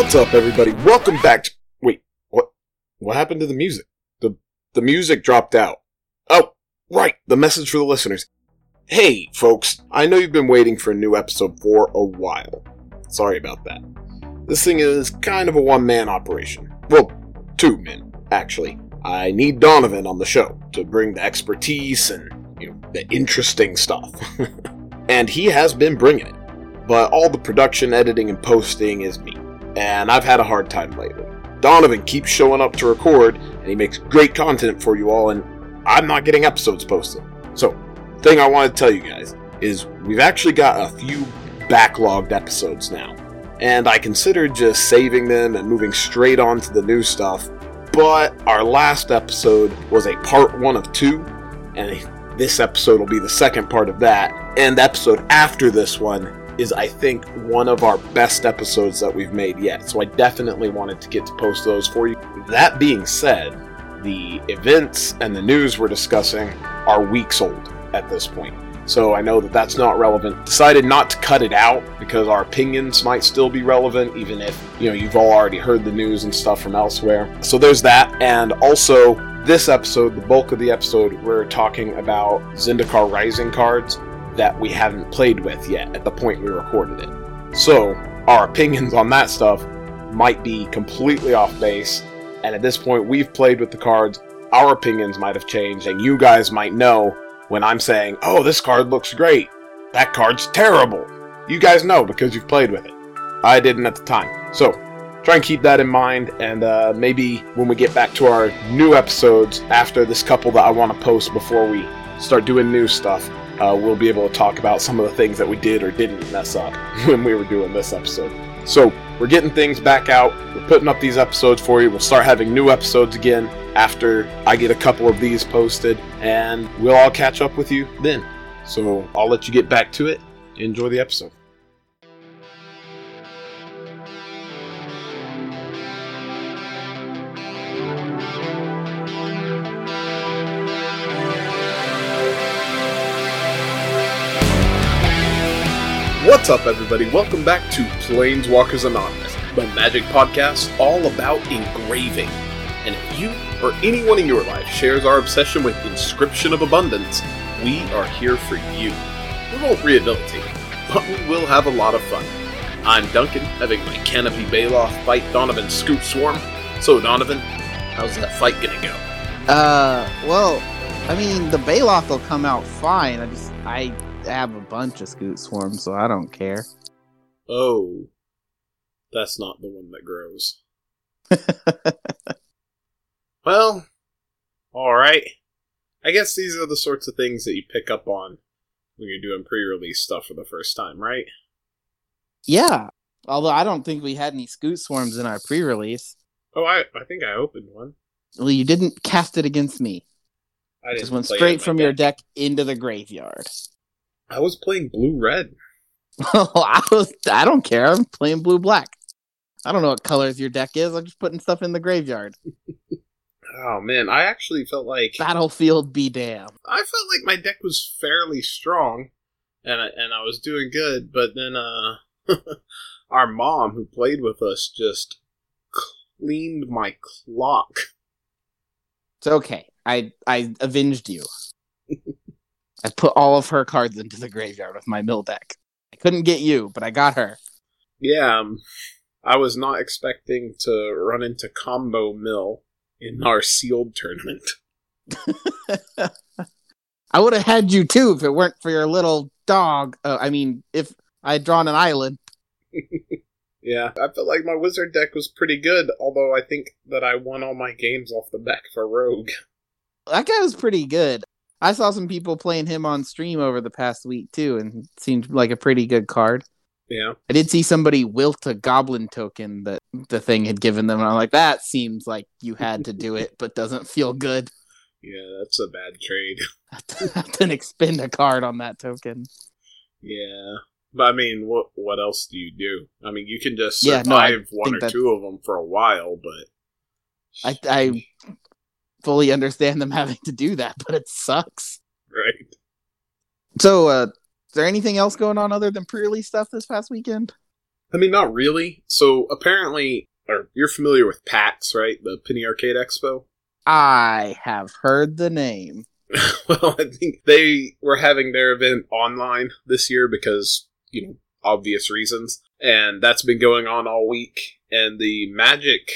What's up, everybody? Welcome back to. Wait, what? What happened to the music? The the music dropped out. Oh, right. The message for the listeners. Hey, folks. I know you've been waiting for a new episode for a while. Sorry about that. This thing is kind of a one man operation. Well, two men, actually. I need Donovan on the show to bring the expertise and you know the interesting stuff, and he has been bringing it. But all the production, editing, and posting is me and I've had a hard time lately. Donovan keeps showing up to record, and he makes great content for you all, and I'm not getting episodes posted. So, thing I want to tell you guys is we've actually got a few backlogged episodes now, and I considered just saving them and moving straight on to the new stuff. But our last episode was a part one of two, and this episode will be the second part of that. And the episode after this one is, I think, one of our best episodes that we've made yet. So I definitely wanted to get to post those for you. That being said, the events and the news we're discussing are weeks old at this point. So I know that that's not relevant. Decided not to cut it out because our opinions might still be relevant, even if you know you've all already heard the news and stuff from elsewhere. So there's that, and also this episode, the bulk of the episode, we're talking about Zendikar Rising cards that we haven't played with yet at the point we recorded it. So, our opinions on that stuff might be completely off base, and at this point, we've played with the cards, our opinions might have changed, and you guys might know when I'm saying, oh, this card looks great, that card's terrible. You guys know because you've played with it. I didn't at the time. So, try and keep that in mind, and uh, maybe when we get back to our new episodes after this couple that I want to post before we start doing new stuff, uh, we'll be able to talk about some of the things that we did or didn't mess up when we were doing this episode. So, we're getting things back out. We're putting up these episodes for you. We'll start having new episodes again after I get a couple of these posted, and we'll all catch up with you then. So, I'll let you get back to it. Enjoy the episode. What's up, everybody? Welcome back to Planeswalkers Anonymous, the magic podcast all about engraving. And if you or anyone in your life shares our obsession with Inscription of Abundance, we are here for you. We won't rehabilitate, but we will have a lot of fun. I'm Duncan, having my Canopy Baloth fight Donovan Scute Swarm. So, Donovan, how's that fight gonna go? Uh, well, I mean, the Baloth will come out fine. I just, I have a bunch of Scute Swarms, so I don't care. Oh, that's not the one that grows. well, alright. I guess these are the sorts of things that you pick up on when you're doing pre release stuff for the first time, right? Yeah. Although I don't think we had any Scute Swarms in our pre release. Oh, I, I think I opened one. Well, you didn't cast it against me. I didn't just went straight from your deck into the graveyard. I was playing blue red. Well, I was, I don't care. I'm playing blue black. I don't know what colors your deck is. I'm just putting stuff in the graveyard. Oh man, I actually felt like Battlefield be damned. I felt like my deck was fairly strong, and I, and I was doing good. But then, uh, our mom who played with us just cleaned my clock. It's okay. I I avenged you. I put all of her cards into the graveyard with my mill deck. I couldn't get you, but I got her. Yeah, um, I was not expecting to run into combo mill in our sealed tournament. I would have had you too if it weren't for your little dog. Uh, I mean, if I had drawn an island. Yeah, I felt like my wizard deck was pretty good, although I think that I won all my games off the back of a rogue. That guy was pretty good. I saw some people playing him on stream over the past week too, and seemed like a pretty good card. Yeah. I did see somebody wilt a goblin token that the thing had given them, and I'm like, that seems like you had to do it, but doesn't feel good. Yeah, that's a bad trade. I didn't expend a card on that token. Yeah. But I mean, what what else do you do? I mean, you can just Yeah, survive no, one or that- two of them for a while, but I I fully understand them having to do that, but it sucks. right. So, uh, is there anything else going on other than pre-release stuff this past weekend? I mean, not really. So apparently, or you're familiar with PAX, right? The Penny Arcade Expo. I have heard the name. well, I think they were having their event online this year because, you know, obvious reasons. And that's been going on all week. And the Magic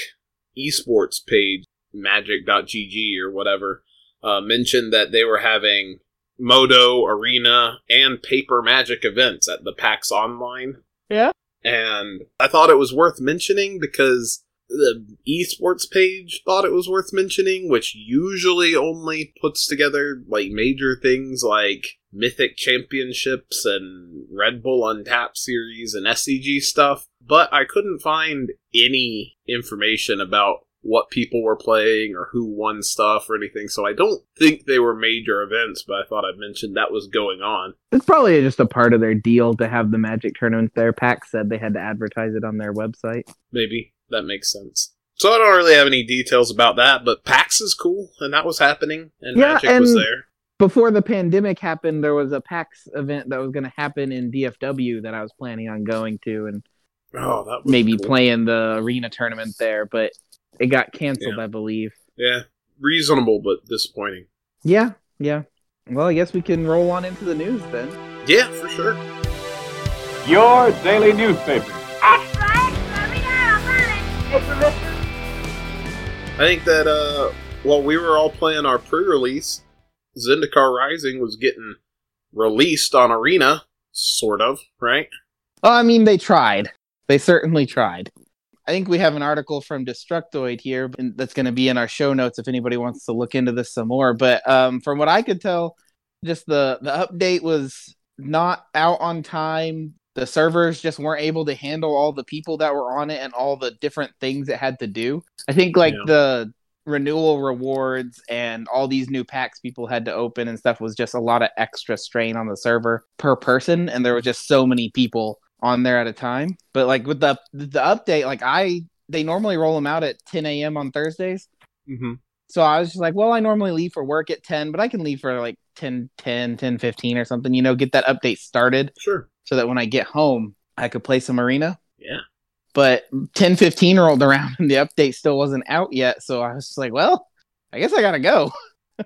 esports page, magic.gg or whatever, uh, mentioned that they were having Modo, Arena, and Paper Magic events at the PAX Online. Yeah. And I thought it was worth mentioning because the esports page thought it was worth mentioning, which usually only puts together like major things like Mythic Championships and Red Bull Untapped series and SCG stuff, but I couldn't find any information about what people were playing or who won stuff or anything, so I don't think they were major events, but I thought I'd mention that was going on. It's probably just a part of their deal to have the Magic tournament there. PAX said they had to advertise it on their website. Maybe that makes sense. So I don't really have any details about that, but PAX is cool, and that was happening, and Yeah, Magic was there. Before the pandemic happened, there was a PAX event that was going to happen in DFW that I was planning on going to and Oh, maybe cool. playing the arena tournament there, but it got canceled, Yeah. I believe. Yeah, reasonable but disappointing. Yeah, yeah. Well, I guess we can roll on into the news then. Yeah, for sure. Your daily newspaper. Extra, extra, we got a bunch. I think that uh, while we were all playing our pre-release, Zendikar Rising was getting released on Arena, sort of, right? Oh, I mean, they tried. They certainly tried. I think we have an article from Destructoid here that's going to be in our show notes if anybody wants to look into this some more. But um, from what I could tell, just the the update was not out on time. The servers just weren't able to handle all the people that were on it and all the different things it had to do. I think like Yeah. the renewal rewards and all these new packs people had to open and stuff was just a lot of extra strain on the server per person and there were just so many people on there at a time but like with the the update like i they normally roll them out at 10 a.m on thursdays Mm-hmm. so i was just like well i normally leave for work at 10 but i can leave for like 10 10 10 15 or something you know get that update started Sure. so that when i get home i could play some arena Yeah. but 10 15 rolled around and the update still wasn't out yet so i was just like well i guess i gotta go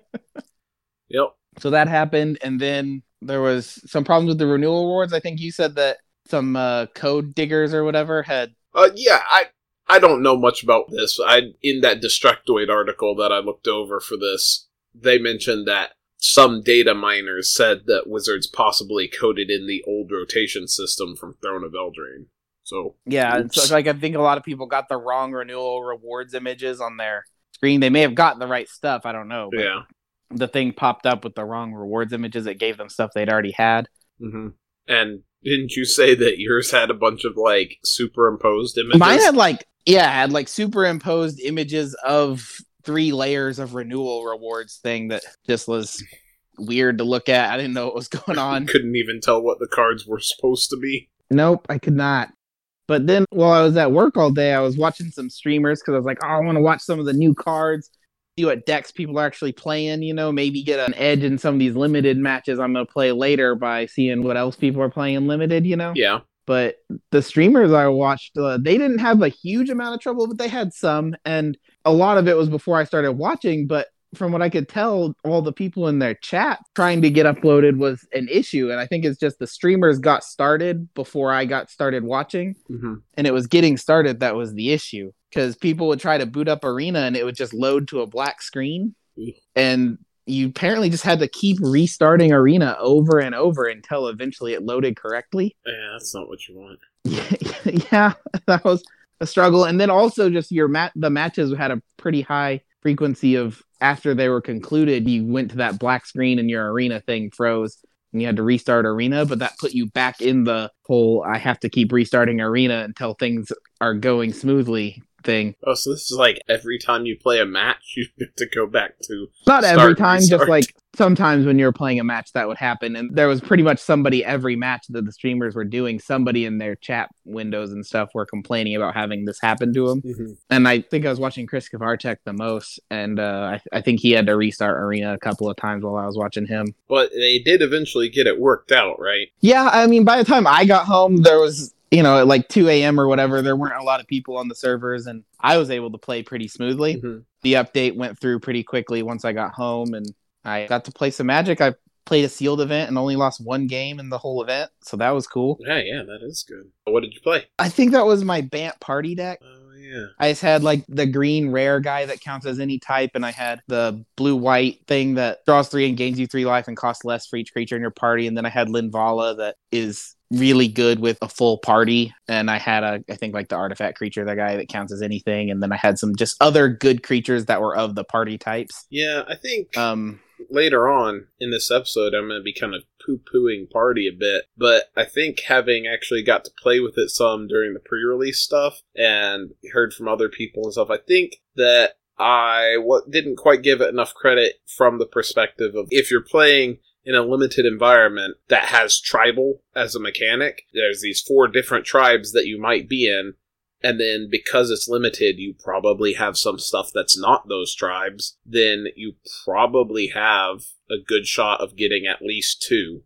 Yep. so that happened and then there was some problems with the renewal awards. i think you said that some uh, code diggers or whatever had Uh, yeah, I I don't know much about this. I in that Destructoid article that I looked over for this, they mentioned that some data miners said that wizards possibly coded in the old rotation system from Throne of Eldraine. So yeah so like i think a lot of people got the wrong renewal rewards images on their screen they may have gotten the right stuff i don't know but yeah. the thing popped up with the wrong rewards images it gave them stuff they'd already had hmm And didn't you say that yours had a bunch of like superimposed images? Mine had like yeah, had like superimposed images of three layers of renewal rewards thing that just was weird to look at. I didn't know what was going on. couldn't even tell what the cards were supposed to be. nope, I could not. But then while I was at work all day, I was watching some streamers because I was like, oh, I want to watch some of the new cards, see what decks people are actually playing, you know, maybe get an edge in some of these limited matches I'm going to play later by seeing what else people are playing limited, you know? Yeah. but the streamers I watched, uh, they didn't have a huge amount of trouble, but they had some, and a lot of it was before I started watching. But from what I could tell, all the people in their chat trying to get uploaded was an issue, and I think it's just the streamers got started before I got started watching, hmm and it was getting started that was the issue because people would try to boot up Arena and it would just load to a black screen, and you apparently just had to keep restarting Arena over and over until eventually it loaded correctly. Yeah, that's not what you want. yeah, that was a struggle. And then also just your mat the matches had a pretty high frequency of after they were concluded, you went to that black screen and your arena thing froze and you had to restart arena, but that put you back in the whole I have to keep restarting arena until things are going smoothly thing. Oh, so this is like every time you play a match, you have to go back to. Not every time, just like sometimes when you're playing a match that would happen. And there was pretty much somebody every match that the streamers were doing, somebody in their chat windows and stuff were complaining about having this happen to them. and I think I was watching Chris Kvartek the most, and uh, I, I think he had to restart Arena a couple of times while I was watching him. But they did eventually get it worked out, right? Yeah, I mean, by the time I got home, there was you know, at like 2 a.m. or whatever, there weren't a lot of people on the servers, and I was able to play pretty smoothly. Mhm. The update went through pretty quickly once I got home, and I got to play some Magic. I played a sealed event and only lost one game in the whole event, so that was cool. Yeah, yeah, that is good. What did you play? I think that was my Bant party deck. Oh yeah. I just had like the green rare guy that counts as any type, and I had the blue white thing that draws three and gains you three life and costs less for each creature in your party. And then I had Linvala that is really good with a full party. And I had a, I think like the artifact creature, the guy that counts as anything. And then I had some just other good creatures that were of the party types. Yeah, I think Um, later on in this episode, I'm going to be kind of poo pooing Party a bit, but I think having actually got to play with it some during the pre release stuff and heard from other people and stuff, I think that I what didn't quite give it enough credit from the perspective of if you're playing in a limited environment that has tribal as a mechanic, there's these four different tribes that you might be in. And then because it's limited, you probably have some stuff that's not those tribes. Then you probably have a good shot of getting at least two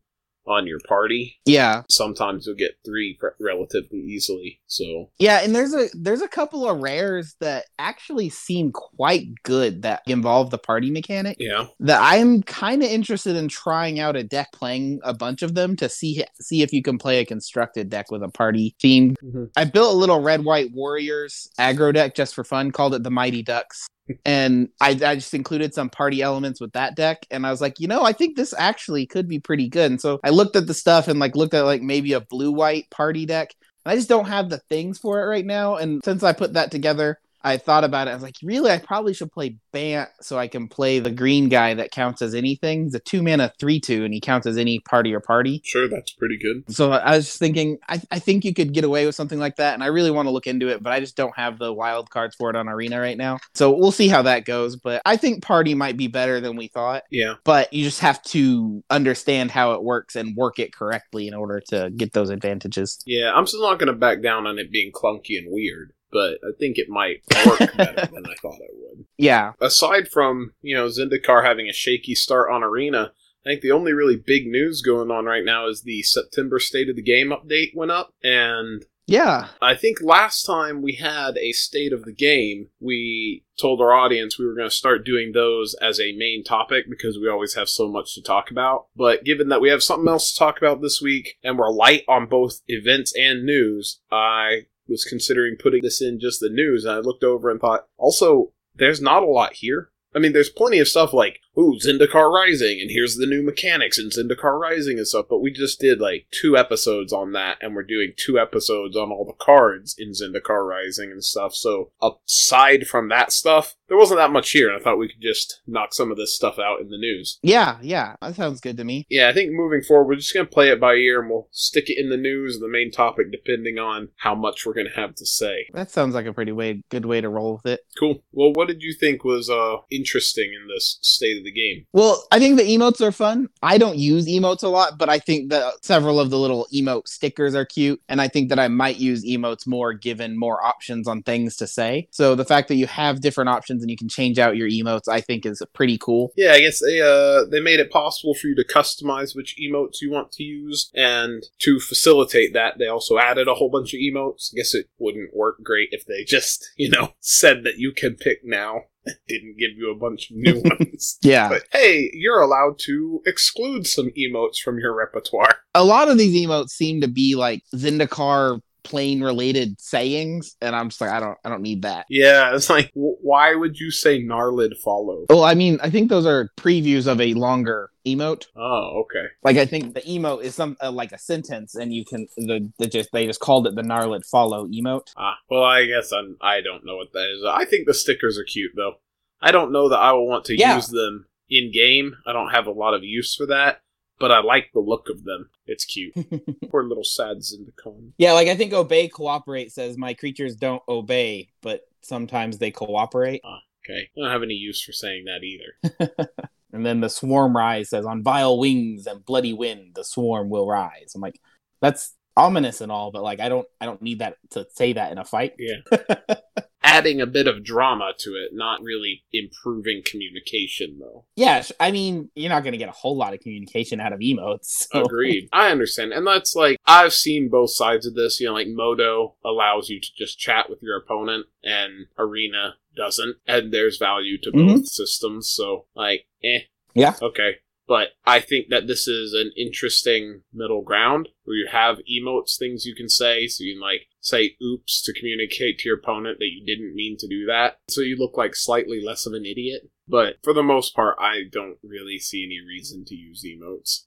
on your party. yeah, Sometimes you'll get three relatively easily. So yeah, and there's a there's a couple of rares that actually seem quite good that involve the party mechanic. yeah, that I'm kind of interested in trying out a deck, playing a bunch of them to see see if you can play a constructed deck with a party theme. Mhm. I built a little red white warriors aggro deck just for fun, called it the Mighty Ducks. And I, I just included some party elements with that deck. And i was like you know i think this actually could be pretty good. And so i looked at the stuff and like looked at like maybe a blue white party deck. And i just don't have the things for it right now. And since i put that together I thought about it. I was like, really, I probably should play Bant so I can play the green guy that counts as anything. He's a two mana three two, and he counts as any party or party. sure, that's pretty good. So I was just thinking, I, I think you could get away with something like that, and I really want to look into it, but I just don't have the wild cards for it on Arena right now. So we'll see how that goes. But I think party might be better than we thought. Yeah, But you just have to understand how it works and work it correctly in order to get those advantages. yeah. I'm still not going to back down on it being clunky and weird, but I think it might work better than I thought it would. Yeah, aside from you know Zendikar having a shaky start on Arena, I think the only really big news going on right now is the September State of the Game update went up, and yeah, I think last time we had a State of the Game, we told our audience we were going to start doing those as a main topic because we always have so much to talk about. But given that we have something else to talk about this week and we're light on both events and news, I was considering putting this in just the news, and I looked over and thought, also, there's not a lot here. I mean, there's plenty of stuff like, ooh, Zendikar Rising, and here's the new mechanics in Zendikar Rising and stuff, but we just did like two episodes on that, and we're doing two episodes on all the cards in Zendikar Rising and stuff. So, aside from that stuff, there wasn't that much here, and I thought we could just knock some of this stuff out in the news. yeah, yeah. That sounds good to me. Yeah, I think moving forward, we're just going to play it by ear, and we'll stick it in the news, the main topic, depending on how much we're going to have to say. That sounds like a pretty way good way to roll with it. Cool. Well, what did you think was uh interesting in this state of the game? Well, I think the emotes are fun. I don't use emotes a lot, but I think that several of the little emote stickers are cute. And I think that I might use emotes more given more options on things to say. So the fact that you have different options and you can change out your emotes, I think is pretty cool. Yeah, I guess they uh they made it possible for you to customize which emotes you want to use, and to facilitate that, they also added a whole bunch of emotes. I guess it wouldn't work great if they just you know said that you can pick now. Didn't give you a bunch of new ones. Yeah. But hey, you're allowed to exclude some emotes from your repertoire. A lot of these emotes seem to be like Zendikar plane related sayings. And I'm just like, I don't I don't need that. Yeah, it's like, w- why would you say Gnarlid follow? Well, I mean, I think those are previews of a longer emote. Oh, okay. Like I think the emote is some uh, like a sentence, and you can the, the just they just called it the Gnarlid follow emote. Ah, well, I guess I'm, I don't know what that is. I think the stickers are cute, though. I don't know that I will want to Yeah. use them in game. I don't have a lot of use for that, but I like the look of them. It's cute. Poor little sad Zendikon. Yeah, like I think obey cooperate says my creatures don't obey, but sometimes they cooperate. Ah, okay. I don't have any use for saying that either. And then the swarm rise says on vile wings and bloody wind the swarm will rise. I'm like, that's ominous and all, but like I don't I don't need that to say that in a fight. Yeah. adding a bit of drama to it, not really improving communication though. Yeah, I mean, you're not going to get a whole lot of communication out of emotes. So. Agreed. I understand. And that's like, I've seen both sides of this. You know, like Modo allows you to just chat with your opponent, and Arena doesn't. And there's value to both systems. So, like, eh. Yeah. Okay. But I think that this is an interesting middle ground where you have emotes, things you can say. So you can, like, say oops to communicate to your opponent that you didn't mean to do that. So you look like slightly less of an idiot. But for the most part, I don't really see any reason to use emotes.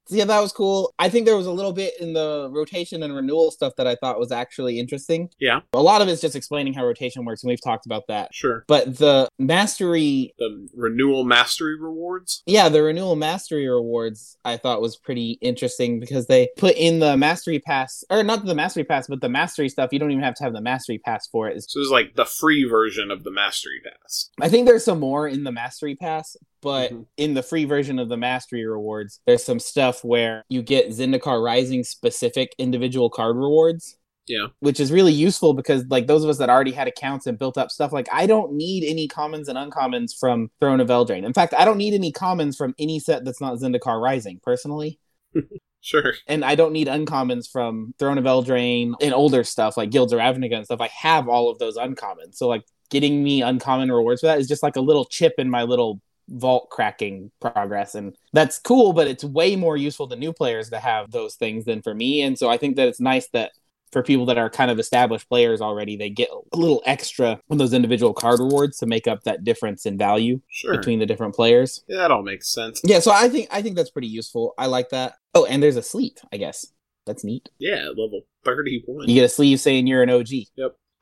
yeah, that was cool. I think there was a little bit in the rotation and renewal stuff that I thought was actually interesting. Yeah. A lot of it's just explaining how rotation works, and we've talked about that. Sure. But the mastery, The renewal mastery rewards. yeah, the renewal mastery rewards, I thought was pretty interesting because they put in the mastery pass, or not the mastery pass, but the mastery stuff. You don't even have to have the mastery pass for it. So it's like the free version of the mastery pass. I think there's some more in the mastery pass, but Mhm. in the free version of the mastery rewards, there's some stuff where you get Zendikar Rising specific individual card rewards. Yeah. Which is really useful because like those of us that already had accounts and built up stuff, like I don't need any commons and uncommons from Throne of Eldraine. In fact, I don't need any commons from any set that's not Zendikar Rising, personally. Sure. And I don't need uncommons from Throne of Eldraine and older stuff like Guilds of Ravnica and stuff. I have all of those uncommons. So like getting me uncommon rewards for that is just like a little chip in my little vault cracking progress. And that's cool but it's way more useful to new players to have those things than for me. And so i think that it's nice that for people that are kind of established players already they get a little extra on those individual card rewards to make up that difference in value Sure. between the different players. Yeah, that all makes sense. yeah so i think i think that's pretty useful. I like that. Oh and there's a sleeve i guess. That's neat. Yeah, level 31. you get a sleeve saying you're an og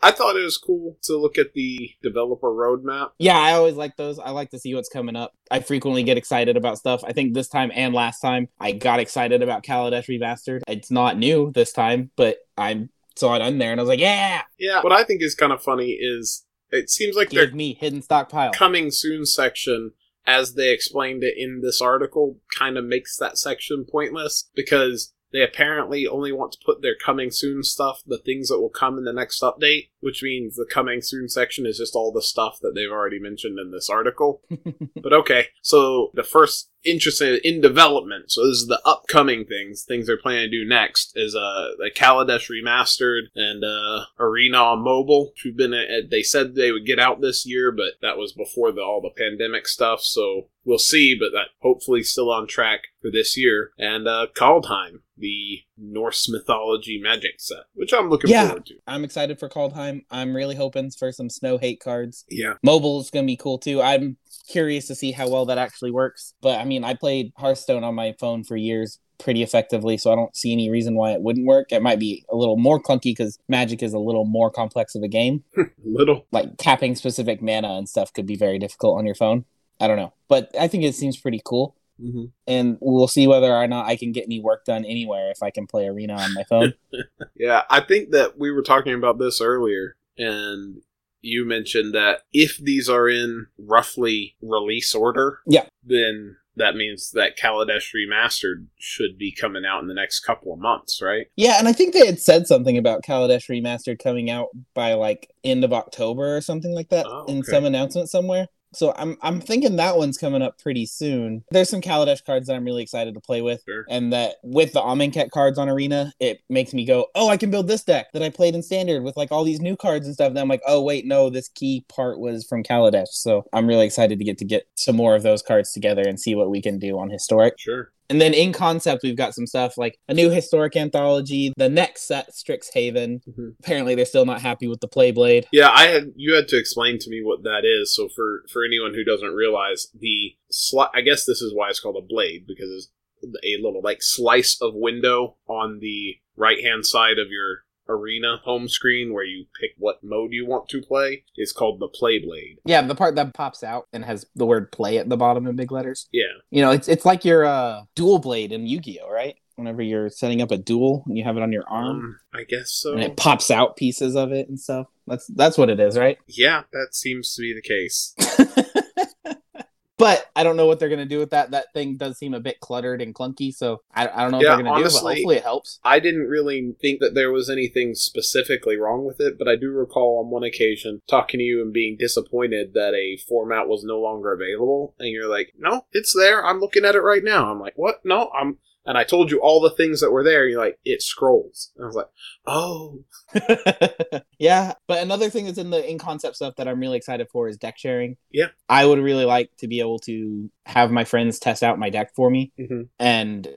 I thought it was cool to look at the developer roadmap. Yeah, I always like those. I like to see what's coming up. I frequently get excited about stuff. I think this time and last time I got excited about Kaladesh Remastered. It's not new this time, but I saw it on there and I was like, yeah, Yeah, what I think is kind of funny is it seems like give their me hidden stockpile. coming soon section, as they explained it in this article, kind of makes that section pointless because they apparently only want to put their coming soon stuff, the things that will come in the next update, which means the coming soon section is just all the stuff that they've already mentioned in this article. but okay, so the first interesting in development, so this is the upcoming things, things they're planning to do next, is uh the Kaladesh remastered and uh Arena on mobile. Which we've been at, they said they would get out this year, but that was before the all the pandemic stuff, so we'll see, but that hopefully still on track for this year. And uh Kaldheim, the Norse mythology magic set, which I'm looking Yeah. forward to. I'm excited for Kaldheim. I'm really hoping for some snow hate cards. Yeah. Mobile is going to be cool too. I'm curious to see how well that actually works. But I mean, I played Hearthstone on my phone for years pretty effectively, so I don't see any reason why it wouldn't work. It might be a little more clunky because Magic is a little more complex of a game. Little. Like tapping specific mana and stuff could be very difficult on your phone. I don't know. But I think it seems pretty cool. Mm-hmm. And we'll see whether or not I can get any work done anywhere if I can play Arena on my phone. Yeah, I think that we were talking about this earlier, and you mentioned that if these are in roughly release order, Yeah. then that means that Kaladesh Remastered should be coming out in the next couple of months, right? Yeah, and I think they had said something about Kaladesh Remastered coming out by like end of October or something like that Oh, in some announcement somewhere. So I'm I'm thinking that one's coming up pretty soon. There's some Kaladesh cards that I'm really excited to play with. Sure. And that with the Amonkhet cards on Arena, it makes me go, oh, I can build this deck that I played in Standard with like all these new cards and stuff. And I'm like, oh, wait, no, this key part was from Kaladesh. So I'm really excited to get to get some more of those cards together and see what we can do on Historic. Sure. And then in concept, we've got some stuff like a new historic anthology, the next set, Strixhaven. Mhm. Apparently, they're still not happy with the Playblade. Yeah, I had you had to explain to me what that is. So for for anyone who doesn't realize the sli- I guess this is why it's called a blade because it's a little like slice of window on the right hand side of your arena home screen where you pick what mode you want to play is called the play blade. Yeah, the part that pops out and has the word play at the bottom in big letters. Yeah. You know, it's it's like your uh, dual blade in Yu Gi Oh, right? Whenever you're setting up a duel and you have it on your arm Um, I guess so. and it pops out pieces of it and stuff. That's that's what it is, right? yeah, that seems to be the case. But I don't know what they're gonna do with that. That thing does seem a bit cluttered and clunky, so I, I don't know what Yeah, they're gonna do. honestly- But hopefully it helps. I didn't really think that there was anything specifically wrong with it, but I do recall on one occasion talking to you and being disappointed that a format was no longer available, and you're like, "No, it's there. I'm looking at it right now." I'm like, "What? No, I'm." And I told you all the things that were there. You're like, "It scrolls." And I was like, "Oh, yeah, but another thing that's in the in concept stuff that I'm really excited for is deck sharing. Yeah. I would really like to be able to have my friends test out my deck for me, Mhm. and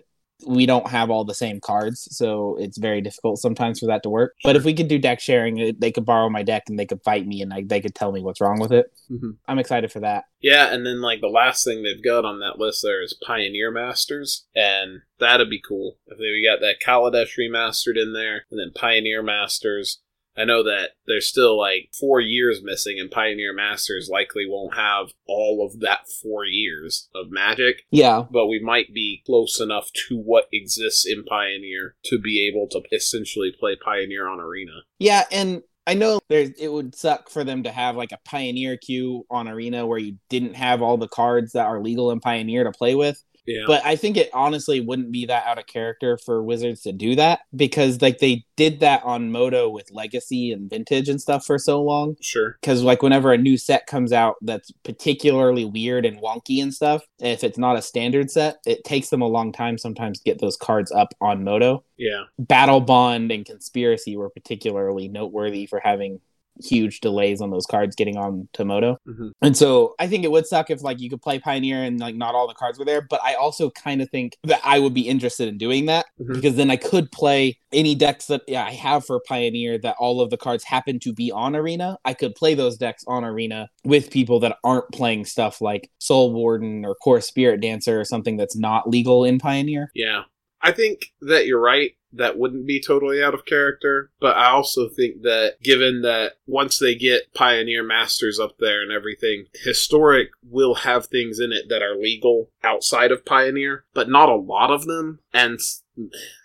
we don't have all the same cards, so it's very difficult sometimes for that to work. But if we could do deck sharing, they could borrow my deck and they could fight me, and I, they could tell me what's wrong with it. Mhm. I'm excited for that. Yeah, and then like the last thing they've got on that list there is Pioneer Masters, and that'd be cool if they got that Kaladesh remastered in there, and then Pioneer Masters. I know that there's still like four years missing, and Pioneer Masters likely won't have all of that four years of Magic, Yeah, but we might be close enough to what exists in Pioneer to be able to essentially play Pioneer on Arena. Yeah, and I know there's it would suck for them to have like a pioneer queue on arena where you didn't have all the cards that are legal in pioneer to play with. Yeah, But I think it honestly wouldn't be that out of character for Wizards to do that because like they did that on Modo with Legacy and Vintage and stuff for so long. sure. Because like whenever a new set comes out that's particularly weird and wonky and stuff, if it's not a standard set, it takes them a long time sometimes to get those cards up on Modo. Yeah, Battlebond and Conspiracy were particularly noteworthy for having huge delays on those cards getting on to Modo. Mhm. And so I think it would suck if like you could play Pioneer and like not all the cards were there, but I also kind of think that I would be interested in doing that Mhm. because then I could play any decks that yeah, I have for Pioneer that all of the cards happen to be on Arena. I could play those decks on Arena with people that aren't playing stuff like Soul Warden or Kor Spiritdancer or something that's not legal in Pioneer. Yeah. I think that you're right. That wouldn't be totally out of character. But I also think that given that once they get Pioneer Masters up there and everything, Historic will have things in it that are legal outside of Pioneer, but not a lot of them. And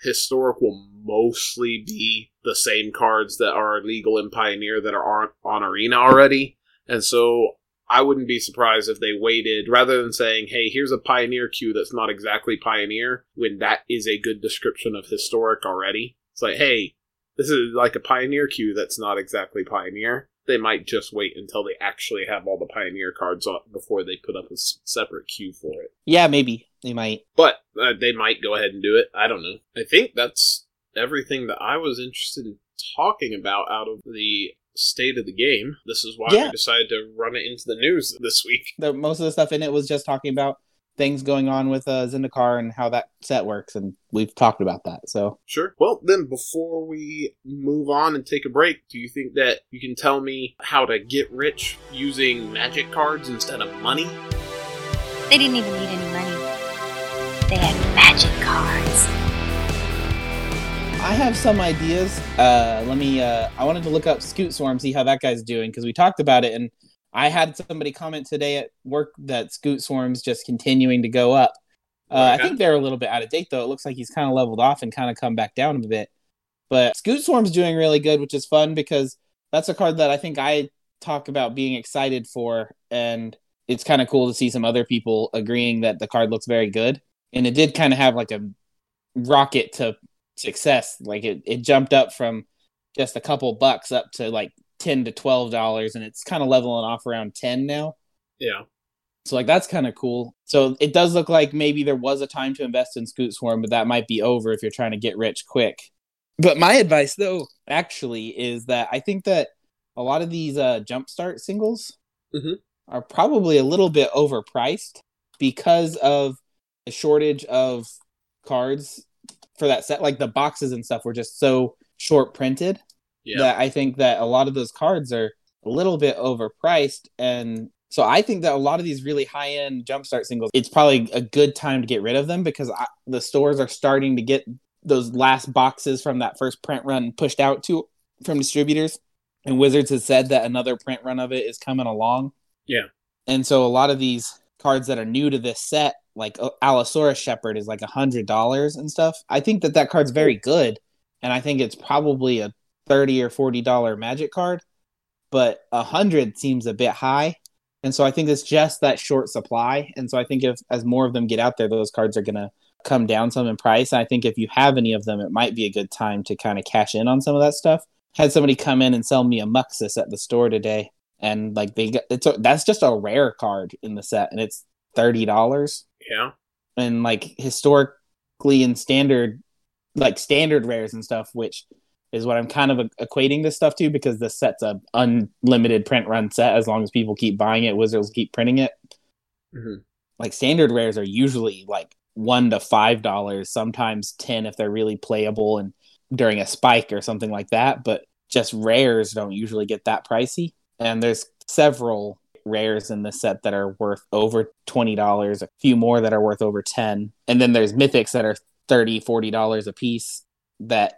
Historic will mostly be the same cards that are legal in Pioneer that are on, on Arena already. And so I wouldn't be surprised if they waited rather than saying, "Hey, here's a pioneer queue that's not exactly pioneer," when that is a good description of historic already. It's like, "Hey, this is like a pioneer queue that's not exactly pioneer." They might just wait until they actually have all the pioneer cards on before they put up a separate queue for it. Yeah, maybe they might. But uh, they might go ahead and do it. I don't know. I think that's everything that I was interested in talking about out of the state of the game. This is why Yeah. we decided to run it into the news this week. the most of the stuff in it was just talking about things going on with uh, Zendikar and how that set works, and we've talked about that. So Sure. Well, then before we move on and take a break, do you think that you can tell me how to get rich using magic cards instead of money? They didn't even need any money. They had magic cards. I have some ideas. Uh, let me. Uh, I wanted to look up Scute Swarm, see how that guy's doing because we talked about it, and I had somebody comment today at work that Scute Swarm's just continuing to go up. Uh, I think they're a little bit out of date though. It looks like he's kind of leveled off and kind of come back down a bit. But Scute Swarm's doing really good, which is fun because that's a card that I think I talk about being excited for, and it's kind of cool to see some other people agreeing that the card looks very good. And it did kind of have like a rocket to success. Like it, it jumped up from just a couple bucks up to like ten to twelve dollars, and it's kind of leveling off around ten now. Yeah. So like that's kind of cool. So it does look like maybe there was a time to invest in Scute Swarm, but that might be over if you're trying to get rich quick. But my advice though, actually, is that I think that a lot of these uh jumpstart singles Mhm. are probably a little bit overpriced because of the shortage of cards for that set. Like the boxes and stuff were just so short printed Yeah. that I think that a lot of those cards are a little bit overpriced. And so I think that a lot of these really high end jumpstart singles, it's probably a good time to get rid of them because I, the stores are starting to get those last boxes from that first print run pushed out to from distributors. And Wizards has said that another print run of it is coming along. Yeah. And so a lot of these cards that are new to this set, like uh, Allosaurus Shepherd, is like a hundred dollars and stuff. I think that that card's very good, and I think it's probably a thirty or forty dollar Magic card, but a hundred seems a bit high. And so I think it's just that short supply. And so I think if as more of them get out there, those cards are to come down some in price. I think if you have any of them, it might be a good time to kind of cash in on some of that stuff. Had somebody come in and sell me a Muxus at the store today, and like they got it's a, that's just a rare card in the set, and it's thirty dollars. Yeah. And like historically and standard, like standard rares and stuff, which is what I'm kind of equating this stuff to because this set's a unlimited print run set as long as people keep buying it, Wizards keep printing it. Mhm. Like standard rares are usually like one to five dollars, sometimes ten if they're really playable and during a spike or something like that. But just rares don't usually get that pricey. And there's several rares in the set that are worth over twenty dollars, a few more that are worth over ten, and then there's mythics that are 30 40 dollars a piece that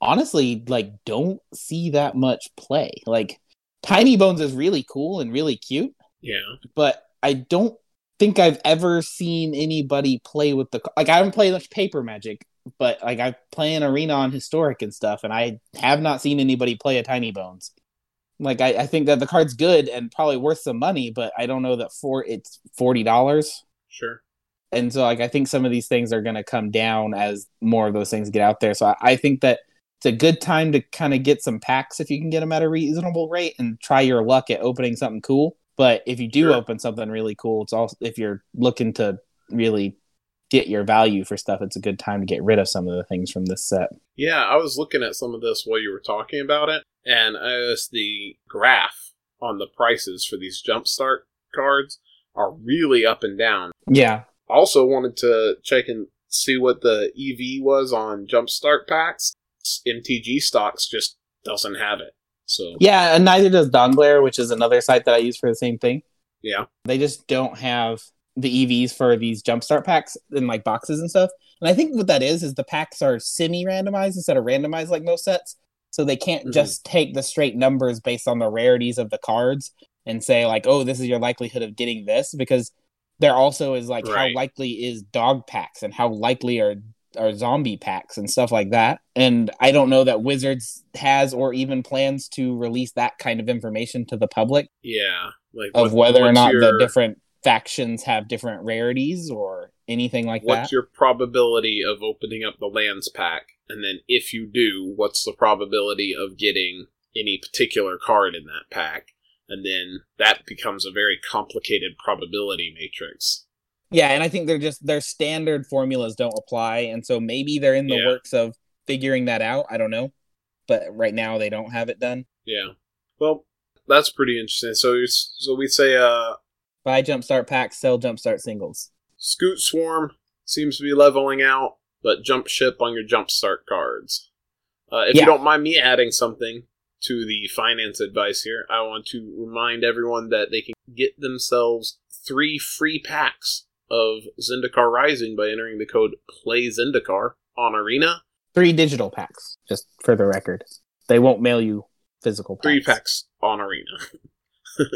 honestly like don't see that much play. Like Tinybones is really cool and really cute. Yeah. but i don't think i've ever seen anybody play with the like i haven't played much paper magic but like i play an arena on historic and stuff and i have not seen anybody play a Tinybones like i, I think that the card's good and probably worth some money but i don't know that for it's $40 Sure. and so like I think some of these things are going to come down as more of those things get out there. So I, I think that it's a good time to kind of get some packs if you can get them at a reasonable rate and try your luck at opening something cool. But if you do Sure. open something really cool, it's also if you're looking to really get your value for stuff, it's a good time to get rid of some of the things from this set. Yeah, I was looking at some of this while you were talking about it, and as the graph on the prices for these jumpstart cards are really up and down. Yeah, Also wanted to check and see what the EV was on jumpstart packs. MTG stocks just doesn't have it. So yeah, and neither does Dawnglare, which is another site that I use for the same thing. yeah. they just don't have the EVs for these jumpstart packs in like boxes and stuff. And I think what that is is the packs are semi-randomized instead of randomized like most sets. So they can't Mhm. just take the straight numbers based on the rarities of the cards and say like, "Oh, this is your likelihood of getting this," because there also is like Right. how likely is dog packs and how likely are are zombie packs and stuff like that. And I don't know that Wizards has or even plans to release that kind of information to the public Yeah. Like of what- whether or not your- the different factions have different rarities or anything like what's that. What's your probability of opening up the lands pack and then if you do what's the probability of getting any particular card in that pack and then that becomes a very complicated probability matrix yeah, and I think they're just their standard formulas don't apply, and so maybe they're in the Yeah. works of figuring that out. I don't know, but right now they don't have it done. yeah well that's pretty interesting so so we say uh Buy jumpstart packs, sell jumpstart singles. Scoot swarm seems to be leveling out but jump ship on your jumpstart cards uh, if Yeah. you don't mind me adding something to the finance advice here i want to remind everyone that they can get themselves three free packs of zendikar rising by entering the code play zendikar on arena Three digital packs, just for the record. They won't mail you physical packs. three packs on arena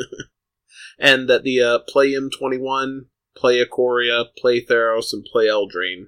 and that the uh, play m21 play Ikoria, play theros and play eldraine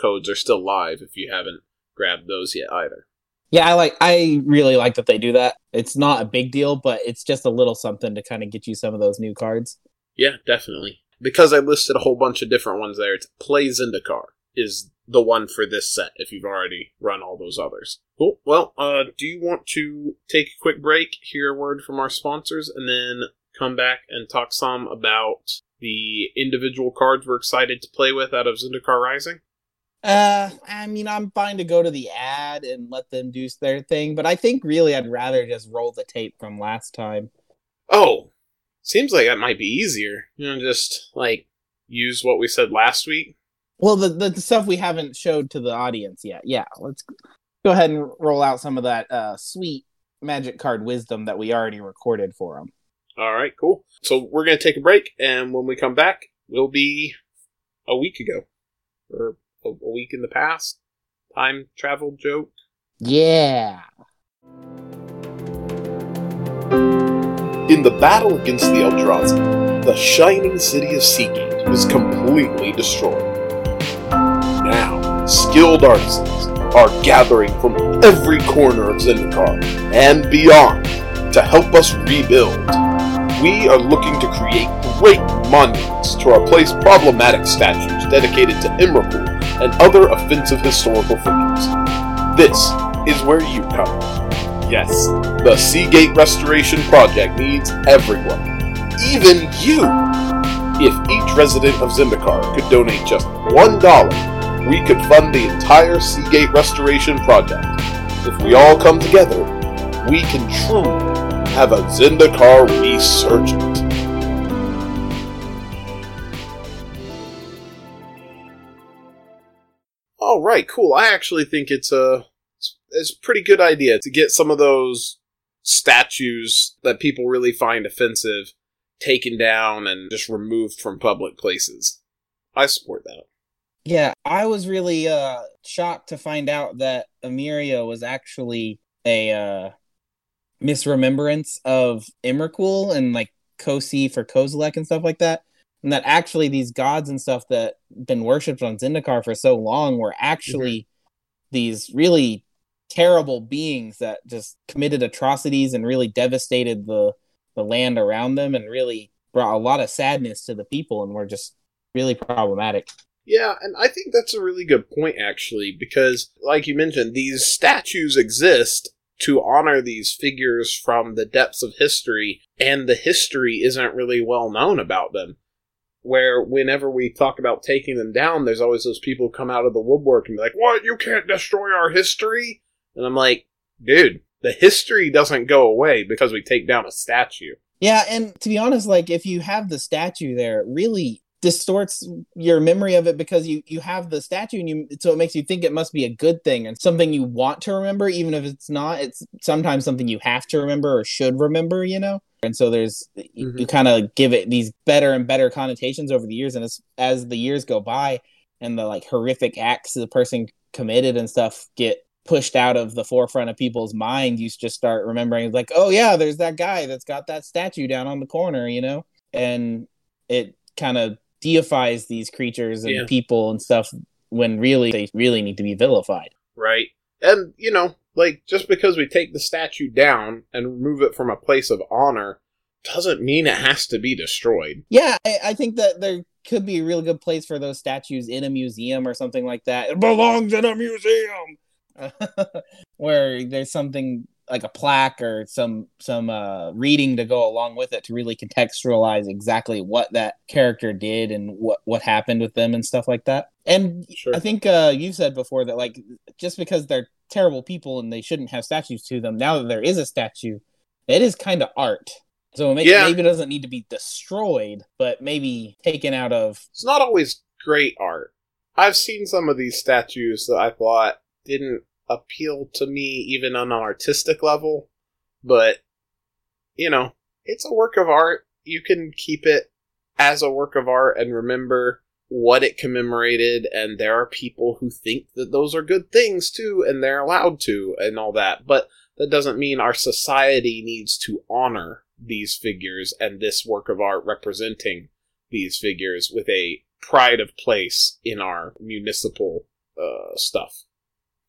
codes are still live if you haven't grabbed those yet either Yeah, I like. I really like that they do that. It's not a big deal, but it's just a little something to kind of get you some of those new cards. Yeah, definitely. Because I listed a whole bunch of different ones there, it's Play Zendikar is the one for this set if you've already run all those others. Cool. Well, uh, do you want to take a quick break, hear a word from our sponsors, and then come back and talk some about the individual cards we're excited to play with out of Zendikar Rising? Uh, I mean, I'm fine to go to the ad and let them do their thing, but I think really I'd rather just roll the tape from last time. Oh, seems like that might be easier. You know, just like use what we said last week. Well, the the stuff we haven't showed to the audience yet. Yeah, let's go ahead and roll out some of that uh, sweet magic card wisdom that we already recorded for them. All right, cool. So we're going to take a break, and when we come back, we'll be a week ago, or a, a week in the past. Time travel joke. Yeah. In the battle against the Eldrazi, the shining city of Seagate was completely destroyed. Now, skilled artisans are gathering from every corner of Zendikar and beyond to help us rebuild. We are looking to create great monuments to replace problematic statues dedicated to Emrakul and other offensive historical figures. This is where you come. Yes, the Seagate Restoration Project needs everyone, even you. If each resident of Zendikar could donate just $1, we could fund the entire Seagate Restoration Project. If we all come together, we can truly have a Zendikar resurgent. All right, cool. I actually think it's a it's a pretty good idea to get some of those statues that people really find offensive taken down and just removed from public places. I support that. Yeah, I was really uh shocked to find out that Emeria was actually a uh misremembrance of Emrakul and like Cosi for Kozilek and stuff like that. And that actually these gods and stuff that been worshipped on Zendikar for so long were actually mhm. these really terrible beings that just committed atrocities and really devastated the the land around them and really brought a lot of sadness to the people and were just really problematic. Yeah, and I think that's a really good point, actually, because, like you mentioned, these statues exist to honor these figures from the depths of history, and the history isn't really well known about them. Where, whenever we talk about taking them down, there's always those people who come out of the woodwork and be like, What? You can't destroy our history? And I'm like, Dude, the history doesn't go away because we take down a statue. Yeah, and to be honest, like if you have the statue there, really distorts your memory of it because you you have the statue and you so it makes you think it must be a good thing and something you want to remember even if it's not. It's sometimes something you have to remember or should remember you know? And so there's you, Mhm. you kind of give it these better and better connotations over the years. And as as the years go by and the like horrific acts the person committed and stuff get pushed out of the forefront of people's mind you just start remembering like oh yeah there's that guy that's got that statue down on the corner you know? And it kind of deifies these creatures and Yeah. people and stuff when really they really need to be vilified right? And, you know, like, just because we take the statue down and remove it from a place of honor doesn't mean it has to be destroyed. yeah I, I think that there could be a real good place for those statues in a museum or something like that it belongs in a museum where there's something like a plaque or some some uh reading to go along with it to really contextualize exactly what that character did and what what happened with them and stuff like that and Sure. I think uh, you've said before that like just because they're terrible people and they shouldn't have statues to them, now that there is a statue, it is kind of art. So maybe, Yeah. maybe it doesn't need to be destroyed, but maybe taken out of. It's not always great art. I've seen some of these statues that I thought didn't appeal to me even on an artistic level, but, you know, it's a work of art. You can keep it as a work of art and remember what it commemorated and there are people who think that those are good things too and they're allowed to and all that but that doesn't mean our society needs to honor these figures and this work of art representing these figures with a pride of place in our municipal uh, stuff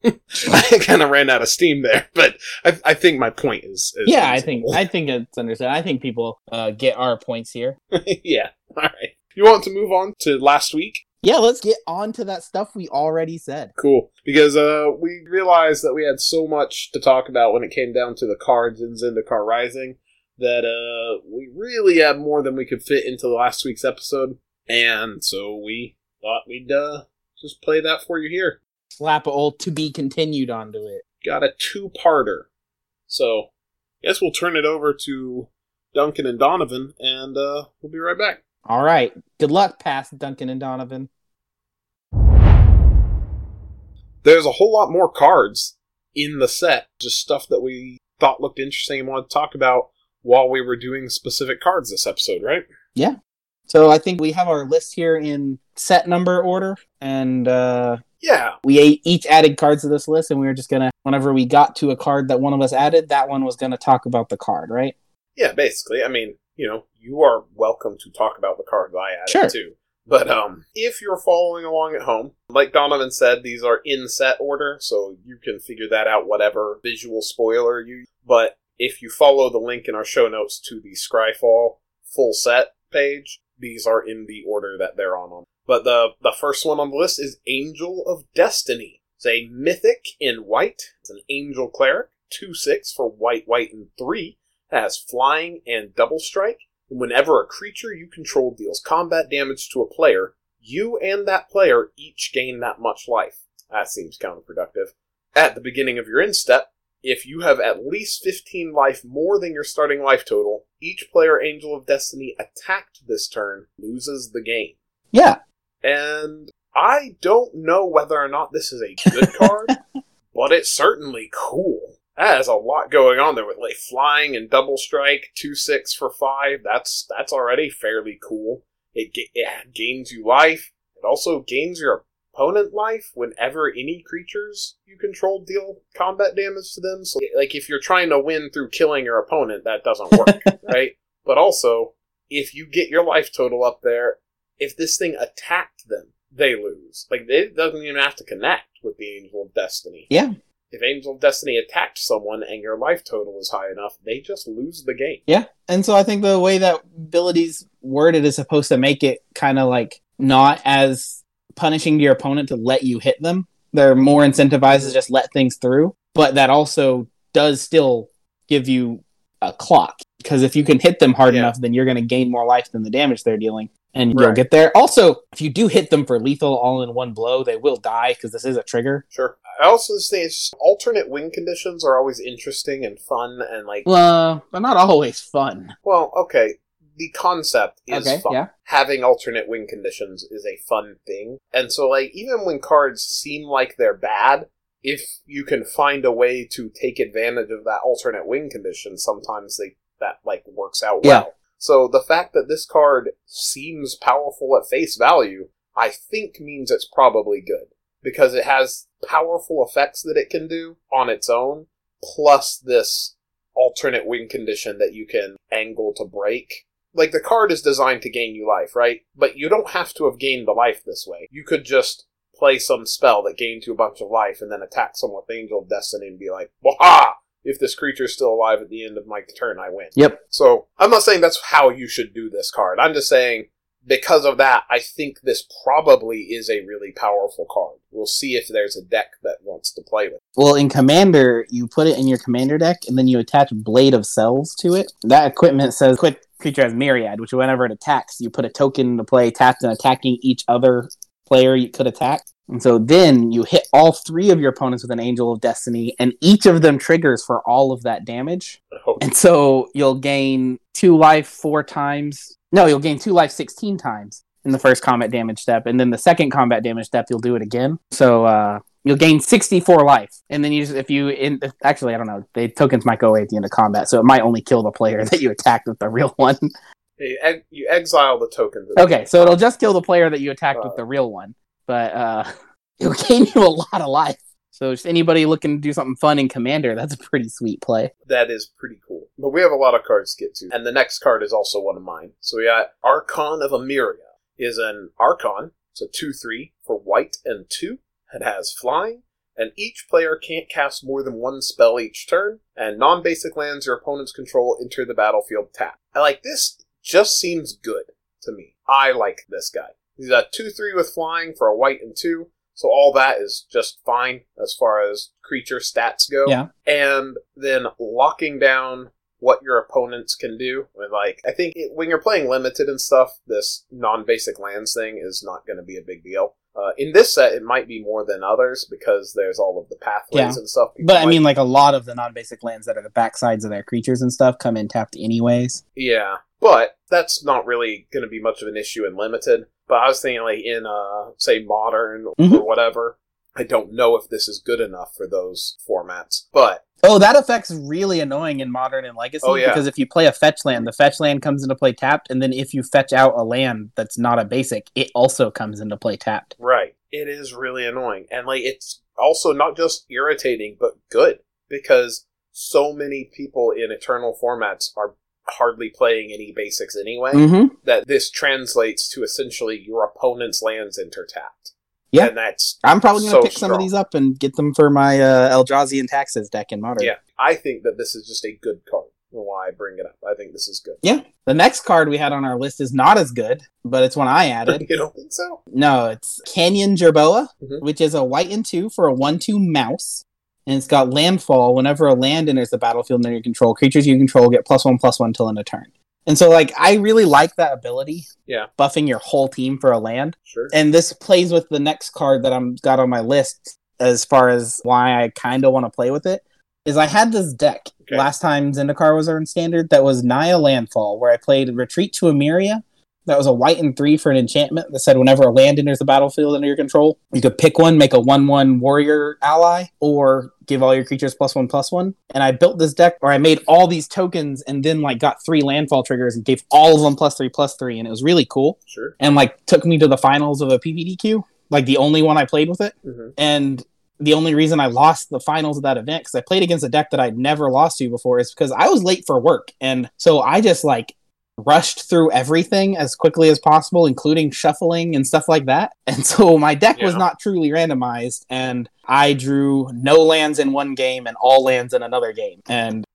I kind of ran out of steam there, but I, I think my point is, is Yeah, I think. I think it's understood. I think people uh, get our points here. yeah. All right. You want to move on to last week? Yeah, let's get on to that stuff we already said. Cool. Because uh, we realized that we had so much to talk about when it came down to the cards in Zendikar Rising that uh, we really had more than we could fit into last week's episode. And so we thought we'd uh, just play that for you here. Slap a old to be continued onto it. Got a two parter. So, I guess we'll turn it over to Duncan and Donovan, and uh, we'll be right back. All right. Good luck, past Duncan and Donovan. there's a whole lot more cards in the set, just stuff that we thought looked interesting and wanted to talk about while we were doing specific cards this episode, right? Yeah. So I think we have our list here in set number order, and uh, Yeah. we each added cards to this list, and we were just gonna, whenever we got to a card that one of us added, that one was gonna talk about the card, right? Yeah, basically. I mean, you know, you are welcome to talk about the cards I added Sure. too. But um, if you're following along at home, like Donovan said, these are in set order, so you can figure that out whatever visual spoiler you. But if you follow the link in our show notes to the Scryfall full set page, these are in the order that they're on. But the the first one on the list is Angel of Destiny. It's a mythic in white. It's an angel cleric, two six for white, white, and three. It has flying and double strike. And whenever a creature you control deals combat damage to a player, you and that player each gain that much life. That seems counterproductive. At the beginning of your end step, if you have at least 15 life more than your starting life total, each player Angel of Destiny attacked this turn loses the game. Yeah. And I don't know whether or not this is a good card, but it's certainly cool. That has a lot going on there with like flying and double strike, two six for five. That's that's already fairly cool. It, it gains you life. It also gains your opponent life whenever any creatures you control deal combat damage to them. So, like, if you're trying to win through killing your opponent, that doesn't work, right? But also, if you get your life total up there, if this thing attacked them, they lose. Like, it doesn't even have to connect with the Angel of Destiny. Yeah. If Angel of Destiny attacked someone and your life total is high enough, they just lose the game. Yeah. And so I think the way that abilities worded is supposed to make it kind of like not as punishing to your opponent to let you hit them. They're more incentivized to just let things through, but that also does still give you a clock because if you can hit them hard Yeah. enough, then you're going to gain more life than the damage they're dealing. And you'll get there. Also, if you do hit them for lethal all in one blow, they will die because this is a trigger. Sure. I also just think it's just alternate win conditions are always interesting and fun and like Well, but not always fun. well, okay. The concept is Okay, fun. yeah. Having alternate win conditions is a fun thing. And so like even when cards seem like they're bad, if you can find a way to take advantage of that alternate win condition, sometimes they that like works out Yeah. well. So the fact that this card seems powerful at face value, I think means it's probably good because it has powerful effects that it can do on its own, plus this alternate win condition that you can angle to break. Like the card is designed to gain you life, right? But you don't have to have gained the life this way. You could just play some spell that gains you a bunch of life and then attack someone with Angel of Destiny and be like, Waha! If this creature is still alive at the end of my turn, I win. Yep. So I'm not saying that's how you should do this card. I'm just saying because of that, I think this probably is a really powerful card. We'll see if there's a deck that wants to play with. it. Well, in Commander, you put it in your Commander deck, and then you attach Blade of Selves to it. That equipment says quit creature has Myriad, which whenever it attacks, you put a token into play tapped and attacking each other player you could attack. And so then you hit all three of your opponents with an Angel of Destiny, and each of them triggers for all of that damage. Hope And so you'll gain two life four times. No, you'll gain two life 16 times in the first combat damage step. And then the second combat damage step, you'll do it again. So uh, you'll gain 64 life. And then you just, if you, in, if, actually, I don't know, the tokens might go away at the end of combat. So it might only kill the player that you attacked with the real one. You, you exile the tokens. okay, so it'll just kill the player that you attacked with Uh. the real one. But uh, it'll gain you a lot of life. So just anybody looking to do something fun in Commander, that's a pretty sweet play. That is pretty cool. But we have a lot of cards to get to. And the next card is also one of mine. So we got Archon of Emeria. Is an Archon. It's a 2-3 for white and 2. It has flying. And each player can't cast more than one spell each turn. And non-basic lands your opponents control enter the battlefield tap. I like this just seems good to me. I like this guy. He's a 2-3 with flying for a white and 2. So all that is just fine as far as creature stats go Yeah. and then locking down what your opponents can do. With like, I think it, when you're playing limited and stuff, this non-basic lands thing is not going to be a big deal. Uh, in this set, it might be more than others because there's all of the pathways Yeah. and stuff. But I mean, like a lot of the non-basic lands that are the backsides of their creatures and stuff come in tapped anyways. Yeah, but that's not really going to be much of an issue in limited. But I was thinking, like in uh, say modern or Mhm. whatever. I don't know if this is good enough for those formats, but Oh, that effect's really annoying in modern and legacy Oh, yeah. because if you play a fetch land, the fetch land comes into play tapped, and then if you fetch out a land that's not a basic, it also comes into play tapped. Right. It is really annoying. And like it's also not just irritating, but good. Because so many people in eternal formats are hardly playing any basics anyway, Mm-hmm. that this translates to essentially your opponent's lands enter tapped. Yeah. and that's I'm probably gonna So pick some of these up and get them for my uh, Eldrazi and Taxes deck in modern. yeah. I think that this is just a good card. Why I bring it up? I think this is good. Yeah. The next card we had on our list is not as good, but it's one I added. you don't think so? no, it's Canyon Jerboa, Mhm. which is a white and two for a one-two mouse. And it's got landfall. Whenever a land enters the battlefield under your control, creatures you control get plus one plus one till end of turn. And so, like, I really like that ability. Yeah. Buffing your whole team for a land. Sure. and this plays with the next card that I'm got on my list as far as why I kind of want to play with it is I had this deck Okay. last time Zendikar was in standard that was Naya Landfall where I played Retreat to Emeria. That was a white and three for an enchantment that said whenever a land enters the battlefield under your control, you could pick one, make a one-one warrior ally, or give all your creatures plus one plus one. And I built this deck where I made all these tokens and then like got three landfall triggers and gave all of them plus three plus three, and it was really cool Sure. and like took me to the finals of a PPTQ, like the only one I played with it. Mhm. And the only reason I lost the finals of that event because I played against a deck that I'd never lost to before is because I was late for work, and so I just like rushed through everything as quickly as possible, including shuffling and stuff like that. And so my deck was not truly randomized, and I drew no lands in one game and all lands in another game. And.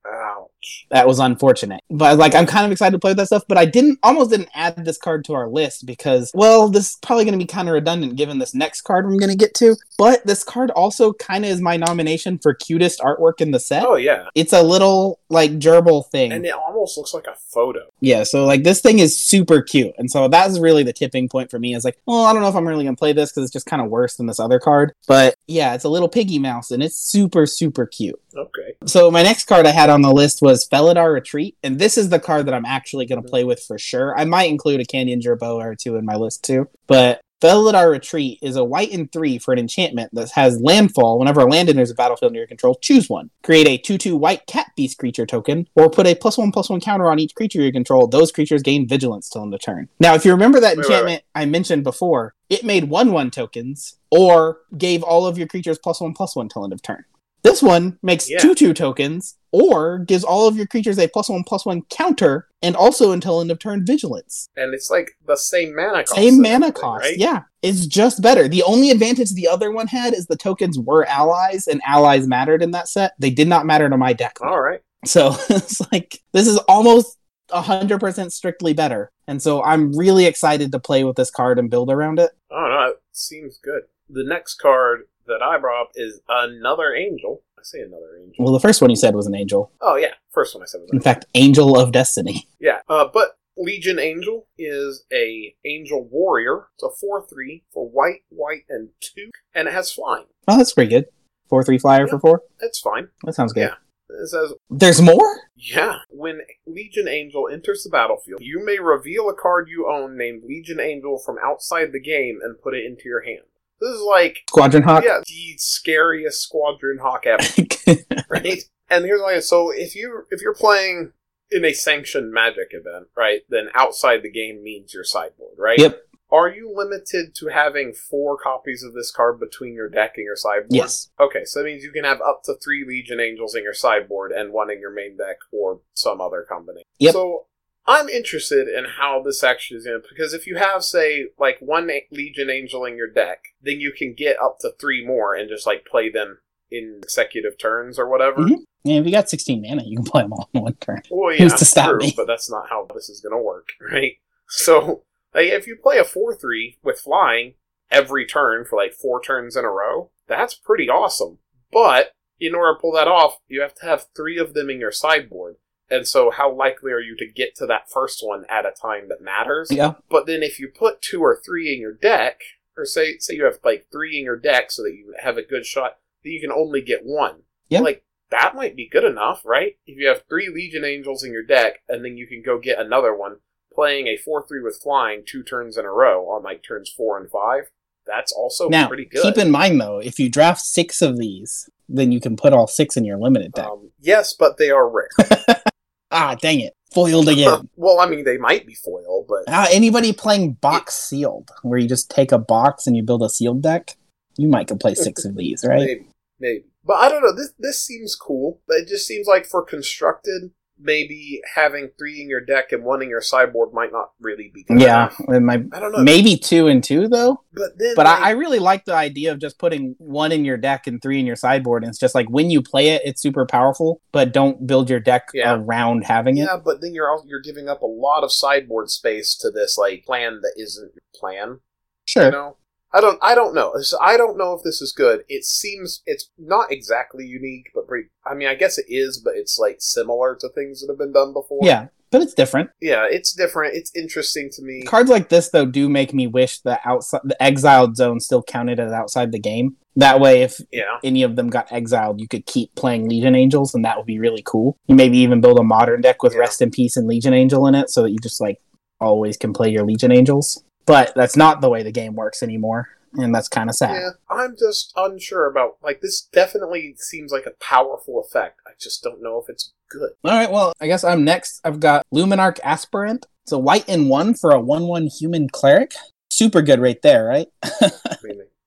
That was unfortunate. But like I'm kind of excited to play with that stuff, but I didn't almost didn't add this card to our list because well, this is probably gonna be kind of redundant given this next card I'm gonna get to. But this card also kind of is my nomination for cutest artwork in the set. Oh yeah, It's a little like gerbil thing. and it almost looks like a photo. Yeah, so like this thing is super cute, and so that's really the tipping point for me. Is like, well, I don't know if I'm really gonna play this because it's just kind of worse than this other card. But yeah, it's a little piggy mouse, and it's super super cute. Okay. So my next card I had on the list was Felidar Retreat, and this is the card that I'm actually going to play with for sure. I might include a Canyon Jerboa or two in my list too, but Felidar Retreat is a white and three for an enchantment that has landfall. Whenever a land enters a battlefield near your control, choose one. Create a two-two white cat beast creature token, or put a plus one plus one counter on each creature you control. Those creatures gain vigilance till end of turn. Now, if you remember that Wait, wait, enchantment I mentioned before, it made one one tokens, or gave all of your creatures plus one plus one till end of turn. This one makes Yeah. two two tokens, or gives all of your creatures a plus one plus one counter, and also until end of turn vigilance. And it's like the same mana cost. Same mana cost, right? yeah. It's just better. The only advantage the other one had is the tokens were allies, and allies mattered in that set. They did not matter to my deck. All right. So it's like this is almost hundred percent strictly better, and so I'm really excited to play with this card and build around it. Oh no, it seems good. The next card that I brought up is another angel. I say another angel. Well, the first one you said was an angel. Oh yeah, first one I said was In fact, Angel of Destiny. Yeah, uh, but Legion Angel is a angel warrior. It's a four three for white, white, and two, and it has flying. Oh, that's pretty good. Four three flyer for four. That's fine. That sounds good. Yeah. It says There's more. Yeah. When Legion Angel enters the battlefield, you may reveal a card you own named Legion Angel from outside the game and put it into your hand. This is like, Squadron Hawk. yeah, the scariest Squadron Hawk ever, right? And here's why. So if you if you're playing in a sanctioned Magic event, right, then outside the game means your sideboard, right? Yep. Are you limited to having four copies of this card between your deck and your sideboard? yes. Okay, so that means you can have up to three Legion Angels in your sideboard and one in your main deck or some other combination. Yep. So I'm interested in how this actually is going to, because if you have, say, like one Legion Angel in your deck, then you can get up to three more and just like play them in consecutive turns or whatever. Mhm. Yeah, if you got 16 mana, you can play them all in one turn. Well, yeah, Who's to stop true, me? but that's not how this is going to work, right? So, like, if you play a 4 3 with flying every turn for like four turns in a row, that's pretty awesome. But in order to pull that off, you have to have three of them in your sideboard. And so, how likely are you to get to that first one at a time that matters? Yeah. But then, if you put two or three in your deck, or say say you have like three in your deck, so that you have a good shot, then you can only get one. Yeah. Like that might be good enough, right? If you have three Legion Angels in your deck, and then you can go get another one, playing a four three with flying two turns in a row on like turns four and five, that's also now, pretty good. keep in mind though, if you draft six of these, then you can put all six in your limited deck. um, yes, but they are rare. ah, dang it. Foiled again. well, I mean, they might be foil, but Ah, anybody playing box sealed, where you just take a box and you build a sealed deck, you might could play six of these, right? Maybe, maybe. But I don't know. This this seems cool. But it just seems like for constructed, maybe having three in your deck and one in your sideboard might not really be good Yeah, it might I don't know. maybe two and two though. but then, But like, I, I really like the idea of just putting one in your deck and three in your sideboard. And it's just like when you play it, it's super powerful, but don't build your deck Yeah. around having it. yeah, but then you're also, you're giving up a lot of sideboard space to this like plan that isn't your plan. Sure. You know, I don't I don't know. I don't know if this is good. It seems it's not exactly unique, but pretty. I mean, I guess it is, but it's like similar to things that have been done before. Yeah, but it's different. yeah, it's different. It's interesting to me. Cards like this though do make me wish that outside the exiled zone still counted as outside the game. That way, if Yeah, any of them got exiled, you could keep playing Legion Angels, and that would be really cool. You maybe even build a modern deck with Yeah. Rest in Peace and Legion Angel in it, so that you just like always can play your Legion Angels. But that's not the way the game works anymore, and that's kind of sad. yeah. I'm just unsure about like this. Definitely seems like a powerful effect. I just don't know if it's good. All right, well, I guess I'm next. I've got Luminarch Aspirant. It's a white in one for a one-one human cleric. Super good right there, right? Two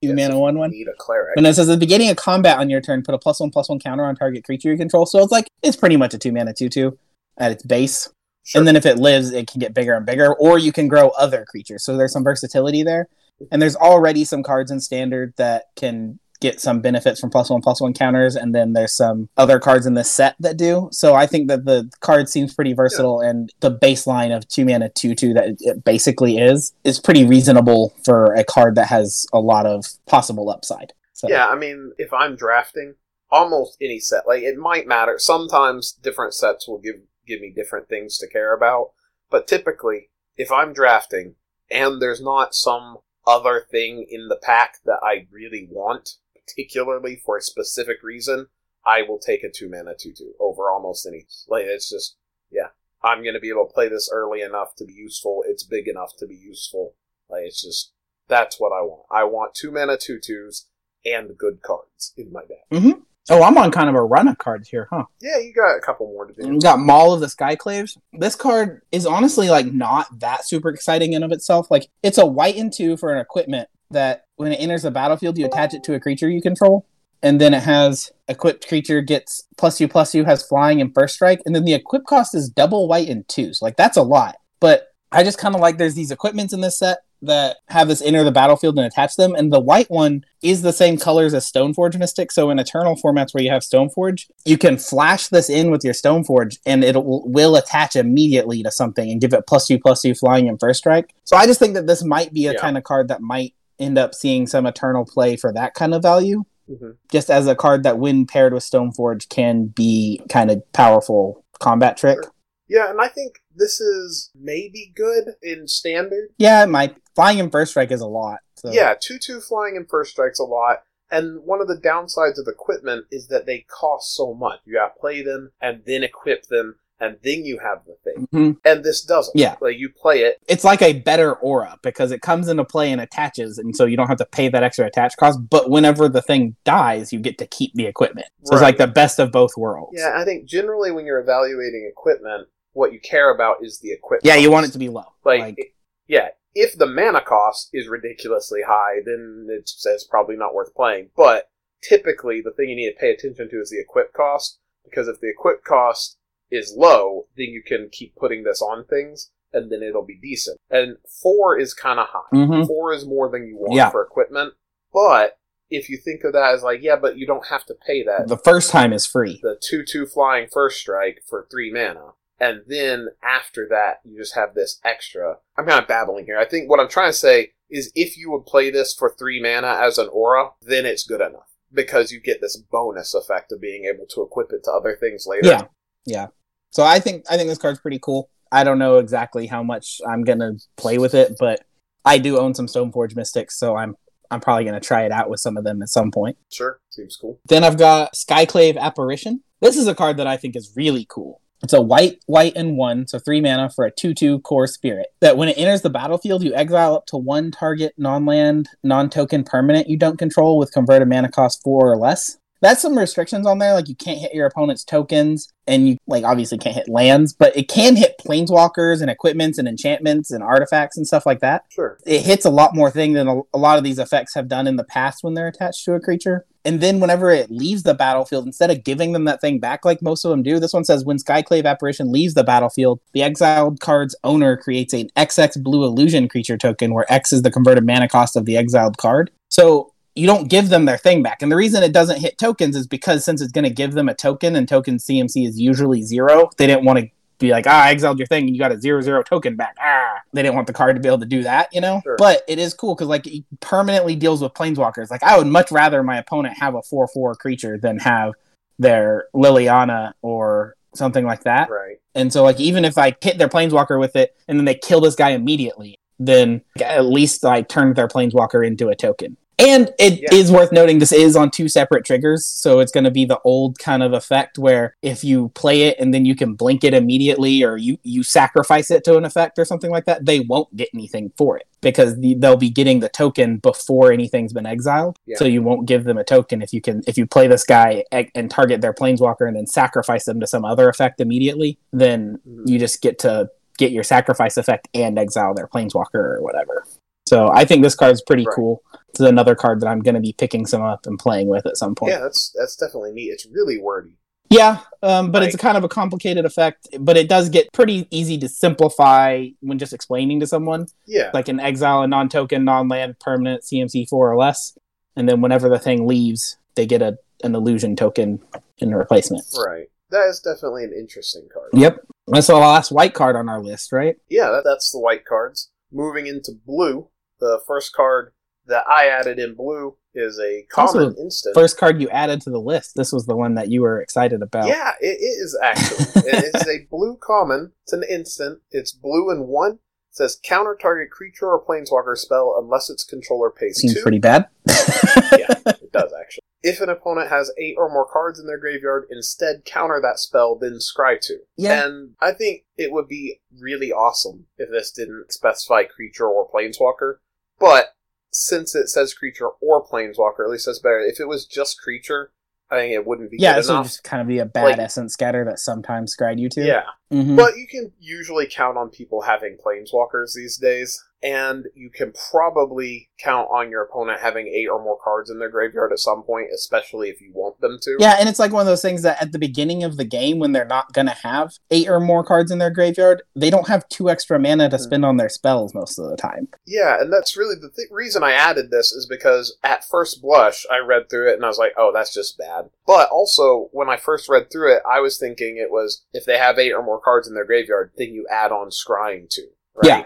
yes, mana, one one. Need a cleric. And it says at the beginning of combat on your turn, put a plus one plus one counter on target creature you control. So it's like it's pretty much a two mana two two at its base. Sure. And then if it lives, it can get bigger and bigger, or you can grow other creatures. So there's some versatility there. And there's already some cards in standard that can get some benefits from plus one plus one counters, and then there's some other cards in this set that do. So I think that the card seems pretty versatile, and the baseline of two mana two two that it basically is is pretty reasonable for a card that has a lot of possible upside. So Yeah, I mean, if I'm drafting almost any set, like it might matter. Sometimes different sets will give give me different things to care about, but typically, if I'm drafting and there's not some other thing in the pack that I really want, particularly for a specific reason, I will take a two mana two two over almost any. Like it's just yeah, I'm gonna be able to play this early enough to be useful. It's big enough to be useful. Like it's just that's what I want. I want two mana two twos and good cards in my deck. Mm-hmm. Oh, I'm on kind of a run of cards here, huh? Yeah, you got a couple more to do. We got Maul of the Skyclaves. This card is honestly like not that super exciting in of itself. Like it's a white and two for an equipment that when it enters the battlefield, you attach it to a creature you control. And then it has equipped creature gets plus you plus you has flying and first strike, and then the equip cost is double white and two. So like that's a lot. But I just kind of like there's these equipments in this set that have this enter the battlefield and attach them, and the white one is the same colors as Stoneforge Mystic. So in Eternal formats where you have Stoneforge, you can flash this in with your Stoneforge, and it will, attach immediately to something and give it plus two plus two flying and first strike. So I just think that this might be a Yeah. kind of card that might end up seeing some Eternal play for that kind of value. Mhm. Just as a card that, when paired with Stoneforge, can be kind of powerful combat trick. Sure. Yeah, and I think this is maybe good in standard. Yeah, my. Flying and first strike is a lot. So. Yeah, two two flying and first strikes a lot. And one of the downsides of equipment is that they cost so much. You got to play them and then equip them and then you have the thing. Mhm. And this doesn't. Yeah. like you play it. it's like a better aura because it comes into play and attaches, and so you don't have to pay that extra attach cost. But whenever the thing dies, you get to keep the equipment. So it's like the best of both worlds. Yeah, I think generally when you're evaluating equipment, what you care about is the equipment. Yeah, you want it to be low. like, Like, it- yeah. If the mana cost is ridiculously high, then it's, it's probably not worth playing. But typically, the thing you need to pay attention to is the equip cost, because if the equip cost is low, then you can keep putting this on things, and then it'll be decent. And four is kind of high. Mhm. Four is more than you want Yeah. for equipment, but if you think of that as like, yeah, but you don't have to pay that the first time is free. the 2 2 flying first strike for 3 mana. And then after that, you just have this extra. I'm kind of babbling here. I think what I'm trying to say is if you would play this for 3 mana as an aura, then it's good enough. Because you get this bonus effect of being able to equip it to other things later. Yeah, yeah. So I think I think this card's pretty cool. I don't know exactly how much I'm gonna play with it, but I do own some Stoneforge Mystics, so I'm I'm probably gonna try it out with some of them at some point. Sure. Seems cool. Then I've got Skyclave Apparition. This is a card that I think is really cool. It's a white, white, and one, so three mana for a 2 2 Kor spirit. That when it enters the battlefield, you exile up to one target non land, non token permanent you don't control with converted mana cost four or less. That's some restrictions on there, like you can't hit your opponent's tokens, and you like obviously can't hit lands, but it can hit planeswalkers and equipments and enchantments and artifacts and stuff like that Sure. it hits a lot more thing than a, a lot of these effects have done in the past when they're attached to a creature. And then whenever it leaves the battlefield, instead of giving them that thing back like most of them do, this one says when Skyclave apparition leaves the battlefield, the exiled card's owner creates an XX blue illusion creature token where X is the converted mana cost of the exiled card. So you don't give them their thing back. And the reason it doesn't hit tokens is because since it's going to give them a token and token CMC is usually zero, they didn't want to be like, ah, I exiled your thing and you got a zero zero token back. Ah, they didn't want the card to be able to do that, you know? Sure. But it is cool because like it permanently deals with planeswalkers. Like I would much rather my opponent have a four four creature than have their Liliana or something like that. Right. And so like even if I hit their planeswalker with it and then they kill this guy immediately, then at least I turned their planeswalker into a token. And it is Yeah. worth noting this is on two separate triggers, so it's going to be the old kind of effect where if you play it and then you can blink it immediately, or you you sacrifice it to an effect or something like that, they won't get anything for it because the, they'll be getting the token before anything's been exiled. Yeah. So you won't give them a token if you can if you play this guy and, target their planeswalker and then sacrifice them to some other effect immediately, then Mhm. you just get to get your sacrifice effect and exile their planeswalker or whatever. So I think this card's pretty Right. cool. It's another card that I'm going to be picking some up and playing with at some point. Yeah, that's that's definitely neat. It's really wordy. Yeah, um, but it's Like- kind of a complicated effect. But it does get pretty easy to simplify when just explaining to someone. Yeah. Like an exile, a non-token, non-land, permanent CMC four or less, and then whenever the thing leaves, they get a an illusion token in replacement. Right. That is definitely an interesting card. Yep, that's the last white card on our list, right? Yeah, that, that's the white cards. Moving into blue, the first card that I added in blue is a common instant. First card you added to the list. This was the one that you were excited about. Yeah, it is actually. it is a blue common. It's an instant. It's blue and one. It says counter target creature or planeswalker spell unless its controller pays Seems two. pretty bad. yeah, it does actually. If an opponent has eight or more cards in their graveyard, instead counter that spell, then scry two. Yeah. And I think it would be really awesome if this didn't specify creature or planeswalker. But since it says creature or planeswalker, at least that's better. If it was just creature, I think it wouldn't be yeah, this would just kind of be a bad Like- essence scatter that sometimes scryed you to. Yeah. Mhm. But you can usually count on people having planeswalkers these days, and you can probably count on your opponent having eight or more cards in their graveyard at some point, especially if you want them to. Yeah, and it's like one of those things that at the beginning of the game, when they're not going to have eight or more cards in their graveyard, they don't have two extra mana to Hmm. spend on their spells most of the time. Yeah, and that's really the th- reason I added this is because at first blush, I read through it and I was like, oh, that's just bad. But also, when I first read through it, I was thinking it was if they have eight or more cards in their graveyard, then you add on scrying to. Right? Yeah.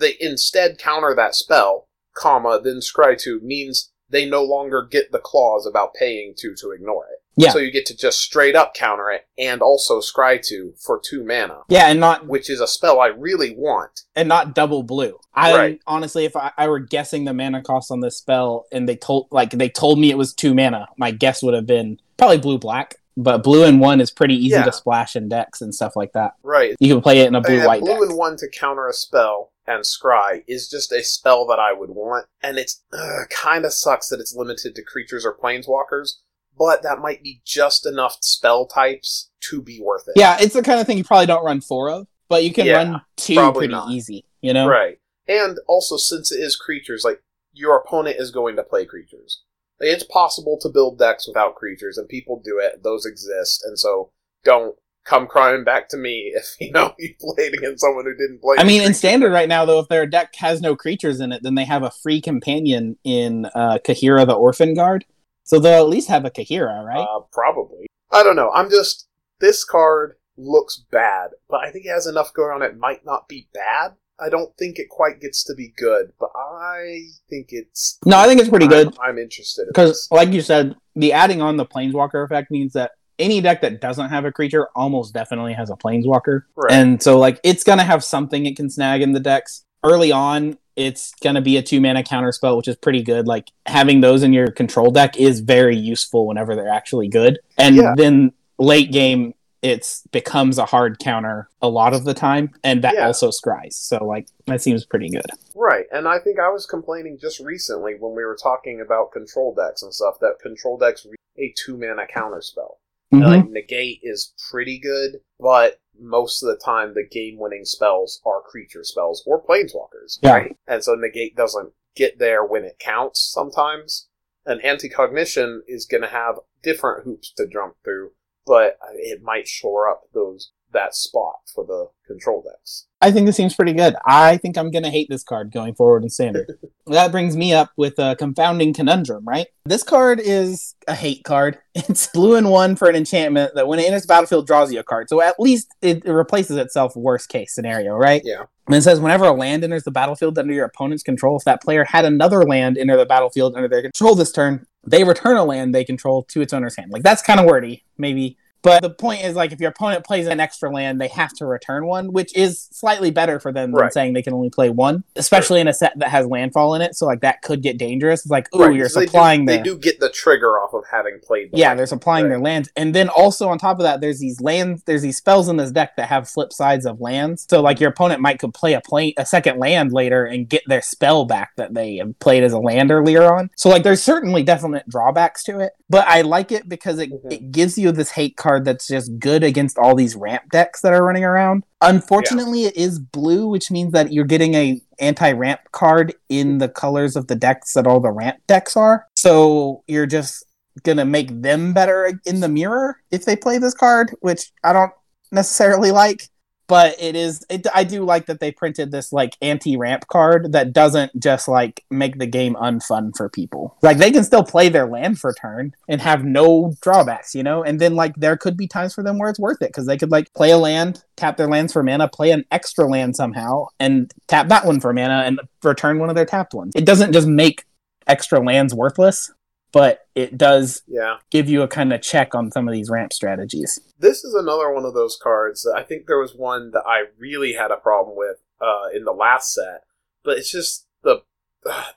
They instead counter that spell, comma, then scry to means they no longer get the clause about paying two to ignore it. Yeah. So you get to just straight up counter it and also scry to for two mana, Yeah, and not which is a spell I really want. and not double blue. I Right. honestly, if I, I were guessing the mana cost on this spell, and they told like they told me it was two mana, my guess would have been probably blue black. But blue and one is pretty easy Yeah. to splash in decks and stuff like that. Right. You can play it in a blue mean, white blue deck. and one to counter a spell and scry is just a spell that I would want, and it's uh, kind of sucks that it's limited to creatures or planeswalkers. But that might be just enough spell types to be worth it. Yeah, it's the kind of thing you probably don't run four of, but you can Yeah, run two pretty not. easy. You know, Right. And also, since it is creatures, like your opponent is going to play creatures. Like, it's possible to build decks without creatures, and people do it. Those exist, and so don't come crying back to me if you know you played against someone who didn't play. I mean, in standard right now, though, if their deck has no creatures in it, then they have a free companion in uh, Kaheera the Orphanguard. So they'll at least have a Kaheera, right? Uh, probably. I don't know. I'm just this card looks bad, but I think it has enough going on. It might not be bad. I don't think it quite gets to be good, but I think it's. no, I think it's pretty good I'm, I'm interested because, this. like you said, the adding on the Planeswalker effect means that any deck that doesn't have a creature almost definitely has a Planeswalker, Right. and so like it's gonna have something it can snag in the decks early on. It's gonna be a two mana counter spell, which is pretty good. Like having those in your control deck is very useful whenever they're actually good. And Yeah. then late game, it's becomes a hard counter a lot of the time, and that Yeah. also scries. So like that seems pretty good. Right, and I think I was complaining just recently when we were talking about control decks and stuff that control decks a two mana counter spell. And, Mhm. Like negate is pretty good, but most of the time the game winning spells are creature spells or planeswalkers. Yeah. Right? And so negate doesn't get there when it counts sometimes. an Anticognition is going to have different hoops to jump through, but it might shore up those that spot for the control decks. I think this seems pretty good. I think I'm going to hate this card going forward in standard. that brings me up with a confounding conundrum, right? This card is a hate card. It's blue and one for an enchantment that when it enters the battlefield draws you a card. So at least it, it replaces itself worst case scenario, right? Yeah. And it says whenever a land enters the battlefield under your opponent's control, if that player had another land enter the battlefield under their control this turn, they return a land they control to its owner's hand. Like that's kind of wordy, maybe. But the point is, like, if your opponent plays an extra land, they have to return one, which is slightly better for them than Right. saying they can only play one, especially in a set that has landfall in it. So, like, that could get dangerous. It's like, ooh, Right, you're so they do- supplying They do, get the trigger off of having played. the yeah, land. they're supplying Right. their lands, and then also on top of that, there's these lands. There's these spells in this deck that have flip sides of lands. So like your opponent might could play a play a second land later and get their spell back that they have played as a land earlier on. So like there's certainly definite drawbacks to it, but I like it because it, Mhm. it gives you this hate card that's just good against all these ramp decks that are running around. Unfortunately, it is blue, which means that you're getting a anti-ramp card in the colors of the decks that all the ramp decks are. So you're just gonna make them better in the mirror if they play this card, which I don't necessarily like. But it is, it, I do like that they printed this like anti-ramp card that doesn't just like make the game unfun for people. Like they can still play their land for turn and have no drawbacks, you know. And then like there could be times for them where it's worth it because they could like play a land, tap their lands for mana, play an extra land somehow, and tap that one for mana and return one of their tapped ones. It doesn't just make extra lands worthless, but it does Yeah. give you a kind of check on some of these ramp strategies. This is another one of those cards. That I think there was one that I really had a problem with uh, in the last set, but it's just the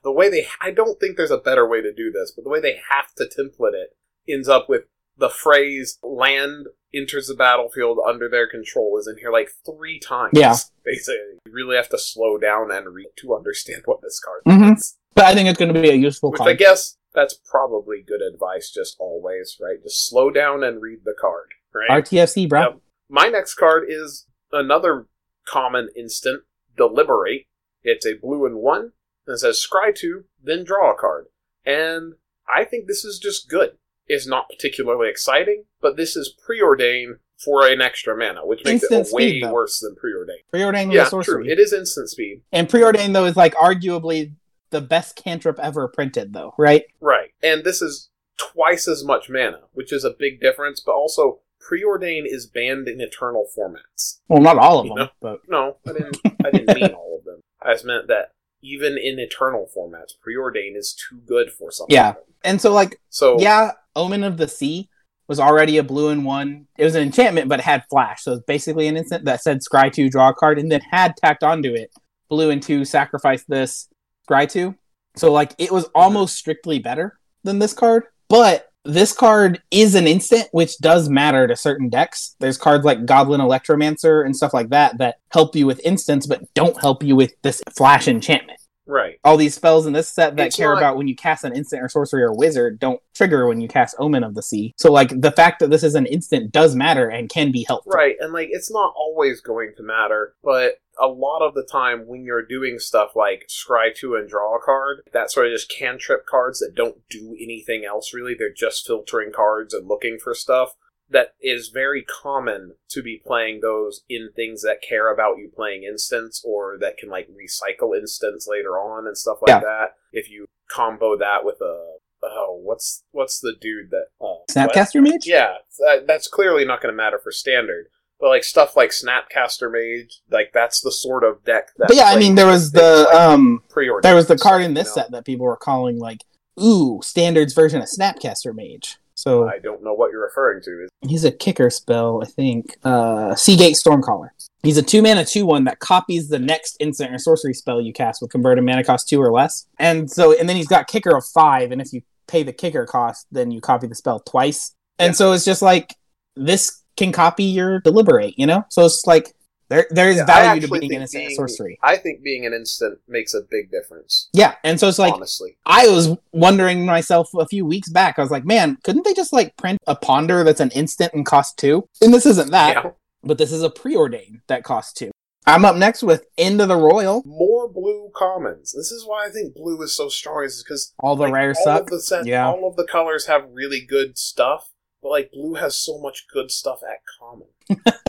the way they. I don't think there's a better way to do this, but the way they have to template it ends up with the phrase "land enters the battlefield under their control" is in here like three times. Yeah. basically, you really have to slow down and read to understand what this card Mhm. is. But I think it's going to be a useful Which card. I guess that's probably good advice, just always, right? Just slow down and read the card, right? RTFC, bro. My next card is another common instant, Deliberate. It's a blue and one, and it says scry two, then draw a card. And I think this is just good. It's not particularly exciting, but this is preordained for an extra mana, which makes Instant it way though. worse than preordained. Preordained with Yeah, sorcery. true. It is instant speed. And preordained though is like arguably the best cantrip ever printed, though, right? Right. And this is twice as much mana, which is a big difference, but also preordain is banned in eternal formats. Well, not all of You them, know? but No, I didn't I didn't mean all of them. I just meant that even in eternal formats, preordain is too good for something. Yeah. and so like So yeah, Omen of the Sea was already a blue and one. It was an enchantment, but it had flash, so it's basically an instant that said scry two, draw a card, and then had tacked onto it blue and two, sacrifice this, scry two. So like it was almost strictly better than this card, but this card is an instant, which does matter to certain decks. There's cards like Goblin Electromancer and stuff like that that help you with instants, but don't help you with this flash enchantment right. all these spells in this set that It's care not- about when you cast an instant or sorcery or wizard don't trigger when you cast Omen of the Sea. So like the fact that this is an instant does matter and can be helpful. Right, and like it's not always going to matter, but a lot of the time when you're doing stuff like scry two and draw a card, that sort of just cantrip cards that don't do anything else really, they're just filtering cards and looking for stuff. That is very common to be playing those in things that care about you playing instants or that can like recycle instants later on and stuff like Yeah. that. If you combo that with a oh, what's what's the dude that uh, what? Snapcaster Mage? Yeah, that, that's clearly not going to matter for standard. But like stuff like Snapcaster Mage, like that's the sort of deck that. But yeah, I mean there was the like um pre-ordered there was the card in this you know? set that people were calling like ooh, standards version of Snapcaster Mage. So I don't know what you're referring to. he's a kicker spell, I think. Uh Sea Gate Stormcaller. He's a two mana two one that copies the next instant or sorcery spell you cast with converted mana cost two or less. And so and then he's got kicker of five, and if you pay the kicker cost, then you copy the spell twice. And Yeah. so it's just like this can copy your deliberate, you know? So it's like there there is Yeah, value to being an instant being- sorcery. I think being an instant makes a big difference. Yeah. And so it's like honestly, I was wondering myself a few weeks back. I was like, man, couldn't they just like print a ponder that's an instant and cost two? And this isn't that, yeah. but this is a preordain that costs two. I'm up next with Into the Roil. More blue commons. This is why I think blue is so strong, is because All the like, rare all suck. Of the set, Yeah. all of the colors have really good stuff, but like blue has so much good stuff at common.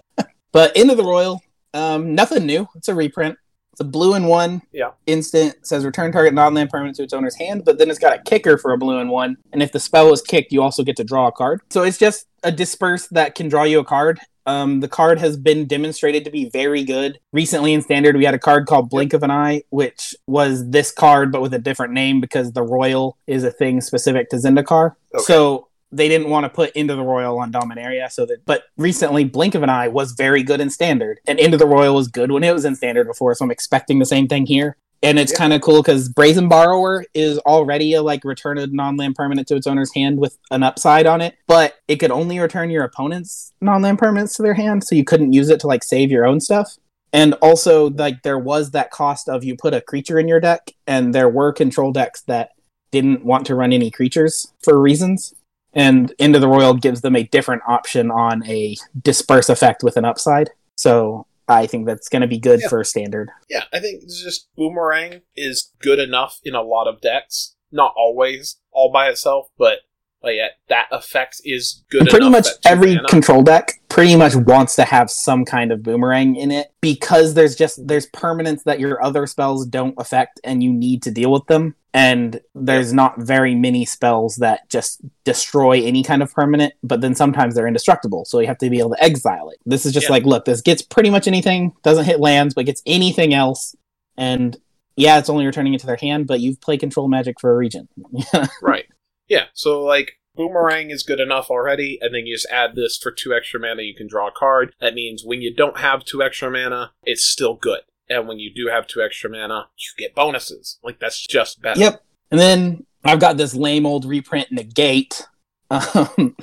But Into the Roil, um, nothing new. It's a reprint. It's a blue and one. Yeah. Instant It says return target non-land permanent to its owner's hand, but then it's got a kicker for a blue and one. And if the spell is kicked, you also get to draw a card. So it's just a disperse that can draw you a card. Um, the card has been demonstrated to be very good. Recently in standard, we had a card called Blink of an Eye, which was this card but with a different name because the Roil is a thing specific to Zendikar. Okay. So they didn't want to put into the roil on dominaria so that but recently blink of an eye was very good in standard and into the roil was good when it was in standard before so i'm expecting the same thing here. And it's Yeah. kind of cool because brazen borrower is already a like return a non-land permanent to its owner's hand with an upside on it but it could only return your opponent's non-land permanents to their hand so you couldn't use it to like save your own stuff. And also like there was that cost of you put a creature in your deck and there were control decks that didn't want to run any creatures for reasons and Into the Roil gives them a different option on a disperse effect with an upside. So I think that's going to be good Yeah. for standard. Yeah, I think it's just boomerang is good enough in a lot of decks. Not always all by itself, but like yeah, that effect is good. And pretty much every mana- control deck pretty much wants to have some kind of boomerang in it because there's just there's permanents that your other spells don't affect and you need to deal with them and there's not very many spells that just destroy any kind of permanent but then sometimes they're indestructible so you have to be able to exile it this is just Yeah. like look this gets pretty much anything doesn't hit lands but gets anything else and yeah it's only returning it to their hand but you've played control magic for a region Right. Yeah. So like boomerang is good enough already, and then you just add this for two extra mana. You can draw a card. That means when you don't have two extra mana, it's still good. And when you do have two extra mana, you get bonuses. Like that's just better. Yep. And then I've got this lame old reprint negate. Um,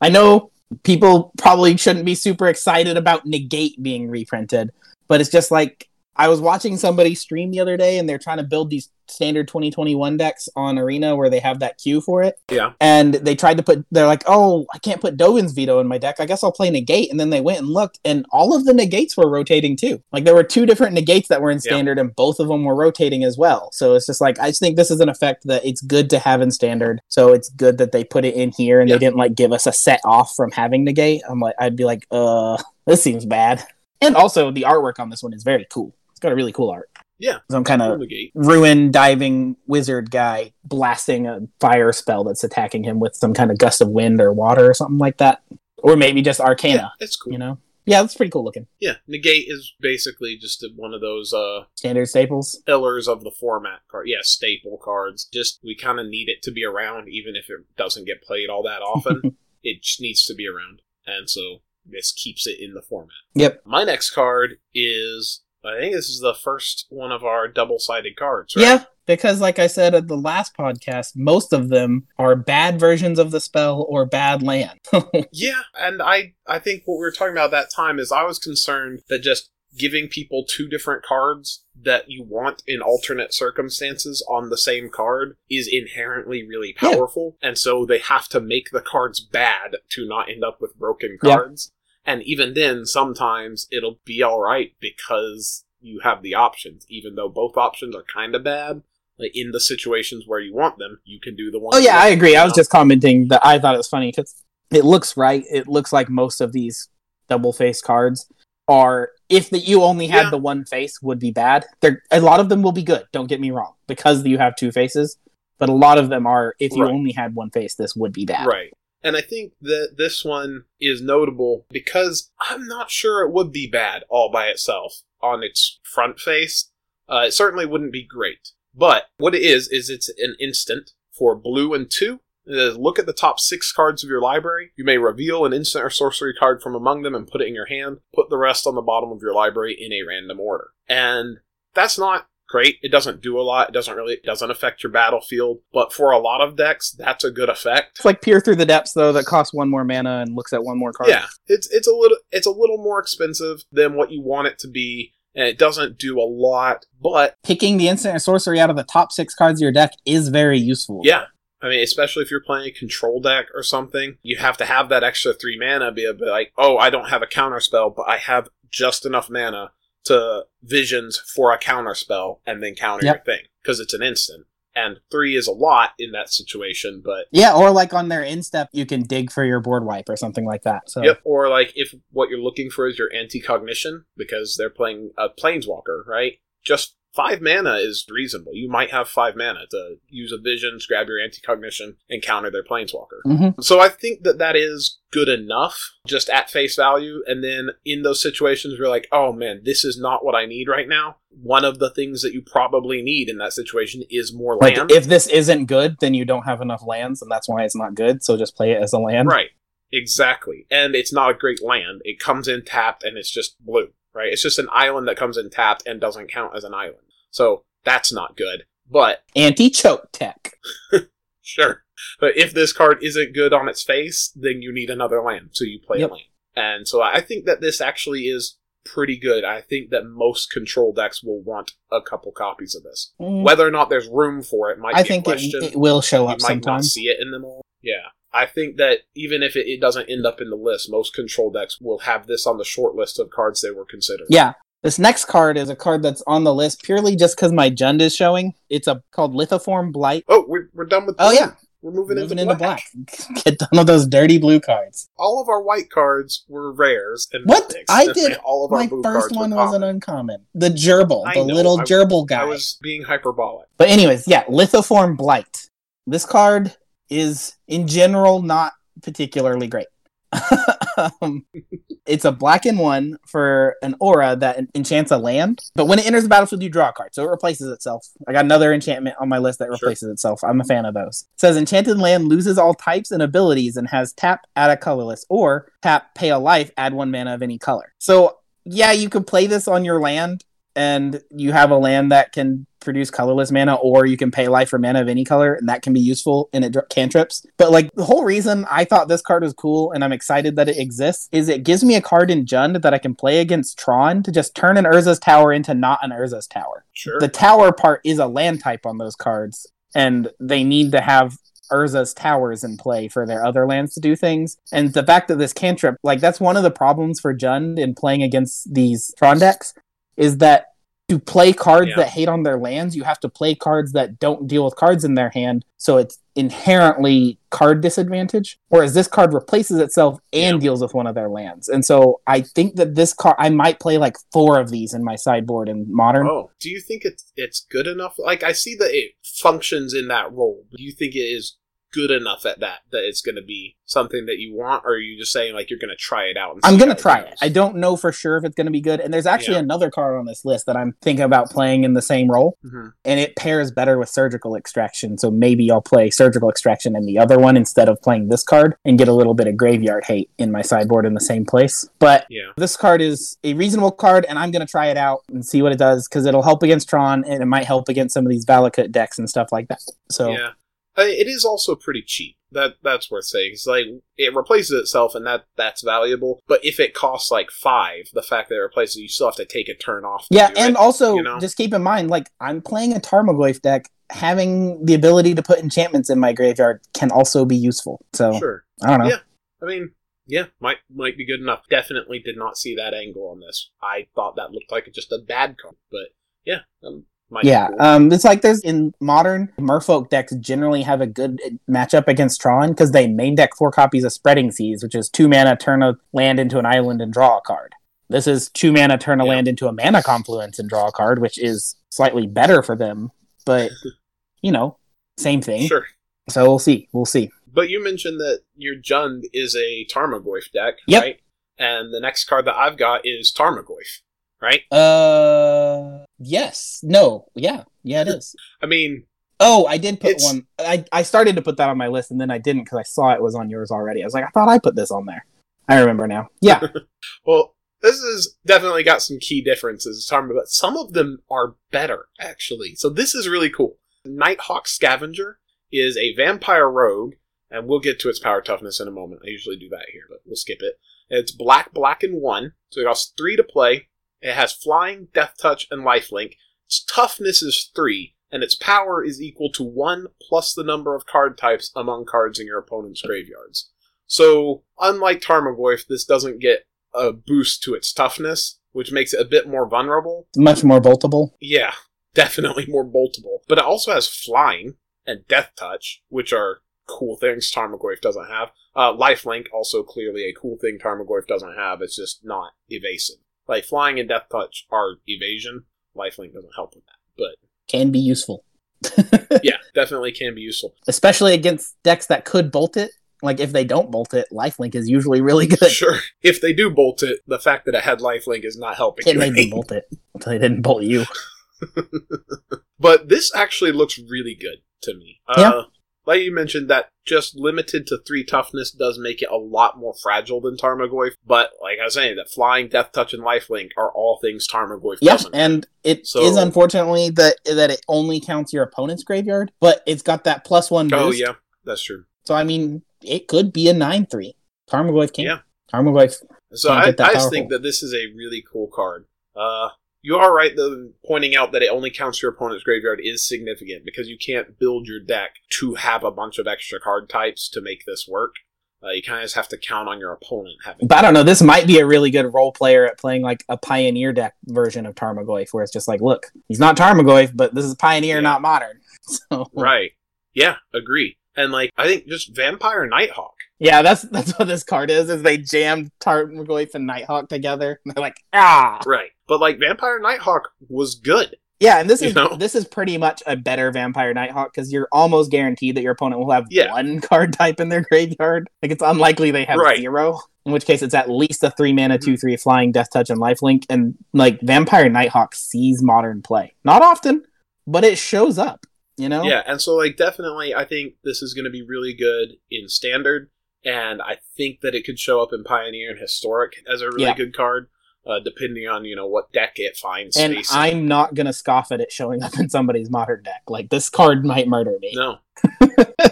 I know people probably shouldn't be super excited about negate being reprinted, but it's just like I was watching somebody stream the other day and they're trying to build these standard 2021 decks on Arena where they have that queue for it. Yeah. And they tried to put, they're like, oh, I can't put Dovin's Veto in my deck. I guess I'll play Negate. And then they went and looked, and all of the negates were rotating too. Like there were two different negates that were in Yeah. standard, and both of them were rotating as well. So it's just like, I just think this is an effect that it's good to have in standard. So it's good that they put it in here and Yeah. they didn't like give us a set off from having negate. I'm like, I'd be like, uh, this seems bad. And also, the artwork on this one is very cool. Got a really cool art. Yeah. Some kind of ruin diving wizard guy blasting a fire spell that's attacking him with some kind of gust of wind or water or something like that. Or maybe just Yeah, arcana, it's cool. you know? Yeah, that's pretty cool looking. Yeah, negate is basically just one of those uh Standard staples. pillars of the format card. Yeah, staple cards. Just we kind of need it to be around, even if it doesn't get played all that often. it just needs to be around, and so this keeps it in the format. Yep. My next card is I think this is the first one of our double sided cards. Right? Yeah, because like I said at the last podcast, most of them are bad versions of the spell or bad land. Yeah, and I I think what we were talking about that time is I was concerned that just giving people two different cards that you want in alternate circumstances on the same card is inherently really Yeah. powerful, and so they have to make the cards bad to not end up with broken Yeah. cards. And even then, sometimes it'll be all right because you have the options, even though both options are kind of bad. Like in the situations where you want them, you can do the one. oh yeah, I agree. I was just commenting that I thought it was funny because it looks right. It looks like most of these double face cards are if that you only had Yeah. the one face would be bad. There a lot of them will be good, don't get me wrong, because you have two faces. But a lot of them are if you Right. only had one face, this would be bad. Right. And I think that this one is notable because I'm not sure it would be bad all by itself on its front face. Uh, it certainly wouldn't be great. But what it is, is it's an instant for blue and two. Is, look at the top six cards of your library. You may reveal an instant or sorcery card from among them and put it in your hand. Put the rest on the bottom of your library in a random order. And that's not great. It doesn't do a lot. It doesn't really, it doesn't affect your battlefield. But for a lot of decks, that's a good effect. It's like peer through the depths though that costs one more mana and looks at one more card. Yeah, it's it's a little it's a little more expensive than what you want it to be, and it doesn't do a lot. But Picking the instant or sorcery out of the top six cards of your deck is very useful. yeah, I mean, especially if you're playing a control deck or something, you have to have that extra three mana. Be a bit like, oh, I don't have a counter spell, but I have just enough mana to visions for a counter spell and then counter Yep. your thing because it's an instant. And three is a lot in that situation, but Yeah, or like on their end step, you can dig for your board wipe or something like that. So Yep. Or like if what you're looking for is your Anticognition because they're playing a planeswalker, right? Just five mana is reasonable. You might have five mana to use a vision, grab your Anticognition, and counter their planeswalker. Mhm. So I think that that is good enough, just at face value. And then in those situations, where you're like, oh man, this is not what I need right now. One of the things that you probably need in that situation is more like land. if this isn't good, then you don't have enough lands, and that's why it's not good. So just play it as a land. Right. Exactly. And it's not a great land. It comes in tapped and it's just blue, right? It's just an island that comes in tapped and doesn't count as an island. So that's not good. But Anti choke tech. sure. But if this card isn't good on its face, then you need another land. So you play Yep. a land. And so I think that this actually is pretty good. I think that most control decks will want a couple copies of this. Mm, Whether or not there's room for it might I be think it, it will show you up might not sometime. see it in them all. Yeah. I think that even if it, it doesn't end up in the list, most control decks will have this on the short list of cards they were considered. Yeah. This next card is a card that's on the list purely just because my Jund is showing. It's a called Lithoform Blight. Oh, we're, we're done with Oh, blue. yeah. We're moving, Moving into, into black. black. Get done with those dirty blue cards. All of our white cards were rares and What? mythics, I did- All of My first one was an uncommon. The gerbil, I the know, little I- gerbil guy. I was being hyperbolic. But anyways, yeah, Lithoform Blight. This card is in general not particularly great. um, it's a black and one for an aura that enchants a land, but when it enters the battlefield, you draw a card, so it replaces itself. I got another enchantment on my list that Sure. replaces itself. I'm a fan of those. It says enchanted land loses all types and abilities and has tap add a colorless or tap pay a life add one mana of any color. So yeah, you could play this on your land and you have a land that can produce colorless mana, or you can pay life for mana of any color, and that can be useful in it cantrips. But like the whole reason I thought this card was cool, and I'm excited that it exists, is it gives me a card in Jund that I can play against Tron to just turn an Urza's Tower into not an Urza's Tower. Sure. The tower part is a land type on those cards, and they need to have Urza's towers in play for their other lands to do things. And the fact that this cantrip, like that's one of the problems for Jund in playing against these Tron decks, is that to play cards Yeah. that hate on their lands, you have to play cards that don't deal with cards in their hand. So it's inherently card disadvantage. Whereas this card replaces itself and Yeah. deals with one of their lands. And so I think that this card, I might play like four of these in my sideboard in modern. Oh, do you think it's it's good enough? Like I see that it functions in that role. Do you think it is good enough at that that it's going to be something that you want, or are you just saying like you're going to try it out? And I'm gonna how try goes? it. I don't know for sure if it's gonna be good. And there's actually Yeah. another card on this list that I'm thinking about playing in the same role, Mhm. and it pairs better with surgical extraction. So maybe I'll play surgical extraction in the other one instead of playing this card and get a little bit of graveyard hate in my sideboard in the same place. But Yeah. this card is a reasonable card, and I'm gonna try it out and see what it does because it'll help against Tron and it might help against some of these Valakut decks and stuff like that. So Yeah. I mean, it is also pretty cheap. That that's worth saying. It's like it replaces itself, and that that's valuable. But if it costs like five, the fact that it replaces, you still have to take a turn off. Yeah, and it, also you know? just keep in mind, like I'm playing a Tarmogoyf deck. Having the ability to put enchantments in my graveyard can also be useful. So sure. I don't know. Yeah. I mean, yeah, might might be good enough. Definitely did not see that angle on this. I thought that looked like just a bad card, but yeah, um, Yeah, um, it's like there's in modern Merfolk decks generally have a good matchup against Tron because they main deck four copies of Spreading Seas, which is two mana, turn a land into an island and draw a card. This is two mana, turn a Yeah. land into a mana confluence and draw a card, which is slightly better for them, but you know, same thing. sure. So we'll see. We'll see. But you mentioned that your Jund is a Tarmogoyf deck, Yep. right? And the next card that I've got is Tarmogoyf, right? Uh, yes. No. Yeah. Yeah, it is. I mean, Oh, I did put It's- one. I, I started to put that on my list and then I didn't because I saw it was on yours already. I was like, I thought I put this on there. I remember now. Yeah. well, this has definitely got some key differences, but some of them are better, actually. So this is really cool. Nighthawk Scavenger is a vampire rogue, and we'll get to its power toughness in a moment. I usually do that here, but we'll skip it. It's black, black, and one, so it costs three to play. It has flying, death touch, and lifelink. Its toughness is three, and its power is equal to one plus the number of card types among cards in your opponent's graveyards. So, unlike Tarmogoyf, this doesn't get a boost to its toughness which makes it a bit more vulnerable. Much more boltable. Yeah, definitely more boltable. But it also has flying and death touch, which are cool things Tarmogoyf doesn't have. Uh, lifelink, also clearly a cool thing Tarmogoyf doesn't have. It's just not evasive. Like flying and death touch are evasion. Lifelink doesn't help with that. But Can be useful. yeah, definitely can be useful. Especially against decks that could bolt it. Like if they don't bolt it, lifelink is usually really good. Sure, if they do bolt it, the fact that it had lifelink is not helping It made them bolt it until they didn't bolt you. but this actually looks really good to me. Yeah. Uh, like you mentioned, that just limited to three toughness does make it a lot more fragile than Tarmogoyf. But like I was saying, that flying, death touch, and lifelink are all things Tarmogoyf doesn't. and it is So- unfortunately that that it only counts your opponent's graveyard, but it's got that plus one boost. oh yeah, that's true. So I mean, it could be a nine three. Tarmogoyf can't. Yeah. Tarmogoyf. So I, I just think that this is a really cool card. Uh, you are right though, pointing out that it only counts your opponent's graveyard is significant because you can't build your deck to have a bunch of extra card types to make this work. Uh, you kind of just have to count on your opponent having. But I don't know. This might be a really good role player at playing like a Pioneer deck version of Tarmogoyf, where it's just like, look, he's not Tarmogoyf, but this is Pioneer, Yeah. not modern. So Right. Yeah, agree. And like I think just Vampire Nighthawk. yeah, that's that's what this card is. Is they jammed Tarmogoyf and Nighthawk together. And they're like, ah, Right. But like Vampire Nighthawk was good. yeah. And this You is know? this is pretty much a better Vampire Nighthawk because you're almost guaranteed that your opponent will have Yeah. one card type in their graveyard. Like it's unlikely they have Right. zero. In which case, it's at least a three mana, two mm-hmm. three flying, death touch, and lifelink. And like Vampire Nighthawk sees modern play, not often, but it shows up. You know, Yeah, and so like definitely I think this is going to be really good in standard and I think that it could show up in Pioneer and Historic as a really Yeah. good card uh, depending on, you know, what deck it finds and. I'm not gonna scoff at it showing up in somebody's modern deck. Like this card might murder me. No.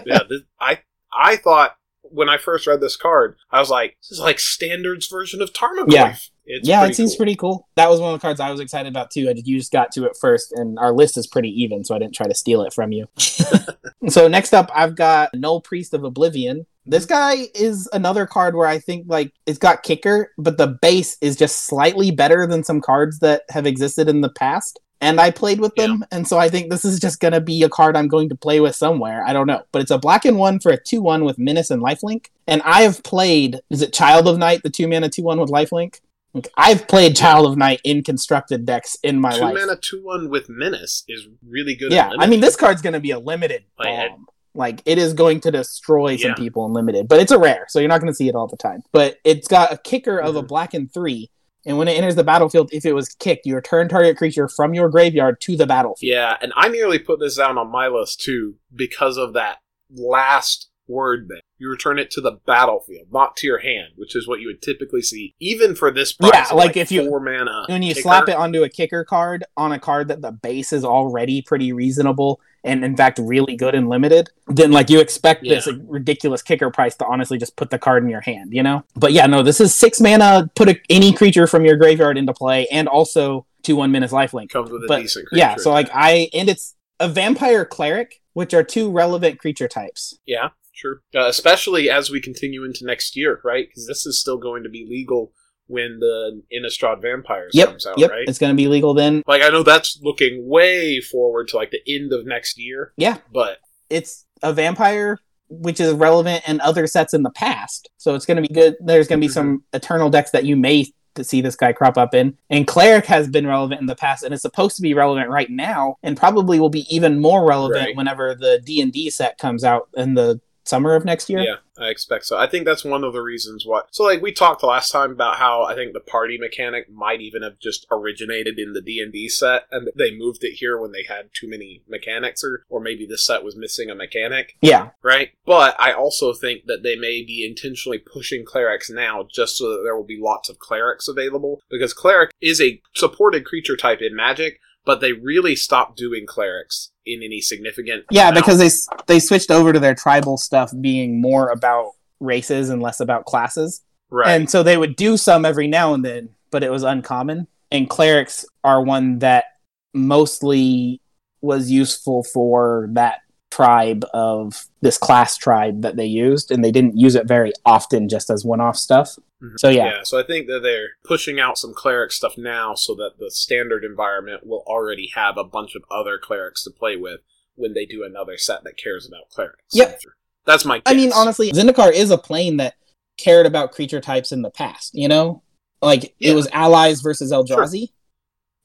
yeah, this, I I thought when I first read this card, I was like, this is like standards version of Tarmogoyf. Yeah. It's yeah, it seems cool. pretty cool. That was one of the cards I was excited about too. I just, you just got to it first, and our list is pretty even, so I didn't try to steal it from you. so next up, I've got Nullpriest of Oblivion. This guy is another card where I think like it's got kicker, but the base is just slightly better than some cards that have existed in the past. And I played with them, and so I think this is just gonna be a card I'm going to play with somewhere. I don't know, but it's a black and one for a two one with Menace and Lifelink. And I have played. Is it Child of Night, the two mana two one with Lifelink? Like, I've played Child of Night in constructed decks in my Two life. mana, two one with Menace is really good. yeah, I mean this card's going to be a limited bomb. Like it is going to destroy some Yeah. people in limited, but it's a rare, so you're not going to see it all the time. But it's got a kicker of a Mhm. black and three, and when it enters the battlefield, if it was kicked, you return target creature from your graveyard to the battlefield. Yeah, and I nearly put this down on my list too because of that last word there. You return it to the battlefield, not to your hand, which is what you would typically see, even for this price. Yeah, of, like if you- four mana. when you kicker. slap it onto a kicker card on a card that the base is already pretty reasonable and in fact really good and limited then like you expect this Yeah. ridiculous kicker price to honestly just put the card in your hand you know but yeah no this is six mana put a, any creature from your graveyard into play and also two one menace lifelink comes with a but decent creature. yeah so like i and it's a vampire cleric which are two relevant creature types yeah, sure. Uh, especially as we continue into next year, right? Because this is still going to be legal when the Innistrad Vampires yep comes out, yep right? it's going to be legal then. Like I know that's looking way forward to like the end of next year, yeah. But it's a vampire which is relevant in other sets in the past. So it's going to be good. There's going to be mm-hmm. some eternal decks that you may to see this guy crop up in. And cleric has been relevant in the past and is supposed to be relevant right now and probably will be even more relevant Right. whenever the d&d set comes out in the summer of next year Yeah, I expect so. I think that's one of the reasons why. So, like we talked last time about how I think the party mechanic might even have just originated in the D and D set, and they moved it here when they had too many mechanics, or or maybe the set was missing a mechanic, yeah right? But I also think that they may be intentionally pushing clerics now just so that there will be lots of clerics available, because cleric is a supported creature type in Magic. But they really stopped doing clerics in any significant. yeah amount. because they they switched over to their tribal stuff being more about races and less about classes right, And so they would do some every now and then, but it was uncommon. And clerics are one that mostly was useful for that tribe of this class tribe that they used, and they didn't use it very often just as one off stuff. Mm-hmm. So yeah, Yeah, so I think that they're pushing out some cleric stuff now so that the standard environment will already have a bunch of other clerics to play with when they do another set that cares about clerics. Yep. That's my guess. I mean, honestly, Zendikar is a plane that cared about creature types in the past. You know, like Yeah. it was allies versus Eldrazi,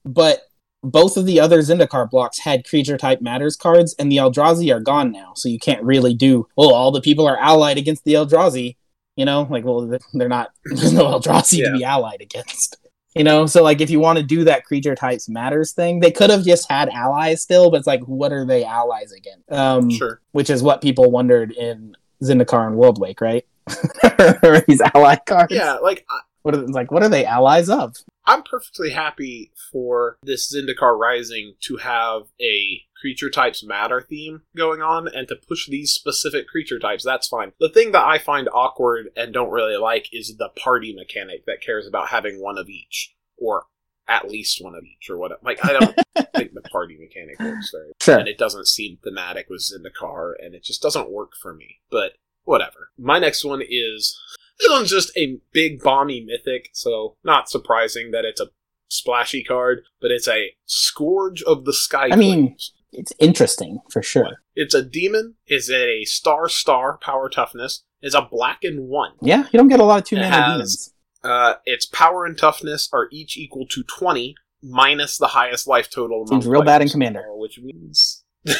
but both of the other Zendikar blocks had creature type matters cards, and the Eldrazi are gone now. So you can't really do. Well, all the people are allied against the Eldrazi. You know, like well, they're not. There's no Eldrazi Yeah. to be allied against. You know, so like if you want to do that creature types matters thing, they could have just had allies still, but it's like, what are they allies against? Um, Sure. which is what people wondered in Zendikar and Worldwake, right? These ally cards. Yeah, like I- What are, like, what are they allies of? I'm perfectly happy for this Zendikar Rising to have a creature types matter theme going on and to push these specific creature types. That's fine. The thing that I find awkward and don't really like is the party mechanic that cares about having one of each or at least one of each or whatever. Like I don't think the party mechanic works very Sure. and it doesn't seem thematic was in the car and it just doesn't work for me. But whatever. My next one is this one's just a big bomby mythic, so not surprising that it's a splashy card, but it's a Scourge of the Sky. I mean-. It's interesting for sure. it's a demon. Is it a star star power toughness. Is a black and one. Yeah, you don't get a lot of two mana demons. Uh, its power and toughness are each equal to twenty minus the highest life total. Seems real bad in. Commander. which means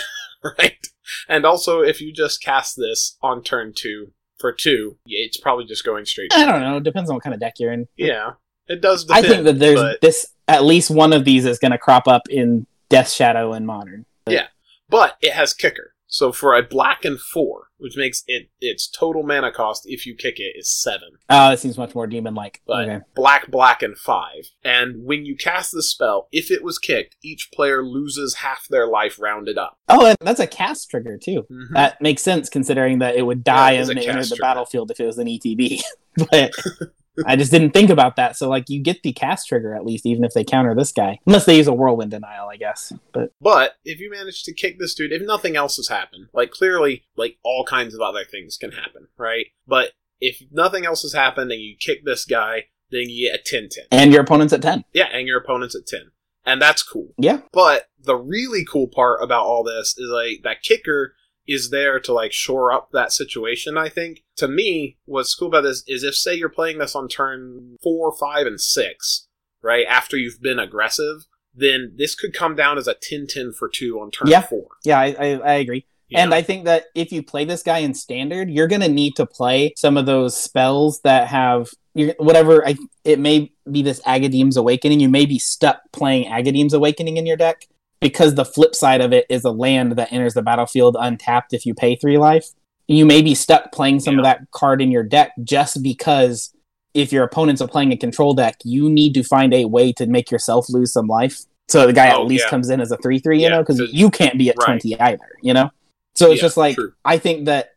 right. And also, if you just cast this on turn two for two, it's probably just going straight. I don't know. It depends on what kind of deck you're in. Yeah, it does. I think that there's but, this. At least one of these is going to crop up in Death Shadow and Modern. Yeah. but it has kicker. So for a black and four, which makes it its total mana cost if you kick it is seven. Oh, that seems much more demon-like. But okay. black, black, and five. And when you cast the spell, if it was kicked, each player loses half their life rounded up. Oh, and that's a cast trigger too. Mhm. That makes sense considering that it would die Yeah, it is and a enter the battlefield if it was an ETB. but I just didn't think about that. So like you get the cast trigger at least, even if they counter this guy. Unless they use a whirlwind denial, I guess. But But if you manage to kick this dude, if nothing else has happened, like clearly, like all kinds of other things can happen, right? But if nothing else has happened and you kick this guy, then you get a 10 10. and your opponent's at ten. Yeah, and your opponent's at 10. And that's cool. Yeah. But the really cool part about all this is like that kicker is there to like shore up that situation, I think. To me, what's cool about this is if say you're playing this on turn four, five, and six, right, after you've been aggressive, then this could come down as a 10-10 for two on turn Yeah. four. Yeah, I, I, I agree. you And know? I think that if you play this guy in standard, you're going to need to play some of those spells that have whatever. I, it may be this Agadeem's Awakening. You may be stuck playing Agadeem's Awakening in your deck because the flip side of it is a land that enters the battlefield untapped if you pay three life. You may be stuck playing some of that card in your deck just because if your opponents are playing a control deck, you need to find a way to make yourself lose some life. So the guy Oh, at least yeah. comes in as a three three, you Yeah, know, because you can't be at right. twenty either, you know. So it's Yeah, just like true. I think that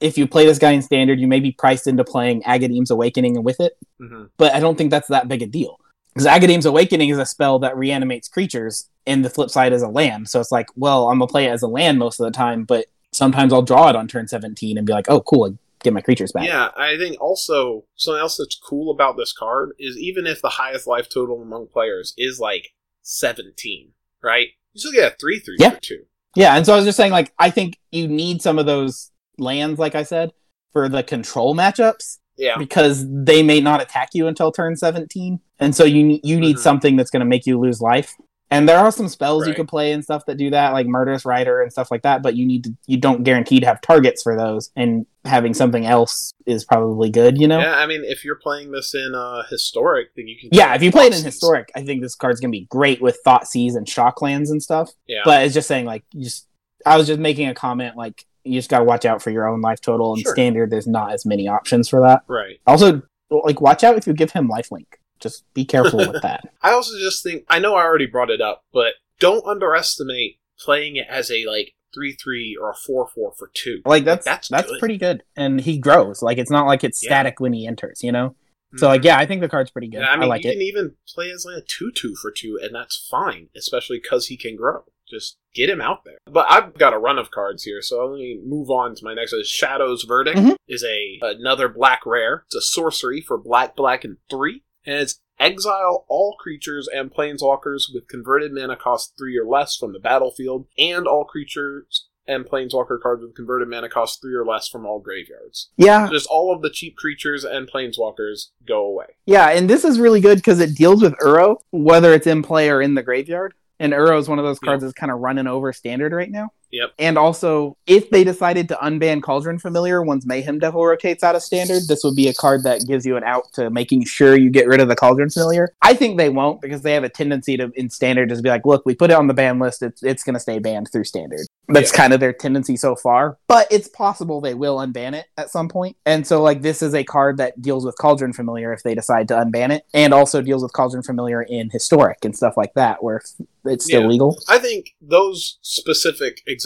if you play this guy in standard, you may be priced into playing Agadeem's Awakening and with it, Mhm. but I don't think that's that big a deal. Because Agadeem's Awakening is a spell that reanimates creatures, and the flip side is a land. So it's like, well, I'm gonna play it as a land most of the time, but sometimes I'll draw it on turn 17 and be like, oh, cool, I get my creatures back. Yeah, I think also something else that's cool about this card is even if the highest life total among players is like 17, right? You still get a 3 3 Yeah. for 2. Yeah, and so I was just saying, like, I think you need some of those lands, like I said, for the control matchups Yeah. because they may not attack you until turn 17, and so you you need Mhm. something that's going to make you lose life. And there are some spells you Right. can play and stuff that do that, like Murderous Rider and stuff like that. But you need to you don't guarantee to have targets for those, and having something else is probably good. You know. Yeah, I mean, if you're playing this in uh, historic, then you can. Yeah, if you play it in historic, I think this card's gonna be great with Thoughtseize and Shocklands and stuff. Yeah. But it's just saying, like, you just I was just making a comment, like, you just gotta watch out for your own life total. And Sure. standard, there's not as many options for that. right. Also, like, watch out if you give him lifelink. Just be careful with that. I also just think I know I already brought it up, but don't underestimate playing it as a like three three or a four four for two. Like that's That's that's, good. pretty good, and he grows. Like it's not like it's Yeah. static when he enters. You know. Mm-hmm. So like, yeah, I think the card's pretty good. Yeah, I mean, like you it. can even play as like a two two for two, and that's fine, especially because he can grow. Just get him out there. But I've got a run of cards here, so let me move on to my next. Shadow's Verdict Mhm. is a another black rare. It's a sorcery for black, black, and three, and it's exile all creatures and planeswalkers with converted mana cost three or less from the battlefield, and all creatures and planeswalker cards with converted mana cost three or less from all graveyards. Yeah, Just all of the cheap creatures and planeswalkers go away. yeah, and this is really good because it deals with Uro, whether it's in play or in the graveyard. And Uro is one of those cards that's kind of running over standard right now. Yep. And also, if they decided to unban Cauldron Familiar once Mayhem Devil rotates out of standard, this would be a card that gives you an out to making sure you get rid of the Cauldron Familiar. I think they won't because they have a tendency to, in standard, just be like, look, we put it on the ban list, it's, it's going to stay banned through standard. That's Yeah. kind of their tendency so far. But it's possible they will unban it at some point. And so, like, this is a card that deals with Cauldron Familiar if they decide to unban it, and also deals with Cauldron Familiar in Historic and stuff like that, where it's still Yeah. legal. I think those specific examples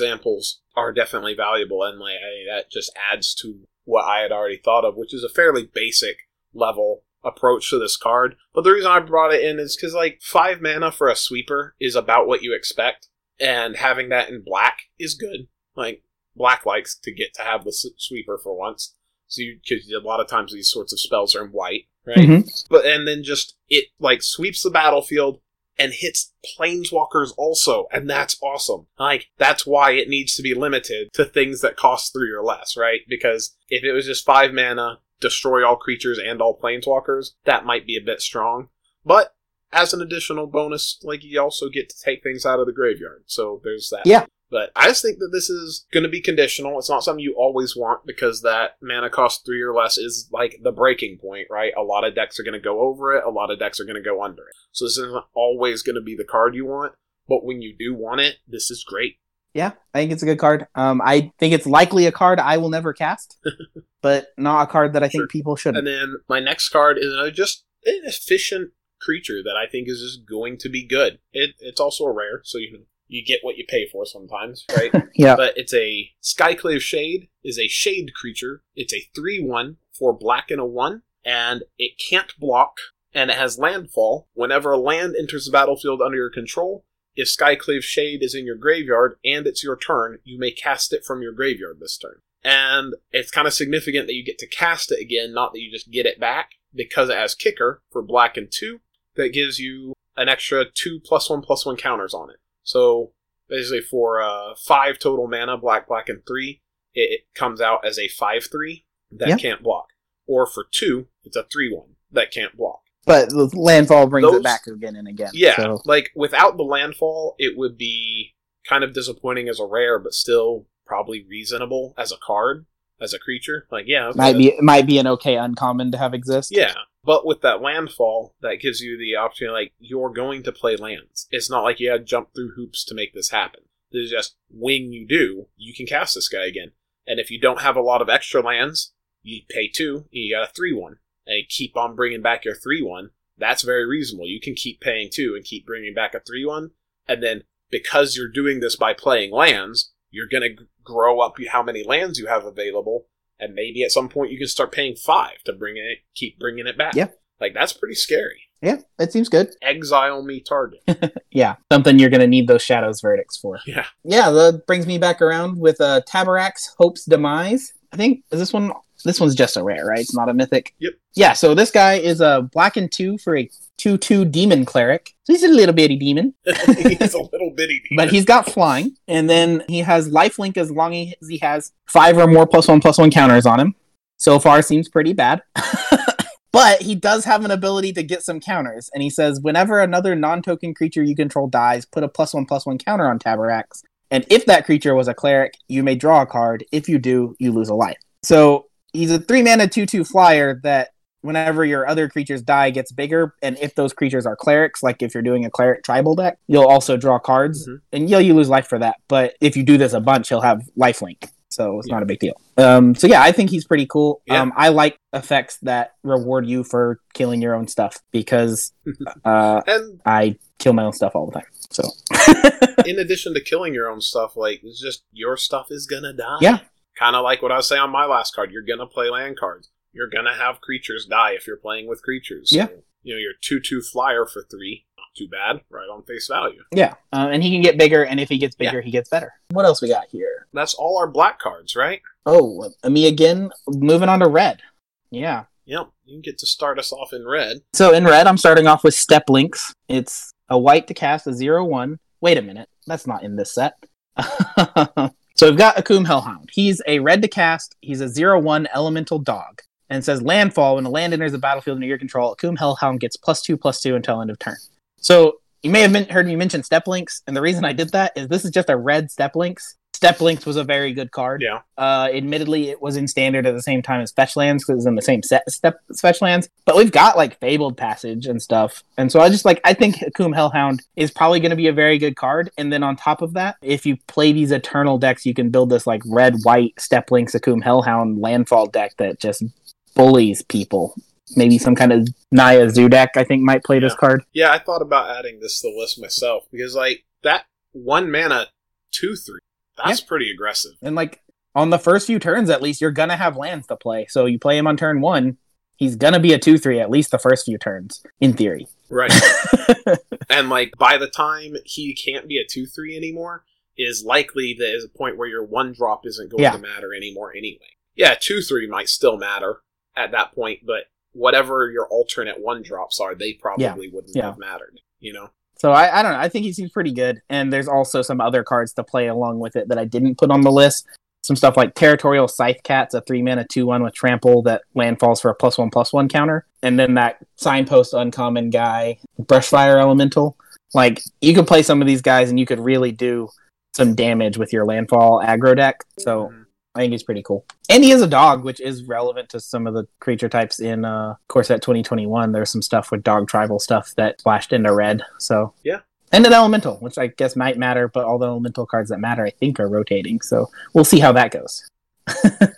are definitely valuable, and like I, that just adds to what I had already thought of, which is a fairly basic level approach to this card. But the reason I brought it in is because like five mana for a sweeper is about what you expect, and having that in black is good. Like black likes to get to have the sweeper for once, so you because a lot of times these sorts of spells are in white, right? Mhm. But and then just it like sweeps the battlefield and hits planeswalkers also, and that's awesome. Like that's why it needs to be limited to things that cost three or less, right? Because if it was just five mana, destroy all creatures and all planeswalkers, that might be a bit strong. But as an additional bonus, like you also get to take things out of the graveyard. So there's that. Yeah. But I just think that this is going to be conditional. It's not something you always want because that mana cost three or less is like the breaking point, right? A lot of decks are going to go over it. A lot of decks are going to go under it. So this isn't always going to be the card you want. But when you do want it, this is great. Yeah, I think it's a good card. Um, I think it's likely a card I will never cast, but not a card that I think Sure. people shouldn't. And then my next card is another just an efficient creature that I think is just going to be good. It, it's also a rare, so you you get what you pay for sometimes, right? yeah. but it's a Skyclave Shade is a shade creature. It's a 3-1 for black and a 1 and it can't block and it has landfall. Whenever a land enters the battlefield under your control, if Skyclave Shade is in your graveyard and it's your turn, you may cast it from your graveyard this turn. And it's kind of significant that you get to cast it again, not that you just get it back, because it has kicker for black and 2 that gives you an extra 2 plus 1 plus 1 counters on it. So basically for uh, five total mana, black, black, and three, it, it comes out as a five three that Yeah. can't block. Or for two, it's a three one that can't block. But the landfall brings Those- it back again and again. Yeah, So, like without the landfall, it would be kind of disappointing as a rare, but still probably reasonable as a card, as a creature. Like yeah, okay, might be might be an okay uncommon to have exist. Yeah, but with that landfall, that gives you the opportunity, like, you're going to play lands. It's not like you had to jump through hoops to make this happen. This is just, when you do, you can cast this guy again. And if you don't have a lot of extra lands, you pay two, and you got a 3 1. And you keep on bringing back your 3 1. That's very reasonable. You can keep paying two and keep bringing back a 3 1. And then, because you're doing this by playing lands, you're going to grow up how many lands you have available and maybe at some point you can start paying five to bring it, keep bringing it back. Yeah. like that's pretty scary. Yeah, it seems good. Exile me target. Yeah, something you're going to need those shadows verdicts for. yeah, Yeah, that brings me back around with uh, Taborax Hope's Demise. I think is this one. This one's just a rare, right? It's not a mythic. Yep. Yeah. So this guy is a black and two for a two-two demon cleric. So he's a little bitty demon, he's a little bitty, but he's got flying, and then he has lifelink as long as he has five or more plus one plus one counters on him. So far, seems pretty bad. But he does have an ability to get some counters, and he says whenever another non-token creature you control dies, put a plus one plus one counter on Taborax. And if that creature was a cleric, you may draw a card. If you do, you lose a life. So he's a three mana two two flyer that whenever your other creatures die gets bigger, and if those creatures are clerics, like if you're doing a cleric tribal deck, you'll also draw cards, Mhm. and yeah, you lose life for that. But if you do this a bunch, he'll have lifelink, so it's Yeah. not a big deal. Um, so yeah, I think he's pretty cool. Yeah. Um, I like effects that reward you for killing your own stuff because uh, And I kill my own stuff all the time. So in addition to killing your own stuff, like it's just your stuff is gonna die. Yeah. Kind of like what I say on my last card. You're gonna play land cards. You're gonna have creatures die if you're playing with creatures. So, Yeah. you know, your 2 2 flyer for 3. Not too bad, right on face value. Yeah, uh, and he can get bigger, and if he gets bigger, he gets better. What else we got here? That's all our black cards, right? Oh, me again. Moving on to red. Yeah. Yep. You can get to start us off in red. So in red, I'm starting off with Steppe Lynx. It's a white to cast a zero one. Wait a minute, that's not in this set. so we've got Akum Hellhound. He's a red to cast. He's a zero one elemental dog, and says landfall when a land enters the battlefield under your control. Akum Hellhound gets plus two plus two until end of turn. So you may have heard me mention Steppe Lynx, and the reason I did that is this is just a red Steppe Lynx. Steppe Lynx was a very good card. Yeah. Uh, admittedly, it was in standard at the same time as Fetch Lands because it's in the same set step Fetch Lands. But we've got like Fabled Passage and stuff, and so I just like I think Akum Hellhound is probably going to be a very good card. And then on top of that, if you play these Eternal decks, you can build this like red white Steppe Lynx Akum Hellhound Landfall deck that just bullies people. Maybe some kind of Naya Zoo deck I think might play this card. Yeah, I thought about adding this to the list myself because, like, that one mana 2 3, that's pretty aggressive. And like on the first few turns, at least you're gonna have lands to play. So you play him on turn one, he's gonna be a two three at least the first few turns, in theory. Right. and, like, by the time he can't be a 2 3 anymore, is likely that is a point where your one drop isn't going Yeah. to matter anymore anyway. Yeah, 2 3 might still matter at that point, but whatever your alternate one drops are, they probably wouldn't Yeah. have mattered, you know? So I, I don't know. I think he seems pretty good. And there's also some other cards to play along with it that I didn't put on the list. Some stuff like Territorial Scythecat's a three mana two one with trample that landfalls for a plus one plus one counter. And then that signpost uncommon guy, Brushfire Elemental. Like you could play some of these guys and you could really do some damage with your landfall aggro deck. So Mhm. I think he's pretty cool. And he is a dog, which is relevant to some of the creature types in uh Core Set 2021. There's some stuff with dog tribal stuff that splashed into red. So Yeah. And an elemental, which I guess might matter, but all the elemental cards that matter I think are rotating. So we'll see how that goes.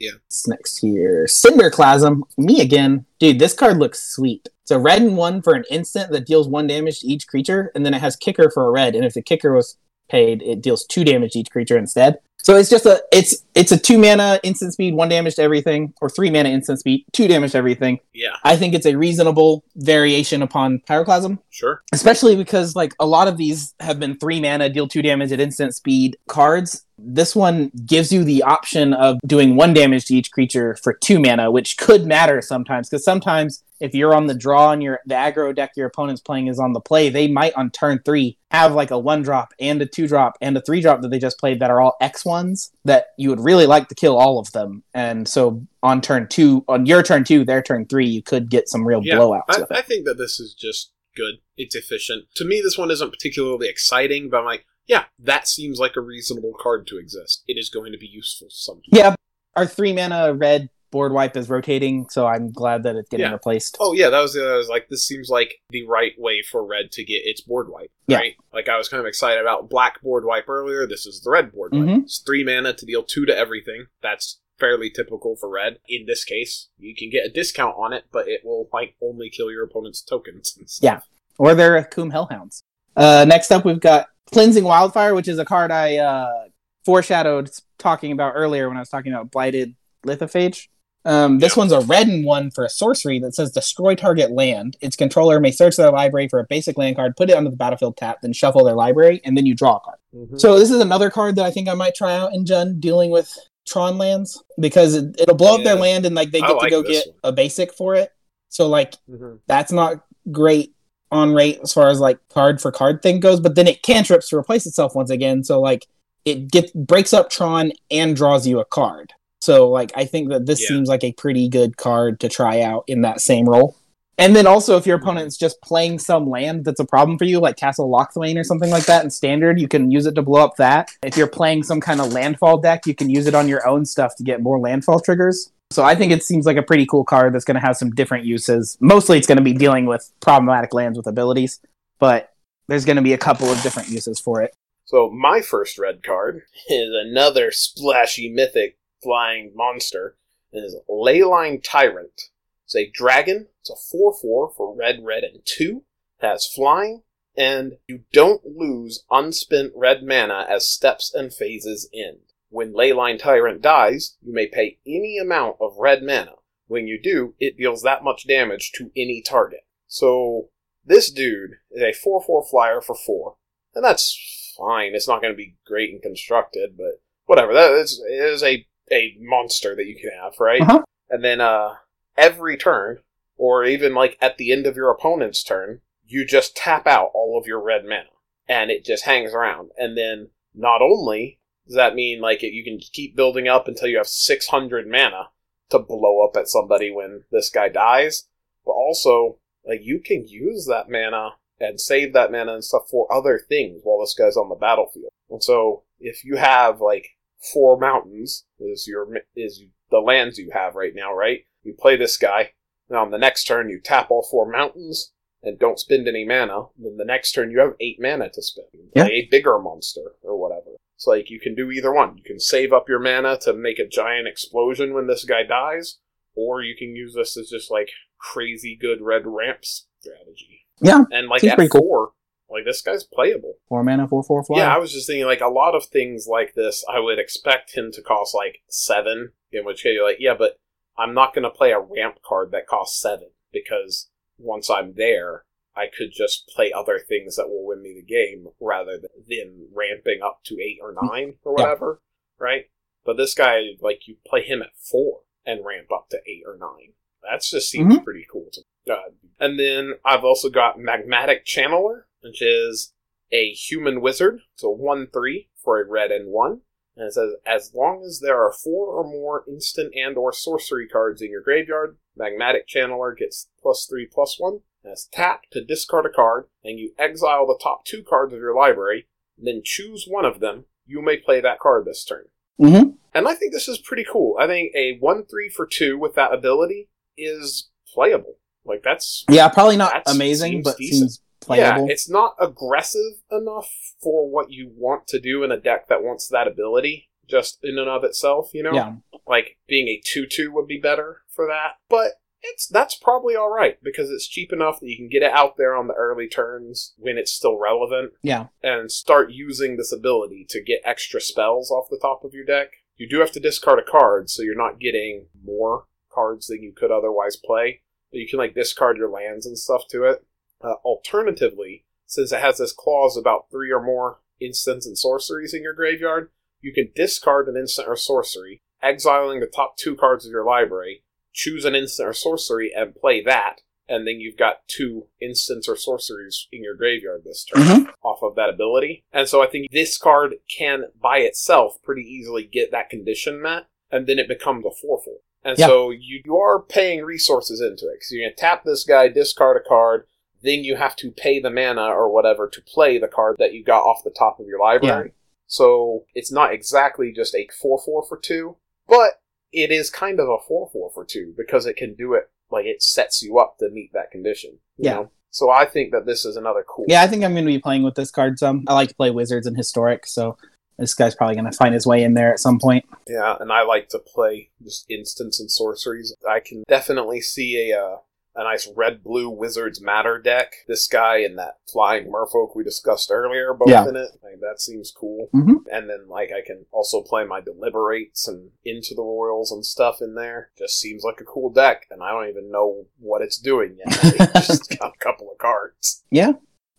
Yeah. What's next here? Cinderclasm. Me again. Dude, this card looks sweet. It's a red and one for an instant that deals one damage to each creature, and then it has kicker for a red. And if the kicker was paid, it deals two damage to each creature instead. So it's just a it's it's a two mana instant speed, one damage to everything, or three mana instant speed, two damage to everything. Yeah, I think it's a reasonable variation upon Pyroclasm sure. especially because like a lot of these have been three mana deal two damage at instant speed cards this one gives you the option of doing one damage to each creature for two mana which could matter sometimes because sometimes if you're on the draw and your the aggro deck your opponent's playing is on the play they might on turn three have like a one drop and a two drop and a three drop that they just played that are all x ones that you would really like to kill all of them and so on turn two on your turn two their turn three you could get some real Yeah, blowouts I. I think that this is just good. It's efficient. To me, this one isn't particularly exciting, but I'm like, yeah, that seems like a reasonable card to exist. It is going to be useful sometime. Yeah, our three mana red board wipe is rotating, so I'm glad that it's getting Yeah. replaced. Oh yeah, that was the I was like, this seems like the right way for red to get its board wipe. Yeah. Right? Like I was kind of excited about black board wipe earlier. This is the red board wipe. Mhm. It's three mana to deal two to everything. That's fairly typical for red. In this case, you can get a discount on it, but it will like only kill your opponent's tokens. and stuff. Yeah. Or they're Akum Hellhounds. Uh, next up, we've got Cleansing Wildfire, which is a card I uh, foreshadowed talking about earlier when I was talking about Blighted Lithophage. Um, this one's a red and one for a sorcery that says destroy target land. Its controller may search their library for a basic land card, put it onto the battlefield tap, then shuffle their library, and then you draw a card. Mhm. So this is another card that I think I might try out in Jund dealing with Tron lands because it, it'll blow up their land and like they get like to go get one. a basic for it. So like Mhm. that's not great on rate as far as like card for card thing goes, but then it cantrips to replace itself once again. So like it gets breaks up Tron and draws you a card. So like I think that this Yeah. seems like a pretty good card to try out in that same role. And then also if your mm-hmm. opponent's just playing some land that's a problem for you, like Castle Locthwain or something like that in standard, you can use it to blow up that. If you're playing some kind of landfall deck, you can use it on your own stuff to get more landfall triggers. So I think it seems like a pretty cool card that's going to have some different uses. Mostly it's going to be dealing with problematic lands with abilities, but there's going to be a couple of different uses for it. So my first red card is another splashy mythic flying monster. Is Leyline Tyrant. It's a dragon. It's a 4-4 for red, red, and 2. It has flying, and you don't lose unspent red mana as steps and phases end. When Leyline Tyrant dies, you may pay any amount of red mana. When you do, it deals that much damage to any target. So this dude is a 4 4 flyer for 4. And that's fine. It's not going to be great and constructed, but whatever. That is a, a monster that you can have, right? Uh-huh. And then uh, every turn, or even like at the end of your opponent's turn, you just tap out all of your red mana. And it just hangs around. And then not only does that mean like it, you can keep building up until you have 600 mana to blow up at somebody when this guy dies, but also like you can use that mana and save that mana and stuff for other things while this guy's on the battlefield. And so if you have like four mountains is your is the lands you have right now, right? You play this guy, and on the next turn you tap all four mountains and don't spend any mana. Then the next turn you have eight mana to spend. Yeah. Play a bigger monster or whatever. It's like you can do either one. You can save up your mana to make a giant explosion when this guy dies, or you can use this as just like crazy good red ramp strategy. Yeah, And like at pretty cool. Like this guy's playable. Four mana, four four flyer. Yeah, I was just thinking like a lot of things like this, I would expect him to cost like seven. In which case, you're like, yeah, but I'm not going to play a ramp card that costs seven because once I'm there, I could just play other things that will win me the game rather than, ramping up to eight or nine or Yeah. whatever, right? But this guy, like, you play him at four and ramp up to eight or nine. That just seems Mhm. pretty cool to me. Uh, and then I've also got Magmatic Channeler, which is a human wizard. So 1 3 for a red and 1. And it says, as long as there are four or more instant and or sorcery cards in your graveyard, Magmatic Channeler gets plus 3 plus 1. Has tap to discard a card, and you exile the top two cards of your library, then choose one of them. You may play that card this turn. Mm-hmm. And I think this is pretty cool. I think a 1 3 for 2 with that ability is playable. Like, that's Yeah, probably not amazing, but decent. seems playable. yeah, it's not aggressive enough for what you want to do in a deck that wants that ability just in and of itself, you know? yeah. Like being a 2-2 would be better for that. But it's that's probably all right because it's cheap enough that you can get it out there on the early turns when it's still relevant Yeah. and start using this ability to get extra spells off the top of your deck. You do have to discard a card, so you're not getting more cards than you could otherwise play. But you can like discard your lands and stuff to it. Uh, alternatively, since it has this clause about three or more instants and sorceries in your graveyard, you can discard an instant or sorcery, exiling the top two cards of your library, choose an instant or sorcery, and play that. And then you've got two instants or sorceries in your graveyard this turn Mhm. off of that ability. And so I think this card can, by itself, pretty easily get that condition met, and then it becomes a 4 4. And Yeah. so you, you are paying resources into it. Because you're going to tap this guy, discard a card, then you have to pay the mana or whatever to play the card that you got off the top of your library. Yeah. So it's not exactly just a 4 4 for 2, but it is kind of a 4 4 for 2 because it can do it, like it sets you up to meet that condition. you Yeah. know? So I think that this is another cool. Yeah, I think I'm going to be playing with this card some. I like to play wizards and historic, so this guy's probably going to find his way in there at some point. Yeah, and I like to play just instants and sorceries. I can definitely see a uh, a nice red blue wizards matter deck. This guy and that flying merfolk we discussed earlier, both Yeah. in it. Like, that seems cool. Mhm. And then like I can also play my deliberates and Into the Roils and stuff in there. Just seems like a cool deck, and I don't even know what it's doing yet. It's just got a couple of cards. Yeah.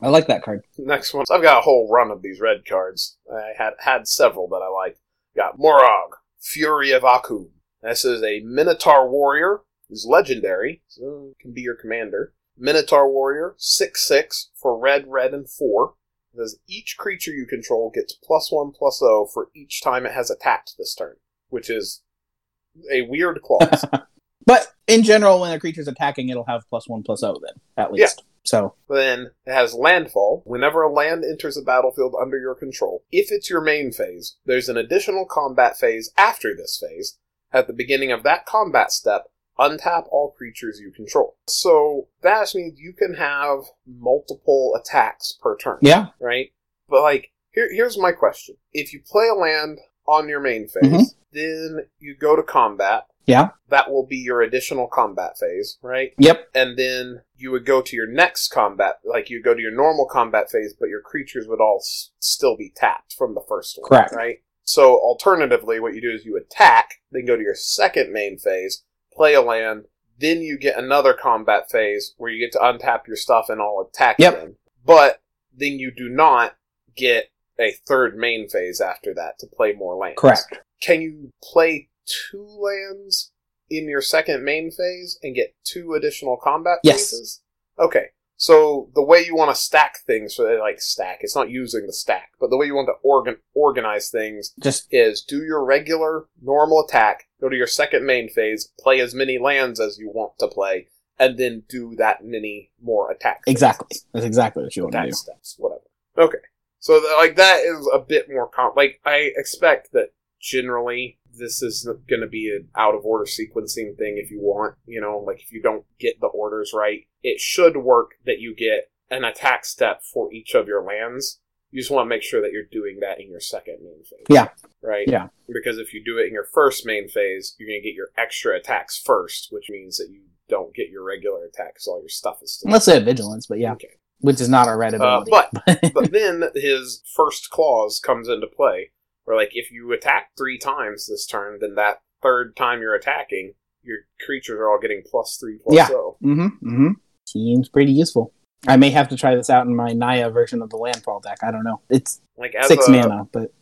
I like that card. Next one. I've got a whole run of these red cards. I had had several that I liked. Got Moraug, Fury of Akoum. This is a Minotaur warrior. He's legendary, so can be your commander. Minotaur warrior, 6 6 for red, red, and 4. It says each creature you control gets plus 1 plus 0 for each time it has attacked this turn, which is a weird clause. But in general, when a creature's attacking, it'll have plus one plus O then, at least. Yeah. So, Then it has landfall. Whenever a land enters a battlefield under your control, if it's your main phase, there's an additional combat phase after this phase. At the beginning of that combat step, untap all creatures you control. So that just means you can have multiple attacks per turn, yeah. right? But like, here, here's my question: If you play a land on your main phase, Mhm. then you go to combat. Yeah. That will be your additional combat phase, right? Yep. and then you would go to your next combat, like you go to your normal combat phase, but your creatures would all s- still be tapped from the first one, Correct. right? So alternatively, what you do is you attack, then go to your second main phase, play a land, Then you get another combat phase where you get to untap your stuff and all attack Yep. again. But then you do not get a third main phase after that to play more lands. Correct. Can you play two lands in your second main phase and get two additional combat Yes. phases? Okay. So the way you want to stack things, so they like stack, it's not using the stack, but the way you want to organ organize things Just is do your regular normal attack, go to your second main phase, play as many lands as you want to play, and then do that many more attack. phases. exactly. That's exactly what you want to do. steps, whatever. Okay, so th- like that is a bit more com- like I expect that generally this is going to be an out of order sequencing thing if you want, you know, like if you don't get the orders right, it should work that you get an attack step for each of your lands. You just want to make sure that you're doing that in your second main phase. Yeah. Right? Yeah. Because if you do it in your first main phase, you're going to get your extra attacks first, which means that you don't get your regular attacks. All your stuff is still. Unless they have vigilance, but yeah, Okay. which is not our red Uh, ability. but but then his first clause comes into play, where like if you attack three times this turn, then that third time you're attacking, your creatures are all getting plus three plus Yeah. zero. mm-hmm. Mm-hmm. Seems pretty useful. I may have to try this out in my Naya version of the landfall deck. I don't know. It's Like six a, mana, but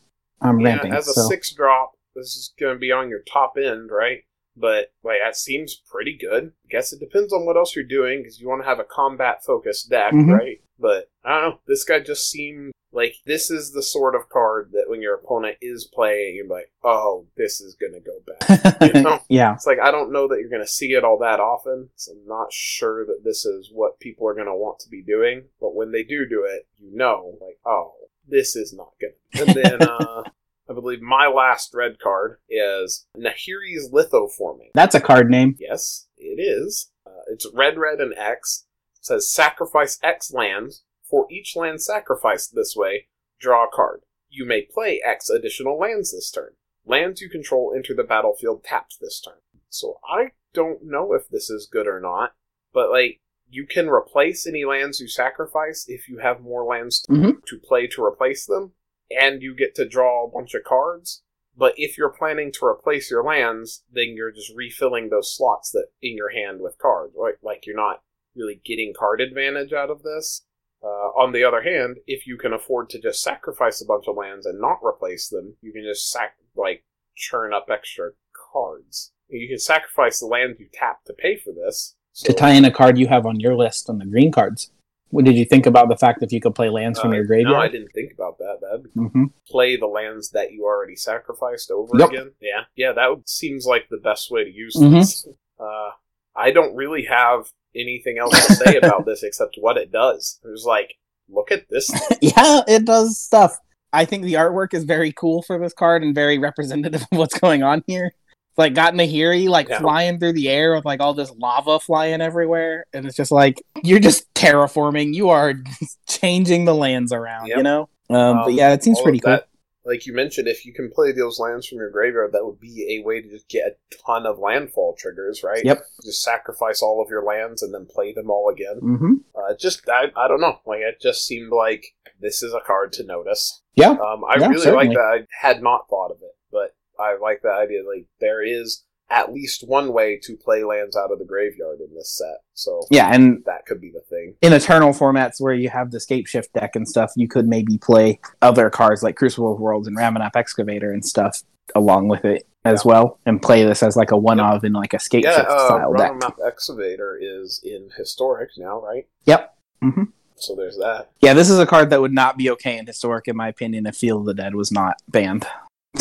I'm yeah, ramping. as a so six drop, this is going to be on your top end, right? But like that seems pretty good. I guess it depends on what else you're doing because you want to have a combat focused deck, Mhm. right? But I don't know. This guy just seemed like this is the sort of card that when your opponent is playing, you're like, oh, this is going to go bad. you know? yeah, It's like I don't know that you're going to see it all that often, so I'm not sure that this is what people are going to want to be doing. But when they do do it, you know, like, oh, this is not good. And then uh, I believe my last red card is Nahiri's Lithoforming. that's a card name. Yes, it is. Uh, it's red, red, and X. Says sacrifice X lands. For each land sacrificed this way, draw a card. You may play X additional lands this turn. Lands you control enter the battlefield tapped this turn. So I don't know if this is good or not, but like you can replace any lands you sacrifice if you have more lands to, Mhm. to play to replace them, and you get to draw a bunch of cards. But if you're planning to replace your lands, then you're just refilling those slots that in your hand with cards, right? Like you're not really getting card advantage out of this. Uh, on the other hand, if you can afford to just sacrifice a bunch of lands and not replace them, you can just sac like churn up extra cards. You can sacrifice the land you tap to pay for this. So, to tie in a card you have on your list on the green cards. What did you think about the fact if you could play lands from uh, your No, I didn't think about that. That'd mm-hmm. play the lands that you already sacrificed over Yep. again. Yeah, yeah, that seems like the best way to use Mhm. this. Uh, I don't really have anything else to say about this except what it does. There's like, look at this. yeah, it does stuff. I think the artwork is very cool for this card and very representative of what's going on here. It's like got Nahiri like Yeah. flying through the air with like all this lava flying everywhere, and it's just like you're just terraforming. You are changing the lands around, you know. Um, but Um, yeah, it seems pretty cool. that- Like you mentioned, if you can play those lands from your graveyard, that would be a way to just get a ton of landfall triggers, right? Yep. Just sacrifice all of your lands and then play them all again. hmm Uh, just, I, I don't know. Like, it just seemed like this is a card to notice. Yeah, Um, I Yeah, really certainly. like that. I had not thought of it, but I like the idea. Like there is at least one way to play lands out of the graveyard in this set, so yeah, and that could be the thing. in eternal formats where you have the scape shift deck and stuff, you could maybe play other cards like Crucible of Worlds and Ramunap Excavator and stuff along with it as well, and play this as like a one of in like a scape Yeah, shift uh, style deck. Map Excavator is in historic now, right? Yep. hmm So there's that. Yeah, this is a card that would not be okay in historic, in my opinion, if Field of the Dead was not banned.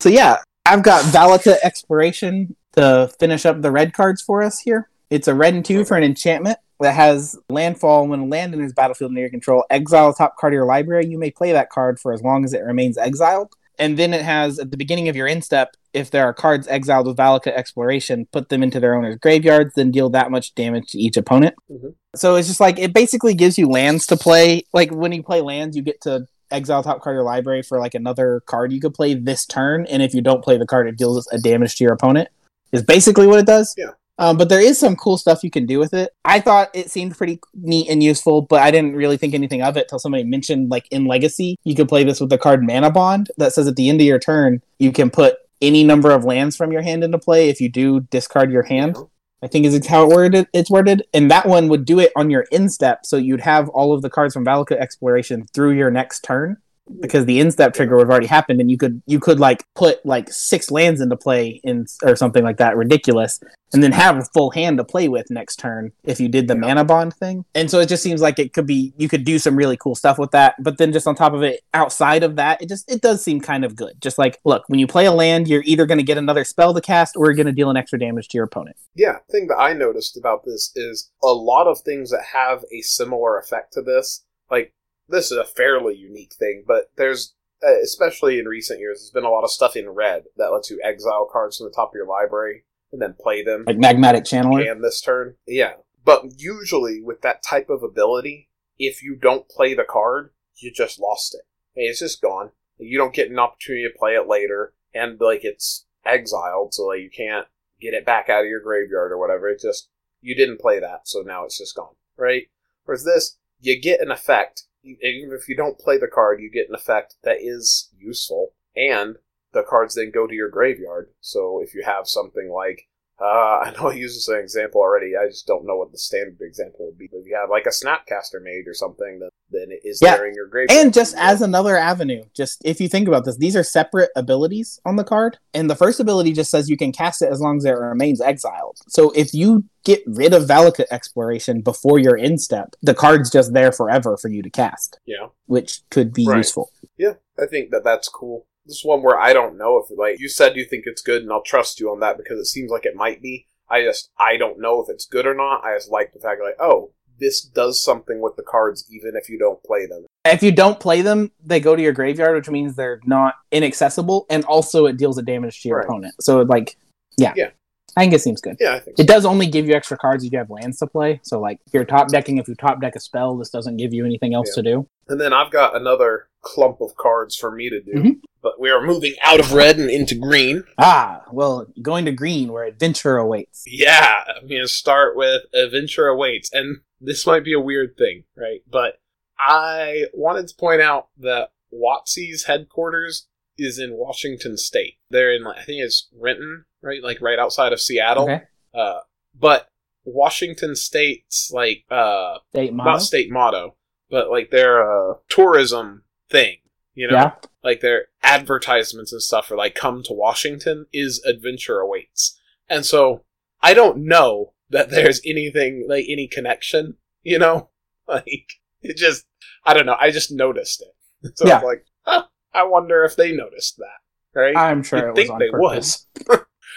so yeah, I've got Valakut Exploration to finish up the red cards for us here. It's a red and two for an enchantment that has landfall when a land enters battlefield near your control. Exile the top card of your library. You may play that card for as long as it remains exiled. And then it has at the beginning of your end step, if there are cards exiled with Valakut Exploration, put them into their owner's graveyards, then deal that much damage to each opponent. Mm-hmm. So it's just like it basically gives you lands to play. Like when you play lands, you get to exile top card of your library for like another card you could play this turn, and if you don't play the card, it deals a damage to your opponent. Is basically what it does. Yeah. Um, but there is some cool stuff you can do with it. I thought it seemed pretty neat and useful, but I didn't really think anything of it till somebody mentioned like in Legacy, you could play this with the card Mana Bond that says at the end of your turn you can put any number of lands from your hand into play. If you do, discard your hand. I think is how it worded, it's worded. And that one would do it on your end step, so you'd have all of the cards from Valakut Exploration through your next turn. Because the end step trigger would have already happened, and you could you could like put like six lands into play in or something like that ridiculous, and then have a full hand to play with next turn if you did the mana bond thing. And so it just seems like it could be you could do some really cool stuff with that. But then just on top of it, outside of that, it just it does seem kind of good. Just like look, when you play a land, you're either going to get another spell to cast or you're going to deal an extra damage to your opponent. Yeah, thing that I noticed about this is a lot of things that have a similar effect to this. Like this is a fairly unique thing, but there's uh, especially in recent years, there's been a lot of stuff in red that lets you exile cards from the top of your library and then play them Like magmatic channeler. and this turn. Yeah, but usually with that type of ability, if you don't play the card, you just lost it. It's just gone. You don't get an opportunity to play it later, and like it's exiled, so like you can't get it back out of your graveyard or whatever. It just you didn't play that, so now it's just gone, right? Whereas this, you get an effect. Even if you don't play the card, you get an effect that is useful, and the cards then go to your graveyard. So if you have something like uh, I know I used this as an example already. I just don't know what the standard example would be. But if you have like a Snapcaster Mage or something, then, then it is Yeah. there in your graveyard. And just as another avenue, just if you think about this, these are separate abilities on the card. And the first ability just says you can cast it as long as it remains exiled. So if you get rid of Valakut Exploration before your end step, the card's just there forever for you to cast, yeah, which could be Right. useful. yeah, I think that that's cool. This one where I don't know if like you said you think it's good, and I'll trust you on that because it seems like it might be. I just I don't know if it's good or not. I just like the fact like oh this does something with the cards even if you don't play them. If you don't play them, they go to your graveyard, which means they're not inaccessible, and also it deals a damage to your Right. opponent. So, like, yeah, Yeah. I think it seems good. Yeah, I think. It does only give you extra cards if you have lands to play. So, like, if you're top decking, if you top deck a spell, this doesn't give you anything else Yeah. to do. And then I've got another clump of cards for me to do. Mhm. But we are moving out of red and into green. Ah, well, going to green where adventure awaits. Yeah, I'm going to start with Adventure Awaits. And this might be a weird thing, right? But I wanted to point out that WotC's headquarters is in Washington State. They're in, I think it's Renton, right? Like right outside of Seattle. Okay. Uh, but Washington State's, like, uh, State motto. not state motto, but like their uh, tourism thing, you know? Yeah. like their advertisements and stuff for like come to Washington is adventure awaits. And so I don't know that there's anything like any connection, you know? Like it just I don't know, I just noticed it. So Yeah. I was like, huh, I wonder if they noticed that. Right? I'm sure was think they purpose.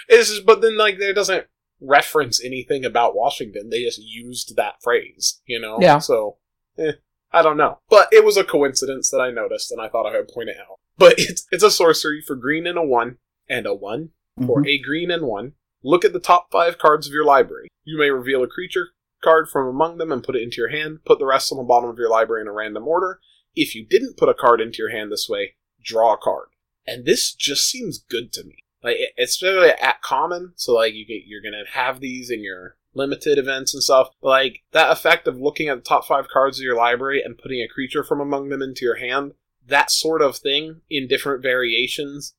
it's just, but then like there doesn't reference anything about Washington. They just used that phrase, you know. Yeah. So, eh, I don't know, but it was a coincidence that I noticed, and I thought I would point it out. But it's it's a sorcery for green and a one and a one for Mhm. a green and one. Look at the top five cards of your library. You may reveal a creature card from among them and put it into your hand. Put the rest on the bottom of your library in a random order. If you didn't put a card into your hand this way, draw a card. And this just seems good to me. Like especially at common, so like you get you're gonna have these in your limited events and stuff. But like that effect of looking at the top five cards of your library and putting a creature from among them into your hand, that sort of thing in different variations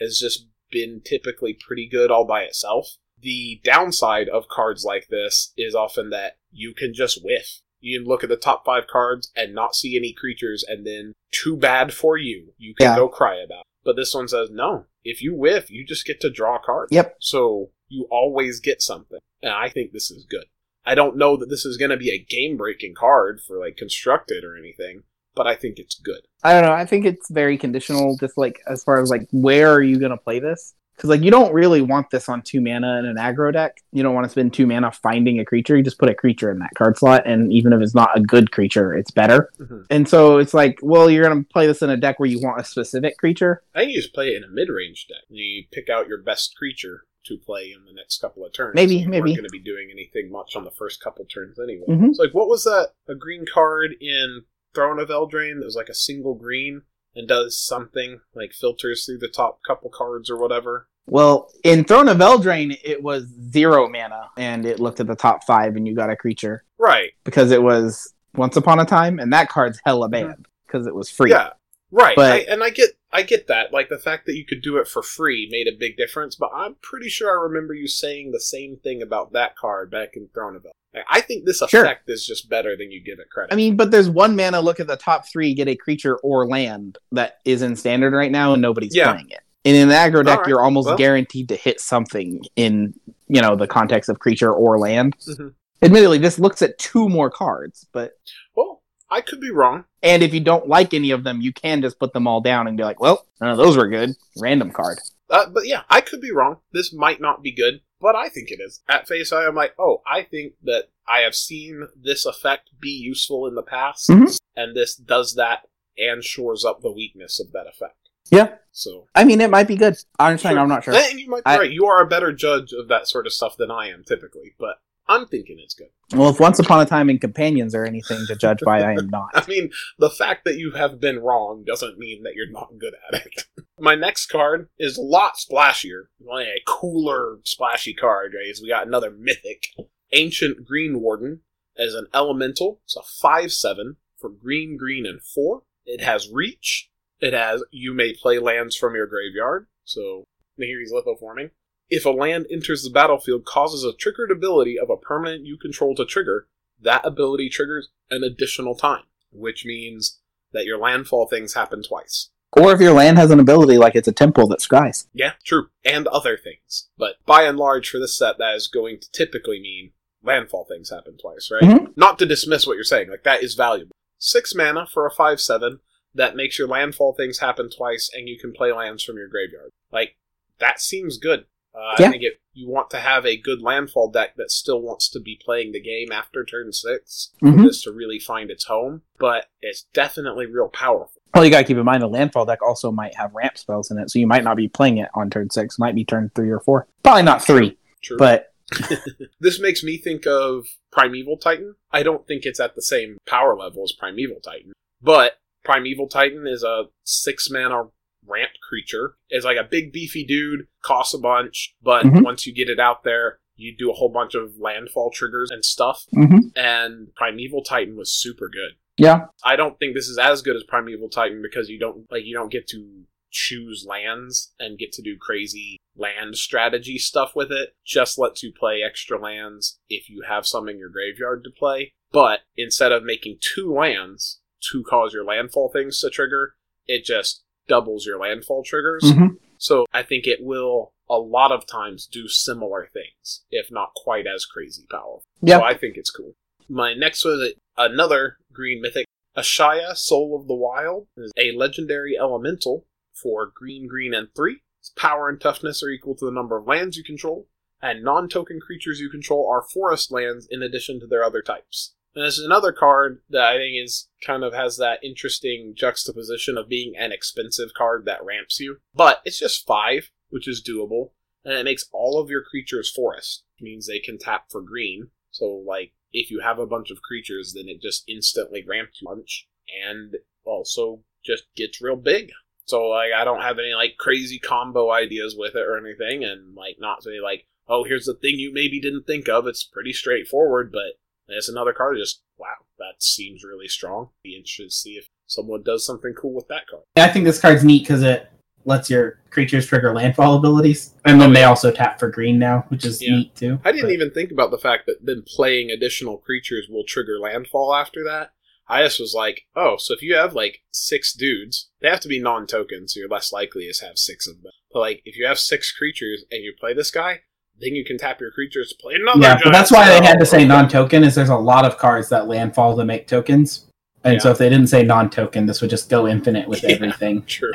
has just been typically pretty good all by itself. The downside of cards like this is often that you can just whiff. You can look at the top five cards and not see any creatures, and then too bad for you. You can Yeah. go cry about. it. But this one says no. If you whiff, you just get to draw a card. Yep. So you always get something, and I think this is good. I don't know that this is going to be a game breaking card for like constructed or anything, but I think it's good. I don't know. I think it's very conditional, just like as far as like where are you gonna play this? Because like you don't really want this on two mana in an aggro deck. You don't want to spend two mana finding a creature. You just put a creature in that card slot, and even if it's not a good creature, it's better. Mhm. And so it's like, well, you're gonna play this in a deck where you want a specific creature. I think you just play it in a mid range deck. You pick out your best creature to play in the next couple of turns. Maybe, you maybe. We're going to be doing anything much on the first couple turns anyway. Mhm. It's like, what was that? A green card in Throne of Eldraine that was like a single green and does something like filters through the top couple cards or whatever. Well, in Throne of Eldraine, it was zero mana, and it looked at the top five, and you got a creature Right. because it was Once Upon a Time, and that card's hella banned because it was free. Yeah. Right, But- I, and I get I get that. Like the fact that you could do it for free made a big difference. But I'm pretty sure I remember you saying the same thing about that card back in Throne of. Like, I think this Sure. effect is just better than you give it credit. I mean, but there's one mana. Look at the top three. Get a creature or land that is in standard right now, and nobody's Yeah. playing it. And in the aggro deck, Alright, you're almost well. guaranteed to hit something in you know the context of creature or land. Mhm. Admittedly, this looks at two more cards, but I could be wrong. and if you don't like any of them, you can just put them all down and be like, well, none of those were good. Random card. Uh, but yeah, I could be wrong. This might not be good, but I think it is. At face value, I'm like, oh, I think that I have seen this effect be useful in the past, Mhm. and this does that and shores up the weakness of that effect. Yeah. So I mean, it might be good. Honestly, Sure. I'm not sure. And you might be I- right. You are a better judge of that sort of stuff than I am typically, but I'm thinking it's good. Well, if Once Upon a Time in Companions are anything to judge by, I am not. I mean, the fact that you have been wrong doesn't mean that you're not good at it. My next card is a lot splashier, like a cooler, splashy card. Right? We got another mythic, Ancient Green Warden, as an elemental. It's a five-seven for green, green, and four. It has reach. It has you may play lands from your graveyard. So here he's lithoforming. If a land enters the battlefield, causes a triggered ability of a permanent you control to trigger, that ability triggers an additional time, which means that your landfall things happen twice. Or if your land has an ability like it's a temple that scries. Yeah, true. And other things. But by and large, for this set, that is going to typically mean landfall things happen twice, right? Mhm. Not to dismiss what you're saying, like that is valuable. Six mana for a 5 7 that makes your landfall things happen twice and you can play lands from your graveyard. Like, that seems good. Uh, Yeah. I think it, you want to have a good landfall deck that still wants to be playing the game after turn 6 for Mhm. this to really find its home, but it's definitely real powerful. Well, you gotta keep in mind a landfall deck also might have ramp spells in it, so you might not be playing it on turn six. Might be turn three or four. Probably not three, True. but This makes me think of Primeval Titan. I don't think it's at the same power level as Primeval Titan, but Primeval Titan is a six mana ramped creature. is like a big beefy dude, costs a bunch, but Mhm. once you get it out there, you do a whole bunch of landfall triggers and stuff. Mhm. And Primeval Titan was super good. yeah, I don't think this is as good as Primeval Titan because you don't like you don't get to choose lands and get to do crazy land strategy stuff with it. Just lets you play extra lands if you have some in your graveyard to play. But instead of making two lands to cause your landfall things to trigger, it just doubles your landfall triggers. Mhm. So I think it will a lot of times do similar things, if not quite as crazy powerful. Yeah. So I think it's cool. My next one is another green mythic. Ashaya, Soul of the Wild, is a legendary elemental for green, green, and three. Its power and toughness are equal to the number of lands you control, and non token creatures you control are forest lands in addition to their other types. And this is another card that I think is kind of has that interesting juxtaposition of being an expensive card that ramps you. But it's just five, which is doable, and it makes all of your creatures forest, which means they can tap for green. So, like, if you have a bunch of creatures, then it just instantly ramps bunch, and also just gets real big. So, like, I don't have any, like, crazy combo ideas with it or anything, and, like, not say, like, oh, here's the thing you maybe didn't think of. It's pretty straightforward, but it's another card. Just, wow, that seems really strong. Be interested to see if someone does something cool with that card. I think this card's neat because it lets your creatures trigger landfall abilities, and then Oh, they also tap for green now, which is Yeah. neat too. I didn't But- even think about the fact that then playing additional creatures will trigger landfall after that. I just was like, oh, so if you have like six dudes, they have to be non token, so you're less likely to have six of them. But like, if you have six creatures and you play this guy, then you can tap your creatures to play another Yeah, but that's why they had to say non-token. Is there's a lot of cards that landfall to make tokens, and so if they didn't say non-token, this would just go infinite with Yeah. everything. True.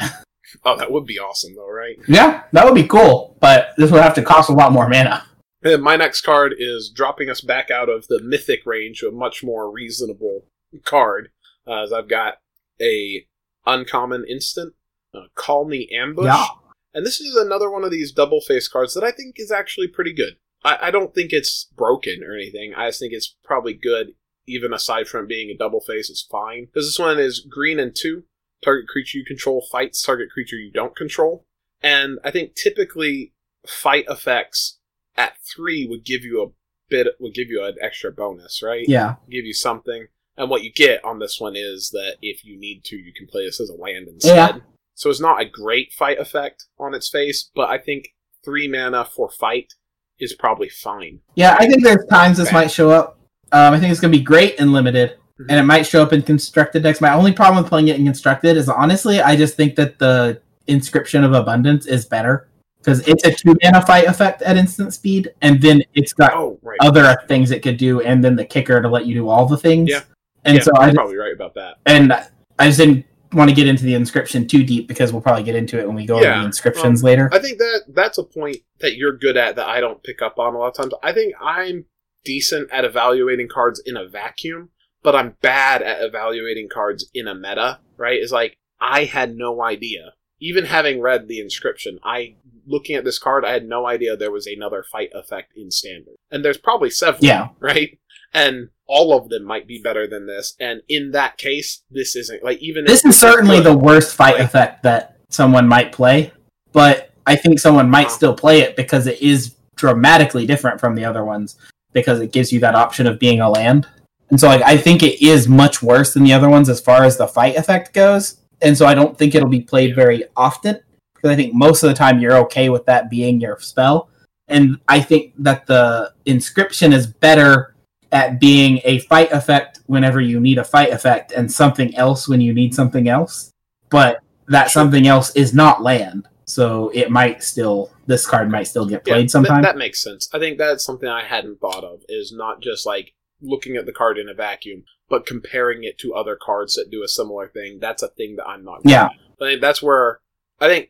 Oh, that would be awesome, though, right? Yeah, that would be cool, but this would have to cost a lot more mana. And my next card is dropping us back out of the mythic range to a much more reasonable card. Uh, as I've got a uncommon instant, uh, Khalni Ambush. Yeah. And this is another one of these double face cards that I think is actually pretty good. I, I don't think it's broken or anything. I just think it's probably good, even aside from being a double face, it's fine. Because this one is green and two. Target creature you control fights target creature you don't control. And I think typically fight effects at three would give you a bit would give you an extra bonus, right? Yeah, Give you something. And what you get on this one is that if you need to, you can play this as a land instead. Yeah. So it's not a great fight effect on its face, but I think three mana for fight is probably fine. Yeah, I think there's times this might show up. Um, I think it's gonna be great in limited, and it might show up in constructed decks. My only problem with playing it in constructed is honestly, I just think that the inscription of abundance is better because it's a two mana fight effect at instant speed, and then it's got Oh, right. other things it could do, and then the kicker to let you do all the things. Yeah. And yeah, so I'm probably right about that. and I just didn't want to get into the inscription too deep because we'll probably get into it when we go over the inscriptions um, later. I think that that's a point that you're good at that I don't pick up on a lot of times. I think I'm decent at evaluating cards in a vacuum, but I'm bad at evaluating cards in a meta, right? It's like I had no idea. Even having read the inscription, I looking at this card, I had no idea there was another fight effect in standard. And there's probably several, Yeah. right? And all of them might be better than this. And in that case, this isn't like even this is certainly good, the worst fight Like- effect that someone might play, but I think someone might Uh-huh. still play it because it is dramatically different from the other ones because it gives you that option of being a land. And so like I think it is much worse than the other ones as far as the fight effect goes. And so I don't think it'll be played very often because I think most of the time you're okay with that being your spell. And I think that the inscription is better at being a fight effect whenever you need a fight effect and something else when you need something else. But that something else is not land. So it might still this card might still get Yeah, played th- sometime. that makes sense. I think that's something I hadn't thought of is not just like looking at the card in a vacuum, but comparing it to other cards that do a similar thing. That's a thing that I'm not. Yeah. at. I think that's where I think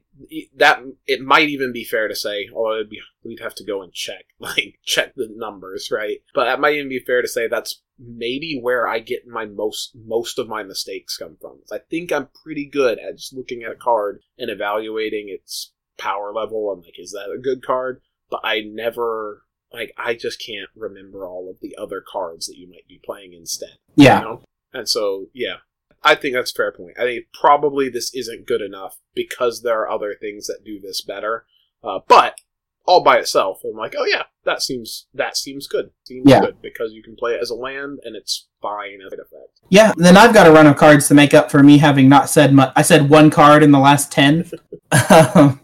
that it might even be fair to say, although it'd be, we'd have to go and check, like check the numbers, right? But that might even be fair to say that's maybe where I get my most most of my mistakes come from. I think I'm pretty good at just looking at a card and evaluating its power level and like, is that a good card? But I never like I just can't remember all of the other cards that you might be playing instead. yeah. You know? And so, yeah, I think that's a fair point. I think probably this isn't good enough because there are other things that do this better. Uh, but all by itself, I'm like, oh yeah, that seems that seems good. Seems Yeah. good because you can play it as a land and it's fine as an effect. Yeah, then I've got a run of cards to make up for me having not said much. I said one card in the last 10. Um,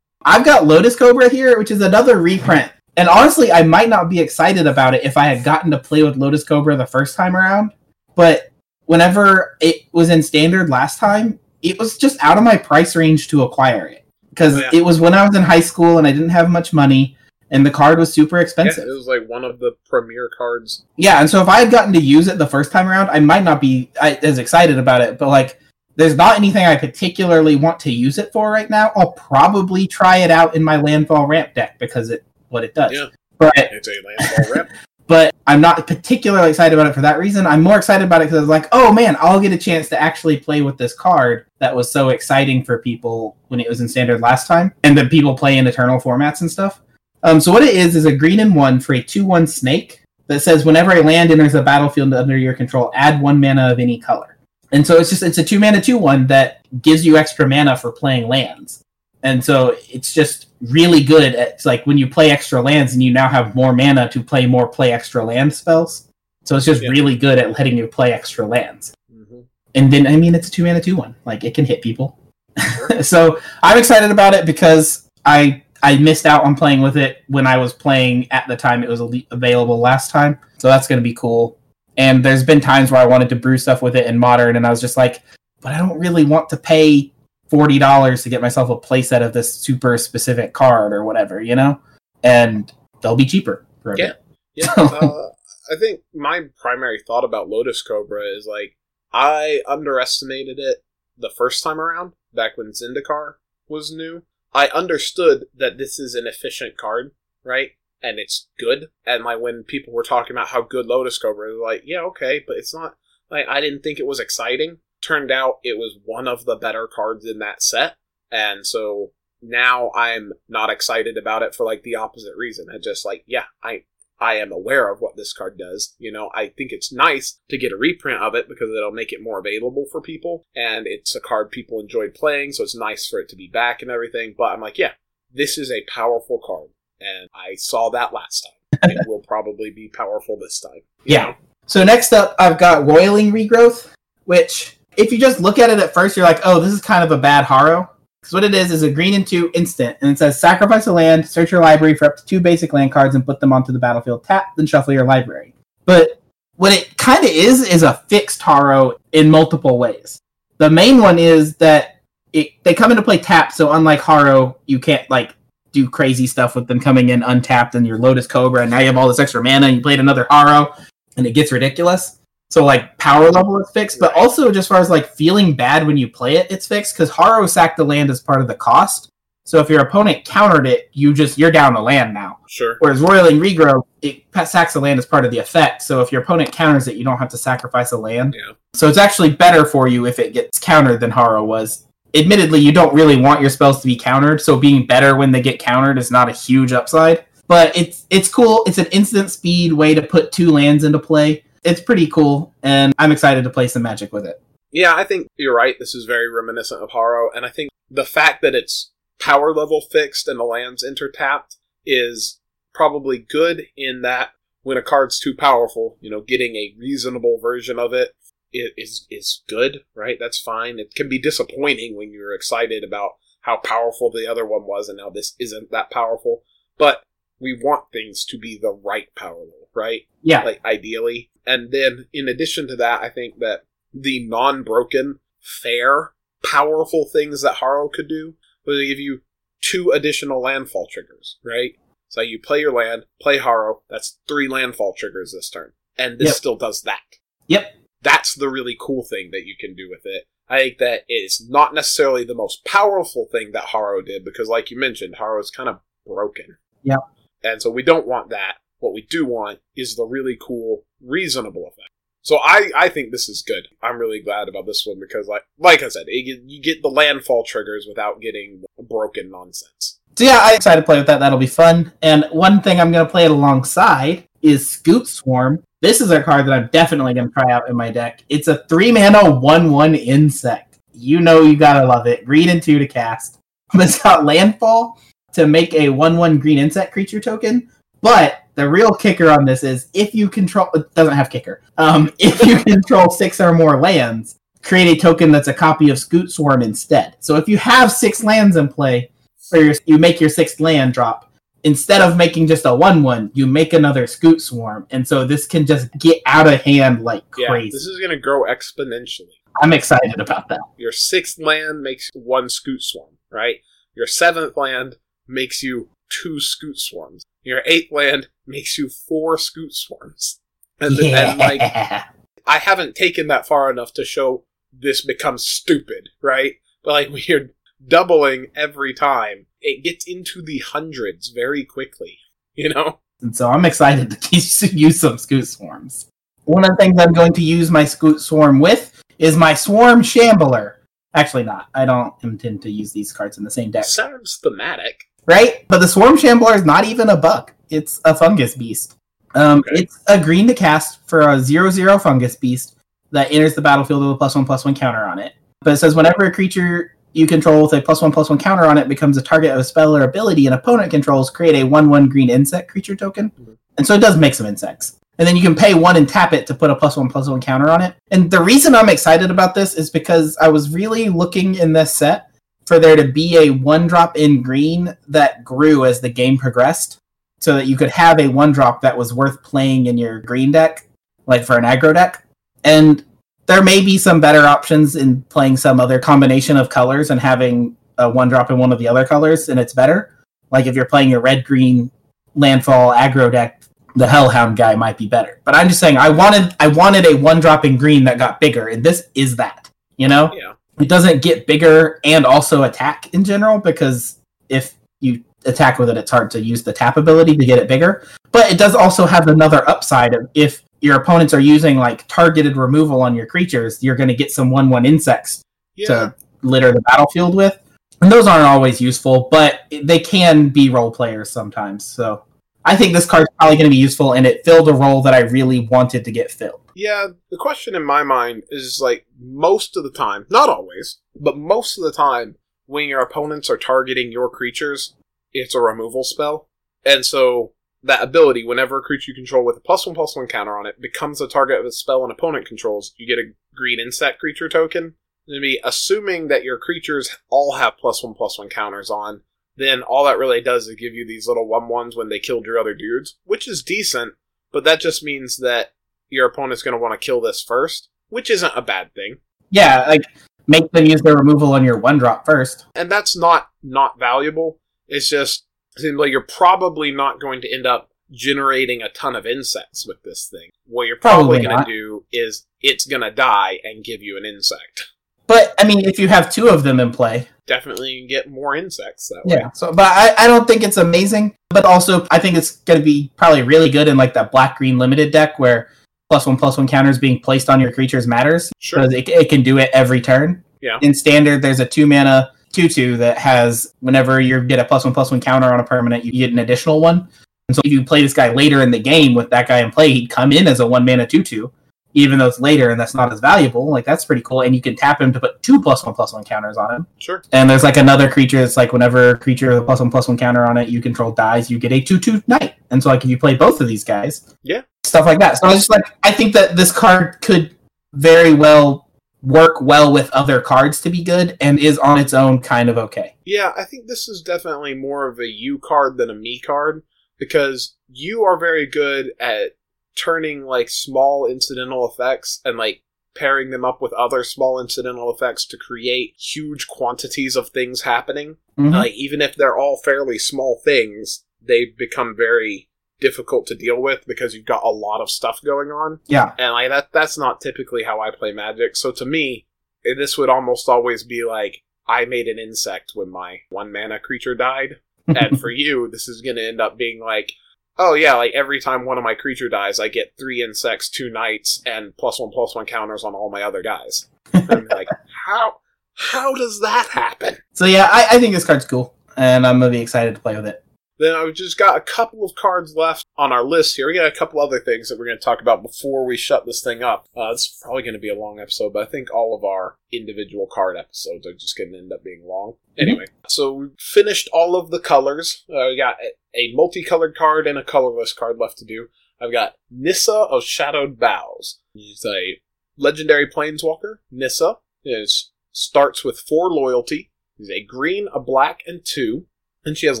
I've got Lotus Cobra here, which is another reprint. And honestly, I might not be excited about it if I had gotten to play with Lotus Cobra the first time around. But whenever it was in standard last time, it was just out of my price range to acquire it. Because Oh, yeah. it was when I was in high school and I didn't have much money, and the card was super Yeah, expensive. it was like one of the premier cards. Yeah, and so if I had gotten to use it the first time around, I might not be as excited about it. But like, there's not anything I particularly want to use it for right now. I'll probably try it out in my landfall ramp deck because it what it does. Yeah. But It's a landfall rep. but I'm not particularly excited about it for that reason. I'm more excited about it because I was like, oh man, I'll get a chance to actually play with this card that was so exciting for people when it was in standard last time, and then people play in eternal formats and stuff. Um, so what it is is a green and one for a two-one snake that says whenever a land enters a battlefield under your control, add one mana of any color. And so it's just it's a two mana two one that gives you extra mana for playing lands. And so it's just really good at like when you play extra lands and you now have more mana to play more play extra land spells. So it's just Yeah. really good at letting you play extra lands. Mm-hmm. And then I mean it's a two mana two one. Like it can hit people. so I'm excited about it because I I missed out on playing with it when I was playing at the time it was available last time. So that's gonna be cool. And there's been times where I wanted to brew stuff with it in modern and I was just like, but I don't really want to pay forty dollars to get myself a playset of this super specific card or whatever, you know? And they'll be cheaper for Yeah. bit. Yeah, uh, I think my primary thought about Lotus Cobra is like I underestimated it the first time around, back when Zendikar was new. I understood that this is an efficient card, right? And it's good. And like when people were talking about how good Lotus Cobra is, like, yeah, okay, but it's not like I didn't think it was exciting. Turned out it was one of the better cards in that set. And so now I'm not excited about it for like the opposite reason. I just like, yeah, I I am aware of what this card does. You know, I think it's nice to get a reprint of it because it'll make it more available for people, and it's a card people enjoyed playing, so it's nice for it to be back and everything. But I'm like, yeah, this is a powerful card, and I saw that last time. it will probably be powerful this time. Yeah. know? So next up, I've got Roiling Regrowth, which if you just look at it at first, you're like, oh, this is kind of a bad Harrow. Because what it is is a green and two instant, and it says sacrifice a land, search your library for up to two basic land cards, and put them onto the battlefield. Tap, then shuffle your library. But what it kind of is is a fixed Harrow in multiple ways. The main one is that it, they come into play tapped, so unlike Harrow, you can't like do crazy stuff with them coming in untapped and your Lotus Cobra, and now you have all this extra mana, and you played another Harrow, and it gets ridiculous. So like power level is fixed, but also just as far as like feeling bad when you play it, it's fixed because Harrow sacked the land as part of the cost. So if your opponent countered it, you just you're down the land now. Sure. Whereas Roiling Regrow, it sacks the land as part of the effect. So if your opponent counters it, you don't have to sacrifice a land. Yeah. So it's actually better for you if it gets countered than Harrow was. Admittedly, you don't really want your spells to be countered, so being better when they get countered is not a huge upside. But it's it's cool. It's an instant speed way to put two lands into play. It's pretty cool, and I'm excited to play some magic with it. Yeah, I think you're right. This is very reminiscent of Harrow, and I think the fact that it's power level fixed and the lands intertapped is probably good in that when a card's too powerful, you know, getting a reasonable version of it is is is good, right? That's fine. It can be disappointing when you're excited about how powerful the other one was and now this isn't that powerful. But we want things to be the right power level, right? Yeah, like ideally. And then in addition to that, I think that the non-broken, fair, powerful things that Harrow could do would give you two additional landfall triggers, right? So you play your land, play Harrow, that's three landfall triggers this turn. And this Yep. still does that. Yep. That's the really cool thing that you can do with it. I think that it's not necessarily the most powerful thing that Harrow did because like you mentioned, Harrow is kind of broken. Yep. And so we don't want that. What we do want is the really cool, reasonable effect. So I, I think this is good. I'm really glad about this one because, like, like I said, it, you get the landfall triggers without getting broken nonsense. So yeah, I'm excited to play with that. That'll be fun. And one thing I'm going to play it alongside is Scute Swarm. This is a card that I'm definitely going to try out in my deck. It's a three mana one one insect. You know you gotta love it. Green and two to cast. But it's got landfall to make a one one green insect creature token. But the real kicker on this is if you control it doesn't have kicker. Um, if you control six or more lands, create a token that's a copy of Scute Swarm instead. So if you have six lands in play, or your, you make your sixth land drop, instead of making just a one one, you make another Scute Swarm, and so this can just get out of hand like Yeah, crazy. this is going to grow exponentially. I'm excited about that. Your sixth land makes one Scute Swarm, right? Your seventh land makes you two Scute Swarms. Your eighth land makes you four Scute Swarms. And, th- and like, I haven't taken that far enough to show this becomes stupid, right? But like when you're doubling every time, it gets into the hundreds very quickly. You know? and so I'm excited to use some Scute Swarms. One of the things I'm going to use my Scute Swarm with is my Swarm Shambler. Actually, not. I don't intend to use these cards in the same deck. Sounds thematic. Right? But the Swarm Shambler is not even a bug. It's a fungus beast. Um, Okay. It's a green to cast for a zero zero fungus beast that enters the battlefield with a plus one plus one counter on it. But it says whenever a creature you control with a plus one plus one counter on it becomes a target of a spell or ability an opponent controls, create a one one green insect creature token. And so it does make some insects. And then you can pay one and tap it to put a plus one plus one counter on it. And the reason I'm excited about this is because I was really looking in this set for there to be a one drop in green that grew as the game progressed so that you could have a one drop that was worth playing in your green deck like for an aggro deck. And there may be some better options in playing some other combination of colors and having a one drop in one of the other colors and it's better. Like if you're playing your red green landfall aggro deck the hellhound guy might be better. But i'm just saying i wanted i wanted a one drop in green that got bigger and this is that you know? Yeah. It doesn't get bigger and also attack in general because if you attack with it it's hard to use the tap ability to get it bigger. But it does also have another upside of if your opponents are using like targeted removal on your creatures you're going to get some 1-1 insects Yeah. to litter the battlefield with. And those aren't always useful but they can be role players sometimes. So i think this card's probably going to be useful and it filled a role that i really wanted to get filled Yeah, the question in my mind is like most of the time, not always, but most of the time, when your opponents are targeting your creatures, it's a removal spell. And so that ability, whenever a creature you control with a plus one plus one counter on it becomes a target of a spell an opponent controls, you get a green insect creature token. To be assuming that your creatures all have plus one plus one counters on, then all that really does is give you these little one ones when they killed your other dudes, which is decent, but that just means that your opponent's going to want to kill this first, which isn't a bad thing. Yeah, like make them use their removal on your one drop first. And that's not not valuable. It's just like you're probably not going to end up generating a ton of insects with this thing. What you're probably, Probably going to do is it's going to die and give you an insect. But I mean, if you have two of them in play, Definitely you can get more insects that way. yeah. So, but I, I don't think it's amazing. But also, I think it's going to be probably really good in like that black green limited deck where plus one plus one counters being placed on your creatures matters Sure. because it, it can do it every turn. Yeah. In standard, there's a two mana two two that has whenever you get a plus one plus one counter on a permanent, you get an additional one. And so if you play this guy later in the game with that guy in play, he'd come in as a one mana two two, even though it's later and that's not as valuable. Like that's pretty cool. And you can tap him to put two plus one plus one counters on him. Sure. And there's like another creature that's like whenever a creature with a plus one plus one counter on it you control dies, you get a two two knight. And so like if you play both of these guys, Yeah. Stuff like that. So I was just like, I think that this card could very well work well with other cards to be good and is on its own kind of okay. Yeah, I think this is definitely more of a you card than a me card because you are very good at turning like small incidental effects and like pairing them up with other small incidental effects to create huge quantities of things happening. Mhm. Like even if they're all fairly small things, they become very difficult to deal with because you've got a lot of stuff going on. Yeah. And like that that's not typically how I play Magic. So to me, eh, this would almost always be like I made an insect when my one mana creature died. and for you, this is gonna end up being like Oh yeah, like every time one of my creature dies, I get three insects, two knights, and plus one plus one counters on all my other guys. And I'm like, how how does that happen? So yeah, I, I think this card's cool. And I'm gonna be excited to play with it. Then I've just got a couple of cards left on our list here. We got a couple other things that we're going to talk about before we shut this thing up. Uh, it's probably going to be a long episode, but I think all of our individual card episodes are just going to end up being long. Anyway, so we finished all of the colors. Uh, we got a, a multicolored card and a colorless card left to do. I've got Nissa of Shadowed Boughs. She's a legendary planeswalker. Nissa is starts with four loyalty. She's a green, a black, and two. And she has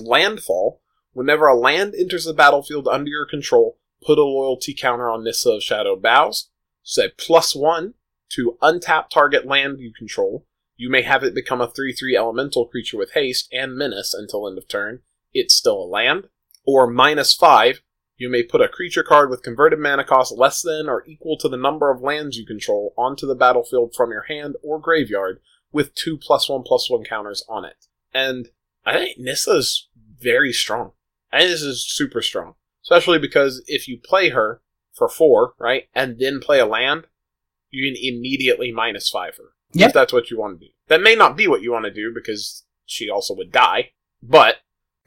landfall. Whenever a land enters the battlefield under your control, put a loyalty counter on Nissa of Shadowed Boughs. Say plus one to untap target land you control. You may have it become a 3 3 elemental creature with haste and menace until end of turn. It's still a land. Or minus five, you may put a creature card with converted mana cost less than or equal to the number of lands you control onto the battlefield from your hand or graveyard with two plus one plus one counters on it. And I think Nissa's very strong. Think this is super strong. Especially because if you play her for four, right, and then play a land, you can immediately minus five her. Yep. If that's what you want to do. That may not be what you want to do because she also would die. But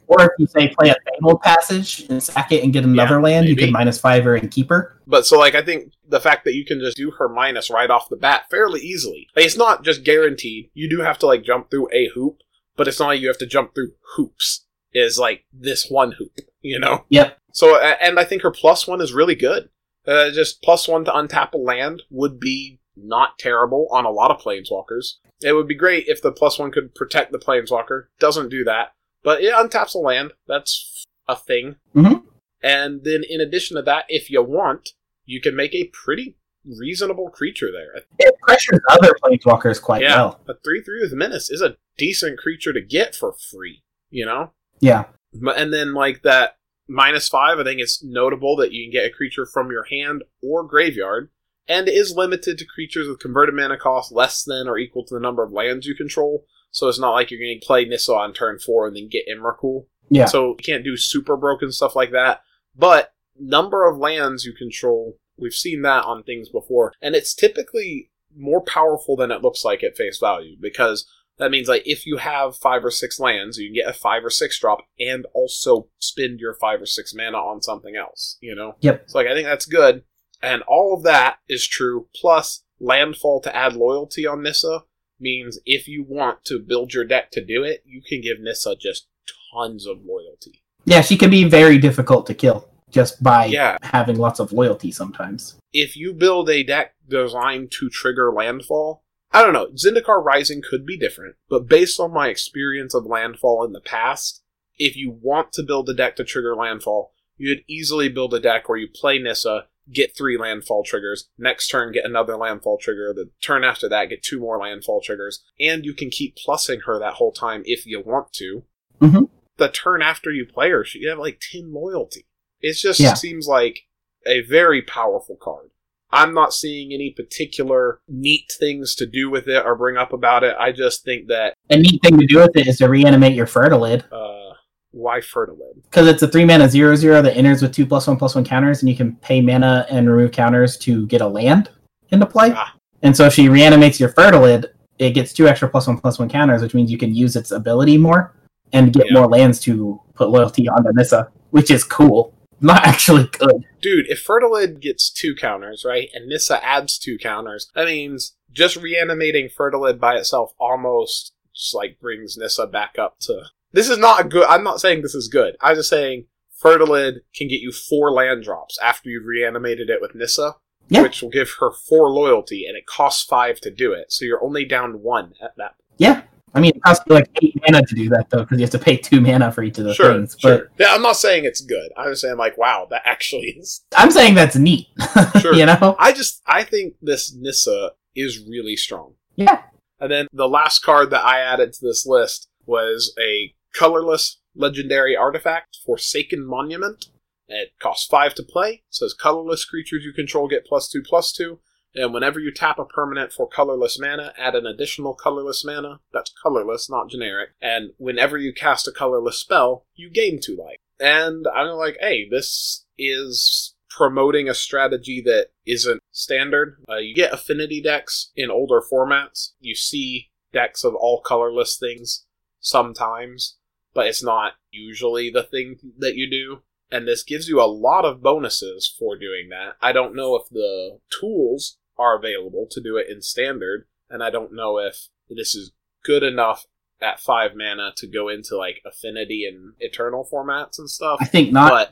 Or if you say play a Fabled Passage and sack it and get another Yeah, land, you can minus five her and keep her. But so like I think the fact that you can just do her minus right off the bat fairly easily. Like, it's not just guaranteed. You do have to like jump through a hoop, but it's not like you have to jump through hoops. Is like this one hoop, you know? Yep. So and I think her plus one is really good. Uh, just plus one to untap a land would be not terrible on a lot of planeswalkers. It would be great if the plus one could protect the planeswalker. Doesn't do that, but it untaps a land. That's a thing. Mhm. And then in addition to that, if you want, you can make a pretty reasonable creature there. It pressures other planeswalkers quite yeah, well. a three three with menace is a decent creature to get for free. You know. Yeah. And then like that minus five, I think it's notable that you can get a creature from your hand or graveyard, and is limited to creatures with converted mana cost less than or equal to the number of lands you control. So it's not like you're going to play Nissa on turn four and then get Emrakul. Yeah. So you can't do super broken stuff like that. But number of lands you control, we've seen that on things before, and it's typically more powerful than it looks like at face value because that means like if you have five or six lands, you can get a five or six drop and also spend your five or six mana on something else. You know. Yep. So like I think that's good, and all of that is true. Plus landfall to add loyalty on Nissa means if you want to build your deck to do it, you can give Nissa just tons of loyalty. Yeah, she can be very difficult to kill just by Yeah. having lots of loyalty sometimes. if you build a deck designed to trigger landfall, I don't know. Zendikar Rising could be different, but based on my experience of landfall in the past, if you want to build a deck to trigger landfall, you'd easily build a deck where you play Nissa, get three landfall triggers, next turn get another landfall trigger, the turn after that get two more landfall triggers, and you can keep plussing her that whole time if you want to. Mhm. The turn after you play her, she have like 10 loyalty. It just Yeah. seems like a very powerful card. I'm not seeing any particular neat things to do with it or bring up about it. I just think that A neat thing to do with it is to reanimate your Fertilid. uh, why Fertilid? Because it's a three mana zero zero that enters with two plus one plus one counters, and you can pay mana and remove counters to get a land into play. Ah. And so if she reanimates your Fertilid, it gets two extra plus one plus one counters, which means you can use its ability more and get Yeah. more lands to put loyalty onto Nissa, which is cool. Not actually good. Dude, if Fertilid gets two counters, right, and Nissa adds two counters, that means just reanimating Fertilid by itself almost just like brings Nissa back up to. This is not a good. I'm not saying this is good. I'm just saying Fertilid can get you four land drops after you've reanimated it with Nissa, Yeah. which will give her four loyalty, and it costs five to do it. So you're only down one at that Point. Yeah. I mean, it costs you like eight mana to do that, though, because you have to pay two mana for each of those sure, things. sure. Yeah, I'm not saying it's good. I'm just saying like, wow, that actually is. I'm saying that's neat. Sure. you know? I just I think this Nissa is really strong. Yeah. And then the last card that I added to this list was a colorless legendary artifact, Forsaken Monument. It costs five to play. It says colorless creatures you control get plus two plus two. And whenever you tap a permanent for colorless mana, add an additional colorless mana. That's colorless, not generic. And whenever you cast a colorless spell, you gain two life. And I'm like, hey, this is promoting a strategy that isn't standard. Uh, you get affinity decks in older formats. You see decks of all colorless things sometimes, but it's not usually the thing that you do. And this gives you a lot of bonuses for doing that. I don't know if the tools are available to do it in standard, and I don't know if this is good enough at five mana to go into like affinity and eternal formats and stuff. I think not.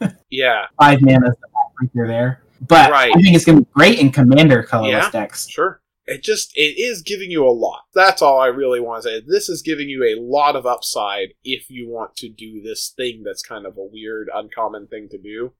But yeah, Five mana is the creature there. But Right. I think it's going to be great in commander colorless Yeah. decks. Sure. It just it is giving you a lot. That's all I really want to say. This is giving you a lot of upside if you want to do this thing that's kind of a weird, uncommon thing to do.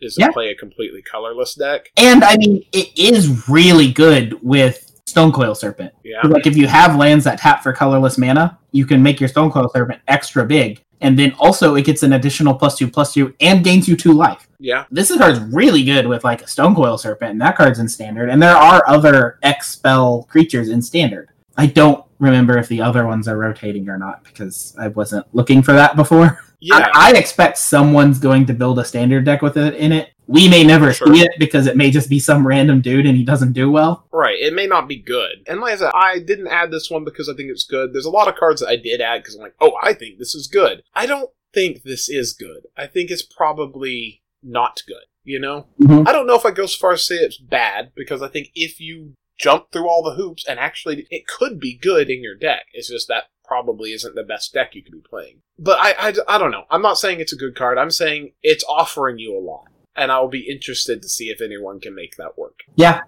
Is to Yeah. play a completely colorless deck. And I mean, it is really good with Stonecoil Serpent. Yeah. Like if you have lands that tap for colorless mana, you can make your Stonecoil Serpent extra big. And then also it gets an additional plus two plus two and gains you two life. Yeah. This card's really good with like a Stonecoil Serpent, and that card's in standard. And there are other X spell creatures in standard. I don't remember if the other ones are rotating or not because I wasn't looking for that before. Yeah. I, I expect someone's going to build a standard deck with it in it. We may never Sure. see it because it may just be some random dude and he doesn't do well. Right. It may not be good. And like I said, I didn't add this one because I think it's good. There's a lot of cards that I did add because I'm like, oh, I think this is good. I don't think this is good. I think it's probably not good. You know? Mhm. I don't know if I go so far as to say it's bad because I think if you jump through all the hoops and actually it could be good in your deck. It's just that probably isn't the best deck you could be playing. But I, I, I don't know. I'm not saying it's a good card. I'm saying it's offering you a lot. And I'll be interested to see if anyone can make that work. Yeah.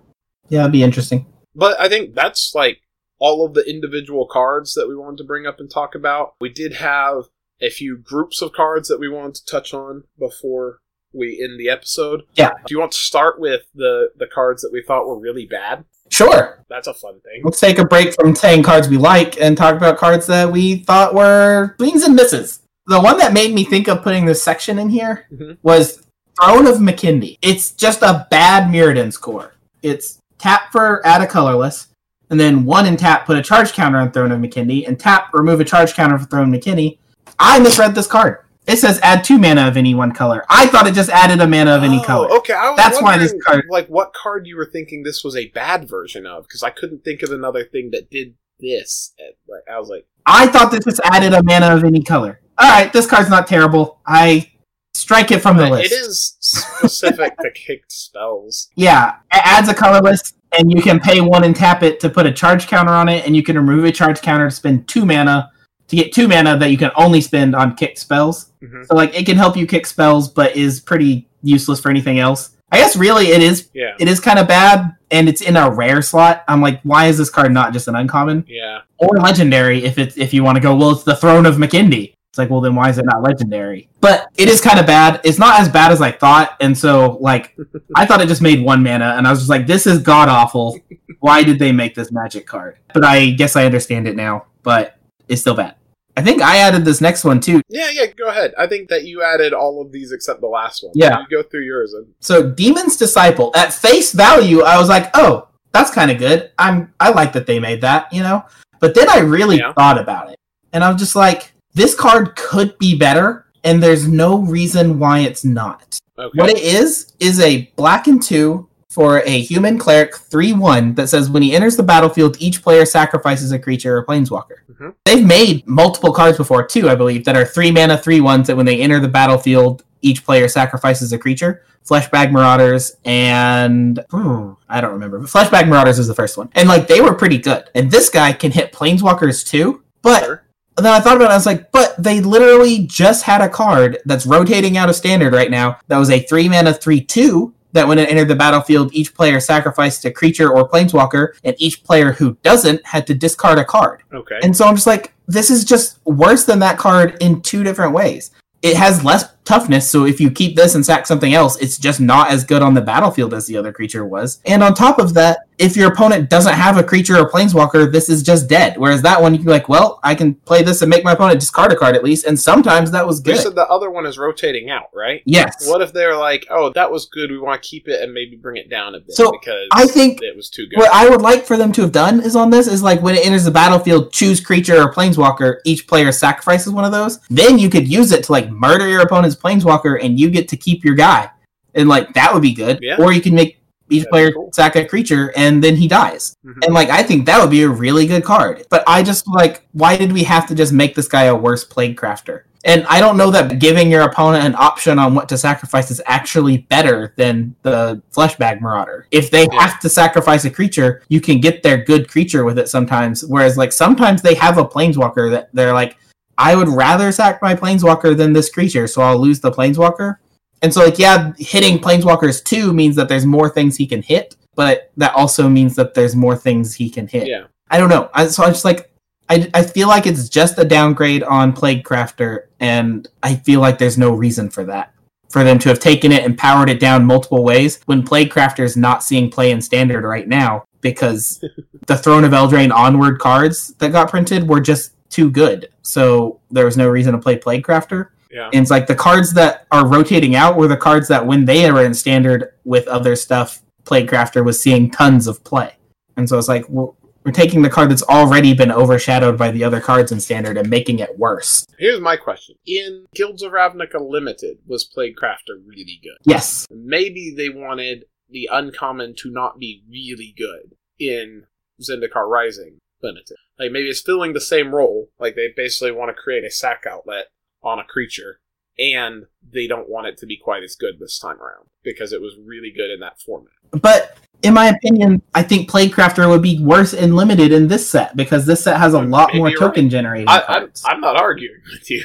Yeah, it'd be interesting. But I think that's like all of the individual cards that we wanted to bring up and talk about. We did have a few groups of cards that we wanted to touch on before we end the episode. Yeah. Do you want to start with the the cards that we thought were really bad? Sure. That's a fun thing. Let's take a break from saying cards we like and talk about cards that we thought were swings and misses. The one that made me think of putting this section in here Mhm. was Throne of Makindi. It's just a bad Mirrodin's Core. It's tap for add a colorless, and then one and tap put a charge counter on Throne of Makindi, and tap remove a charge counter for Throne of Makindi. I misread this card. It says add two mana of any one color. I thought it just added a mana of any Oh, color. Okay, I was That's why this card- like what card you were thinking this was a bad version of because I couldn't think of another thing that did this. And, like, I was like, I thought this just added a mana of any color. All right, this card's not terrible. I strike it from the list. it is specific to kicked spells. Yeah, it adds a colorless, and you can pay one and tap it to put a charge counter on it, and you can remove a charge counter to spend two mana to get two mana that you can only spend on kick spells. Mhm. So like it can help you kick spells, but is pretty useless for anything else. I guess really it is Yeah. it is kind of bad, and it's in a rare slot. I'm like, why is this card not just an uncommon Yeah. or legendary? If it's if you want to go, well, it's the Throne of Makindi. It's like, well, then why is it not legendary? But it is kind of bad. It's not as bad as I thought, and so like, I thought it just made one mana, and I was just like, this is god awful. Why did they make this magic card? But I guess I understand it now. But it's still bad. I think I added this next one too. Yeah, yeah, go ahead. I think that you added all of these except the last one. Yeah. You go through yours and So Demon's Disciple. At face value, I was like, oh, that's kind of good. I'm I like that they made that, you know. But then I really Yeah. thought about it, and I'm just like, this card could be better, and there's no reason why it's not. okay. What it is is a black and two for a human cleric three one that says when he enters the battlefield, each player sacrifices a creature or planeswalker. Mhm. They've made multiple cards before too, I believe, that are three mana three ones that when they enter the battlefield, each player sacrifices a creature. Fleshbag Marauders and hmm, I don't remember. But Fleshbag Marauders is the first one, and like they were pretty good. And this guy can hit planeswalkers too, but Sure. then I thought about it, I was like, but they literally just had a card that's rotating out of standard right now that was a three mana three two that when it entered the battlefield, each player sacrificed a creature or planeswalker, and each player who doesn't had to discard a card. Okay. And so I'm just like, this is just worse than that card in two different ways. It has less toughness, so if you keep this and sack something else, it's just not as good on the battlefield as the other creature was. And on top of that, if your opponent doesn't have a creature or planeswalker, this is just dead. Whereas that one, you can be like, well, I can play this and make my opponent discard a card at least. And sometimes that was you good. said the other one is rotating out, right? yes. What if they're like, oh, that was good, we want to keep it and maybe bring it down a bit So, because I think it was too good. What I would like for them to have done is on this is like when it enters the battlefield, choose creature or planeswalker. Each player sacrifices one of those. Then you could use it to like murder your opponent's planeswalker, and you get to keep your guy. And like that would be good. Yeah. Or you can make each player cool. sack a creature, and then he dies. Mhm. And like I think that would be a really good card. But I just like why did we have to just make this guy a worse plague crafter? And I don't know that giving your opponent an option on what to sacrifice is actually better than the fleshbag marauder. If they Yeah. have to sacrifice a creature, you can get their good creature with it sometimes. Whereas like sometimes they have a planeswalker that they're like, I would rather sack my planeswalker than this creature, so I'll lose the planeswalker. And so like yeah, hitting planeswalkers too means that there's more things he can hit, but that also means that there's more things he can hit. yeah. I don't know. I, so I'm just like, I, I feel like it's just a downgrade on Plague Crafter, and I feel like there's no reason for that. For them to have taken it and powered it down multiple ways when Plague Crafter is not seeing play in standard right now because the Throne of Eldraine onward cards that got printed were just too good. So there was no reason to play Plague Crafter. Yeah. And it's like the cards that are rotating out were the cards that when they were in standard with other stuff, Plague Crafter was seeing tons of play. And so it's like, well, we're taking the card that's already been overshadowed by the other cards in standard and making it worse. Here's my question. In Guilds of Ravnica Limited, was Plague Crafter really good? Yes. Maybe they wanted the uncommon to not be really good in Zendikar Rising Limited. Like maybe it's filling the same role. Like they basically want to create a sack outlet on a creature, and they don't want it to be quite as good this time around because it was really good in that format. But in my opinion, I think Plague Crafter would be worse in limited in this set because this set has a lot Maybe more token right. generating I, I'm, cards. I'm not arguing with you.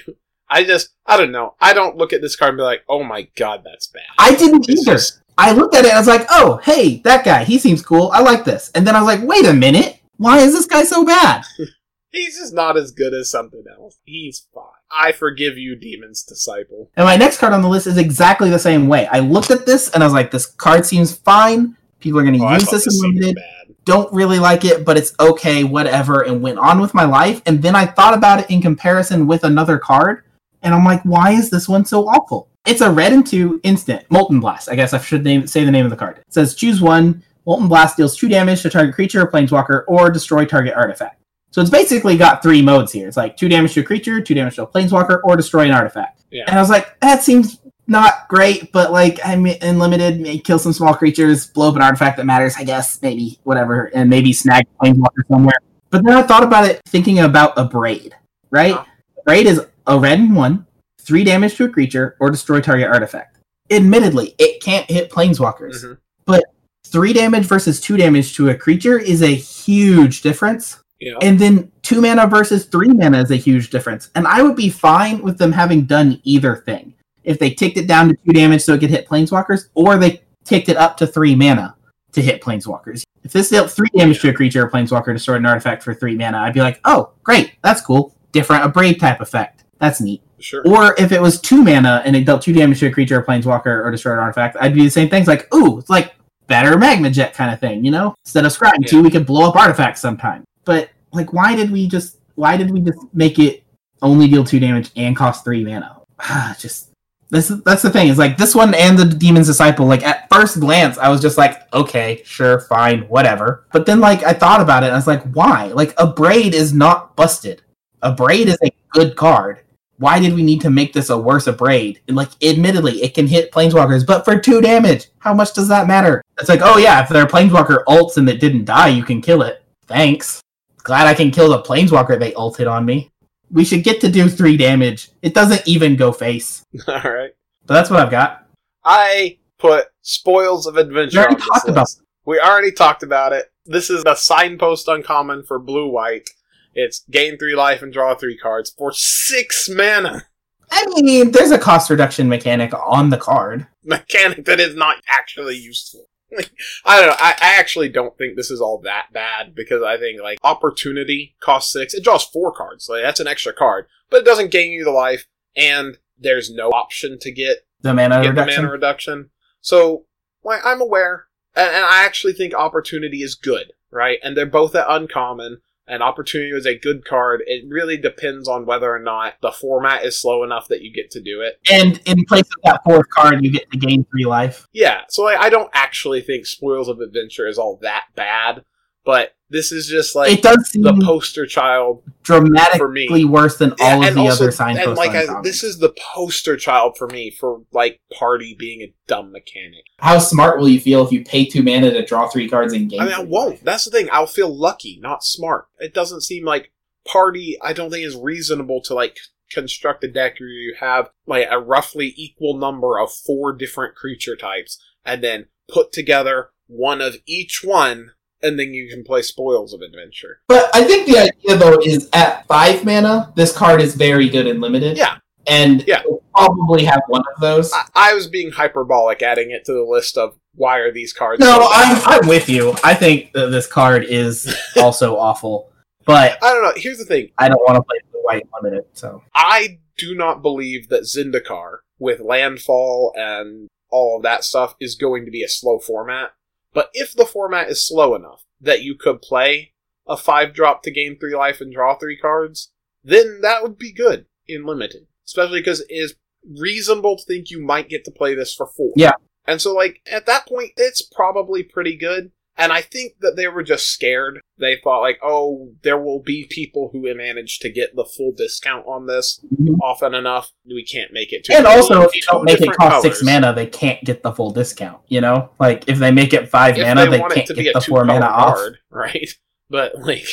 I just, I don't know. I don't look at this card and be like, oh my god, that's bad. I didn't It's either. just- I looked at it and I was like, oh, hey, that guy, he seems cool. I like this. And then I was like, wait a minute. Why is this guy so bad? He's just not as good as something else. He's fine. I forgive you, Demon's Disciple. And my next card on the list is exactly the same way. I looked at this and I was like, this card seems fine. People are going to Oh, use this in limited. Don't really like it, but it's okay, whatever, and went on with my life. And then I thought about it in comparison with another card, and I'm like, why is this one so awful? It's a red and two instant Molten Blast. I guess I should name say the name of the card. It says choose one. Molten Blast deals two damage to target creature or planeswalker, or destroy target artifact. So it's basically got three modes here. It's like two damage to a creature, two damage to a planeswalker, or destroy an artifact. Yeah. And I was like, that seems not great, but like I'm in limited, may kill some small creatures, blow up an artifact that matters, I guess, maybe, whatever, and maybe snag a planeswalker somewhere. But then I thought about it thinking about Abrade, right? Braid is a red and one, three damage to a creature, or destroy target artifact. Admittedly, it can't hit planeswalkers. Mhm. Three damage versus two damage to a creature is a huge difference. Yeah. And then two mana versus three mana is a huge difference. And I would be fine with them having done either thing. If they ticked it down to two damage so it could hit planeswalkers, or they ticked it up to three mana to hit planeswalkers. If this dealt three damage to a creature or planeswalker to store an artifact for three mana, I'd be like, oh, great, that's cool. Different abrade type effect. That's neat. Sure. Or if it was two mana and it dealt two damage to a creature or planeswalker or destroyed an artifact, I'd do the same things like, ooh, it's like better magma jet kind of thing, you know? Instead of scrying Yeah. two, we could blow up artifacts sometime. But like why did we just why did we just make it only deal two damage and cost three mana? just this that's the thing, is like this one and the Demon's Disciple, like at first glance, I was just like, okay, sure, fine, whatever. But then like I thought about it I was like, why? Like Abrade is not busted. Abrade is a good card why did we need to make this a worse abrade? And like, admittedly, it can hit planeswalkers, but for two damage, how much does that matter? It's like, oh yeah, if their planeswalker ults and it didn't die, you can kill it. Thanks. Glad I can kill the planeswalker they ulted on me. We should get to do three damage. It doesn't even go face. All right. But that's what I've got. I put Spoils of Adventure. We already talked about list. We already talked about it. This is the signpost uncommon for blue white. It's gain three life and draw three cards for six mana. I mean, there's a cost reduction mechanic on the card. Mechanic that is not actually useful. I don't know. I, I actually don't think this is all that bad because I think like opportunity costs six. It draws four cards. Like that's an extra card, but it doesn't gain you the life, and there's no option to get The mana get the reduction. mana reduction. So, like, I'm aware, and, and I actually think opportunity is good, right? And they're both at uncommon. And opportunity is a good card. It really depends on whether or not the format is slow enough that you get to do it. and in place of that fourth card, you get to gain three life. Yeah, so like, I don't actually think Spoils of Adventure is all that bad, but this is just like it does seem the poster child dramatically for me. worse than all Yeah, of the other signposts. and like I, this is the poster child for me for like party being a dumb mechanic. How smart will you feel if you pay two mana to draw three cards in game? I mean, I won't. That's the thing. I'll feel lucky, not smart. It doesn't seem like party. I don't think is reasonable to like construct a deck where you have like a roughly equal number of four different creature types, and then put together one of each one, and then you can play Spoils of Adventure. But I think the idea though is at five mana, this card is very good and limited. Yeah. And Yeah. you'll probably have one of those. I, I was being hyperbolic, adding it to the list of why are these cards? no? I'm I'm with you. I think that this card is also awful. But I don't know. Here's the thing. I don't want to play the white limited, so I do not believe that Zendikar, with landfall and all of that stuff, is going to be a slow format. But if the format is slow enough that you could play a five drop to gain three life and draw three cards, then that would be good in limited. Especially because it is reasonable to think you might get to play this for four. Yeah. And so, like, at that point, it's probably pretty good. And I think that they were just scared. They thought, like, oh, there will be people who manage to get the full discount on this Mhm. often enough. We can't make it and also if you don't make it cost six mana, they can't get the full discount. You know, like if they make it five If mana, they they, can't get the four mana color off. card, right? But like,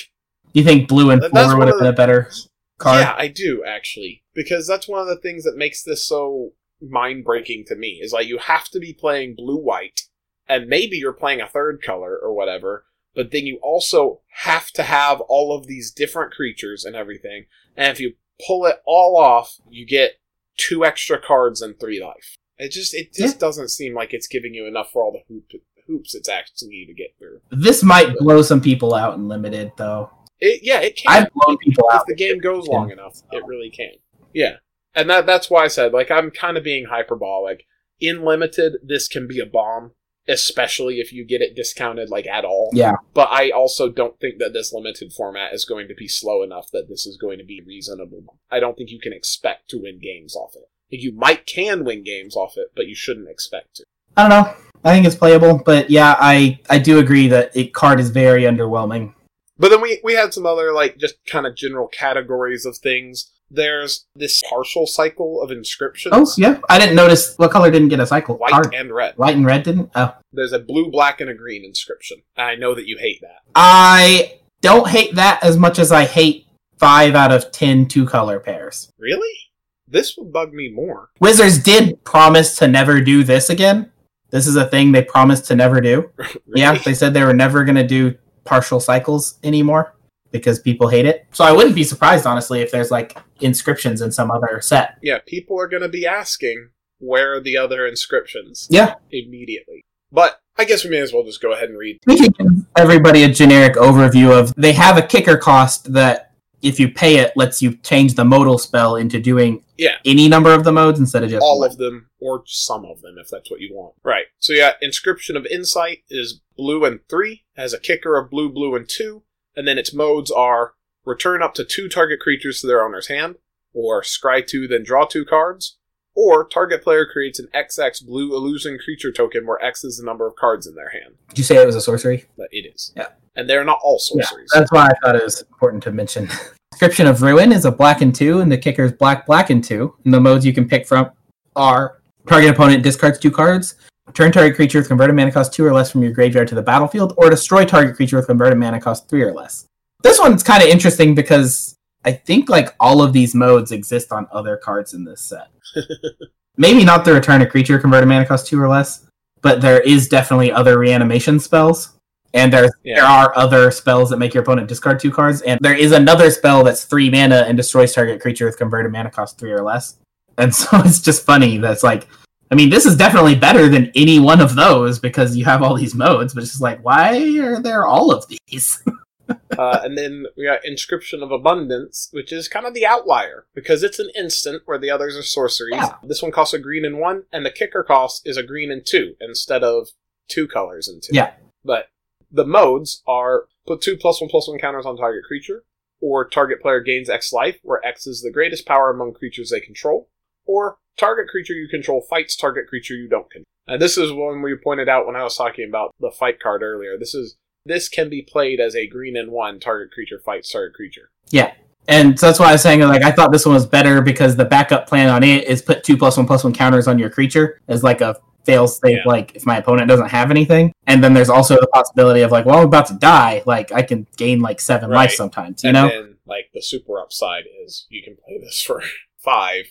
You think blue and four would have been a better card? yeah, I do actually, because that's one of the things that makes this so mind breaking to me. Is like you have to be playing blue white, and maybe you're playing a third color or whatever. But then you also have to have all of these different creatures and everything. And if you pull it all off, you get two extra cards and three life. It just it just doesn't seem like it's giving you enough for all the hoop, hoops it's you to get through. This might blow some people out in limited, though. It, yeah, it can. I've blown people if out. the game goes long enough, it really can. Yeah, and that that's why I said like I'm kind of being hyperbolic. In limited, this can be a bomb, especially if you get it discounted like at all. Yeah. But I also don't think that this limited format is going to be slow enough that this is going to be reasonable. I don't think you can expect to win games off it. You might can win games off it, but you shouldn't expect to. I don't know. I think it's playable, but yeah, I I do agree that it card is very underwhelming. But then we we had some other like just kind of general categories of things. There's this partial cycle of inscriptions. Oh yeah, I didn't notice what color didn't get a cycle. white Card. and red. White and red didn't. Oh, There's a blue, black, and a green inscription. I know that you hate that. I don't hate that as much as I hate five out of ten two color pairs. Really? This would bug me more. Wizards did promise to never do this again. This is a thing they promised to never do. Really? Yeah, they said they were never going to do partial cycles anymore. because people hate it. So I wouldn't be surprised, honestly, if there's like inscriptions in some other set. Yeah, people are going to be asking where are the other inscriptions Yeah, immediately. But I guess we may as well just go ahead and read. we could give everybody a generic overview of they have a kicker cost that if you pay it lets you change the modal spell into doing Yeah. any number of the modes instead of just all one. of them or some of them if that's what you want. Right. So yeah, inscription of insight is blue and three, has a kicker of blue, blue, and two, and then its modes are return up to two target creatures to their owner's hand, or scry two, then draw two cards, or target player creates an XX blue illusion creature token where X is the number of cards in their hand. Did you say it was a sorcery? But it is. Yeah. And they're not all Yeah, sorceries. that's why I thought it was important to mention. Inscription of Ruin is a black and two, and the kicker is black, black and two. And the modes you can pick from are target opponent discards two cards, turn target creature with converted mana cost two or less from your graveyard to the battlefield, or destroy target creature with converted mana cost three or less. This one's kind of interesting because I think like all of these modes exist on other cards in this set. Maybe not the return a creature converted mana cost two or less, but there is definitely other reanimation spells. And there, Yeah. there are other spells that make your opponent discard two cards, and there is another spell that's three mana and destroys target creature with converted mana cost three or less. And so it's just funny that's like, I mean, this is definitely better than any one of those because you have all these modes, but it's just like, why are there all of these? uh, and then we got Inscription of Abundance, which is kind of the outlier because it's an instant where the others are sorceries. Yeah. This one costs a green and one, and the kicker cost is a green and two instead of two colors and two. Yeah. But the modes are put two plus one plus one counters on target creature, or target player gains X life, where X is the greatest power among creatures they control, or target creature you control fights target creature you don't control. And this is one we pointed out when I was talking about the fight card earlier. This is this can be played as a green and one target creature fights target creature. Yeah. And so that's why I was saying like I thought this one was better because the backup plan on it is put two plus one plus one counters on your creature as like a fail safe Yeah. like if my opponent doesn't have anything. And then there's also the possibility of like, well, I'm about to die, like I can gain like seven Right. life sometimes, you and know? then like the super upside is you can play this for five.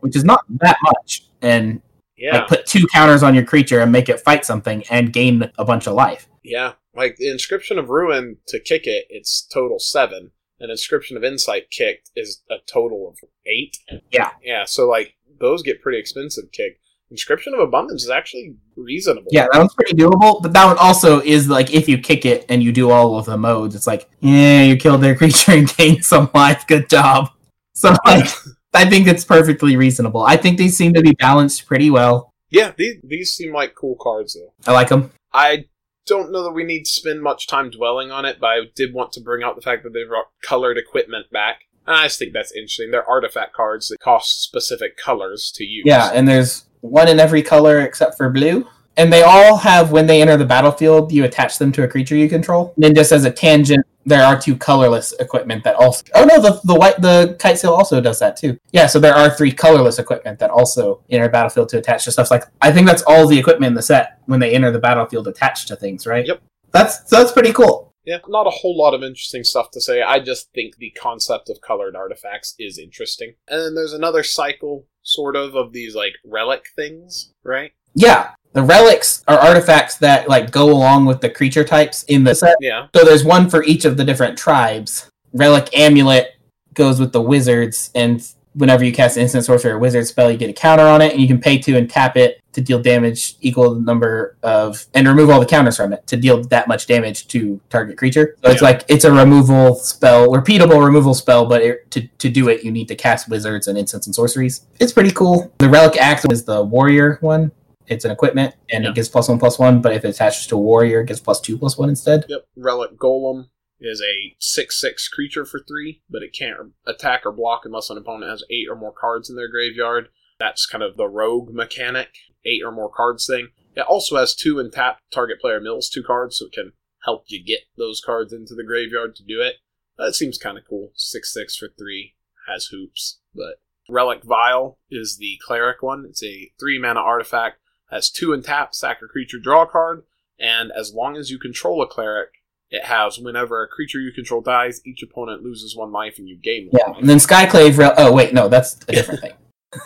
Which is not that much. And Yeah. like put two counters on your creature and make it fight something and gain a bunch of life. Yeah. Like the inscription of ruin to kick it, it's total seven. An inscription of insight kicked is a total of eight. Yeah. Yeah, so like those get pretty expensive kicked. Inscription of abundance is actually reasonable. Yeah, that one's pretty doable. But that one also is like if you kick it and you do all of the modes, it's like, yeah, you killed their creature and gained some life. Good job. So like I think it's perfectly reasonable. I think these seem to be balanced pretty well. Yeah, these, these seem like cool cards though. I like them. I don't know that we need to spend much time dwelling on it, but I did want to bring out the fact that they brought colored equipment back. And I just think that's interesting. They're artifact cards that cost specific colors to use. Yeah, and there's one in every color except for blue. And they all have when they enter the battlefield, you attach them to a creature you control. And then just as a tangent, there are two colorless equipment that also Oh no, the the white the kite sail also does that too. Yeah, so there are three colorless equipment that also enter battlefield to attach to stuff like I think that's all the equipment in the set when they enter the battlefield attached to things, right? Yep. That's that's pretty cool. Yeah, not a whole lot of interesting stuff to say. I just think the concept of colored artifacts is interesting. And then there's another cycle, sort of, of these like relic things, right? Yeah. The relics are artifacts that like go along with the creature types in the set. Yeah. So there's one for each of the different tribes. Relic Amulet goes with the wizards, and whenever you cast an instant sorcery or wizard spell, you get a counter on it, and you can pay two and tap it to deal damage equal to the number of and remove all the counters from it to deal that much damage to target creature. So it's like it's a removal spell, repeatable removal spell, but it, to to do it, you need to cast wizards and instants and sorceries. It's pretty cool. The Relic Axe is the warrior one. It's an equipment, and Yeah. it gives plus one plus one. But if it attaches to a warrior, it gives plus two plus one instead. Yep. Relic Golem is a 6 6 creature for 3, but it can't attack or block unless an opponent has 8 or more cards in their graveyard. That's kind of the rogue mechanic, 8 or more cards thing. It also has 2 and tap target player mills 2 cards, so it can help you get those cards into the graveyard to do it. That seems kind of cool. 6 6 for 3 has hoops, but. Relic Vial is the cleric one. It's a 3 mana artifact, has 2 and tap, sack a creature, draw a card, and as long as you control a cleric, it has whenever a creature you control dies, each opponent loses one life and you gain one Yeah, life. and then Skyclave. Rel- oh wait, no, that's a different thing.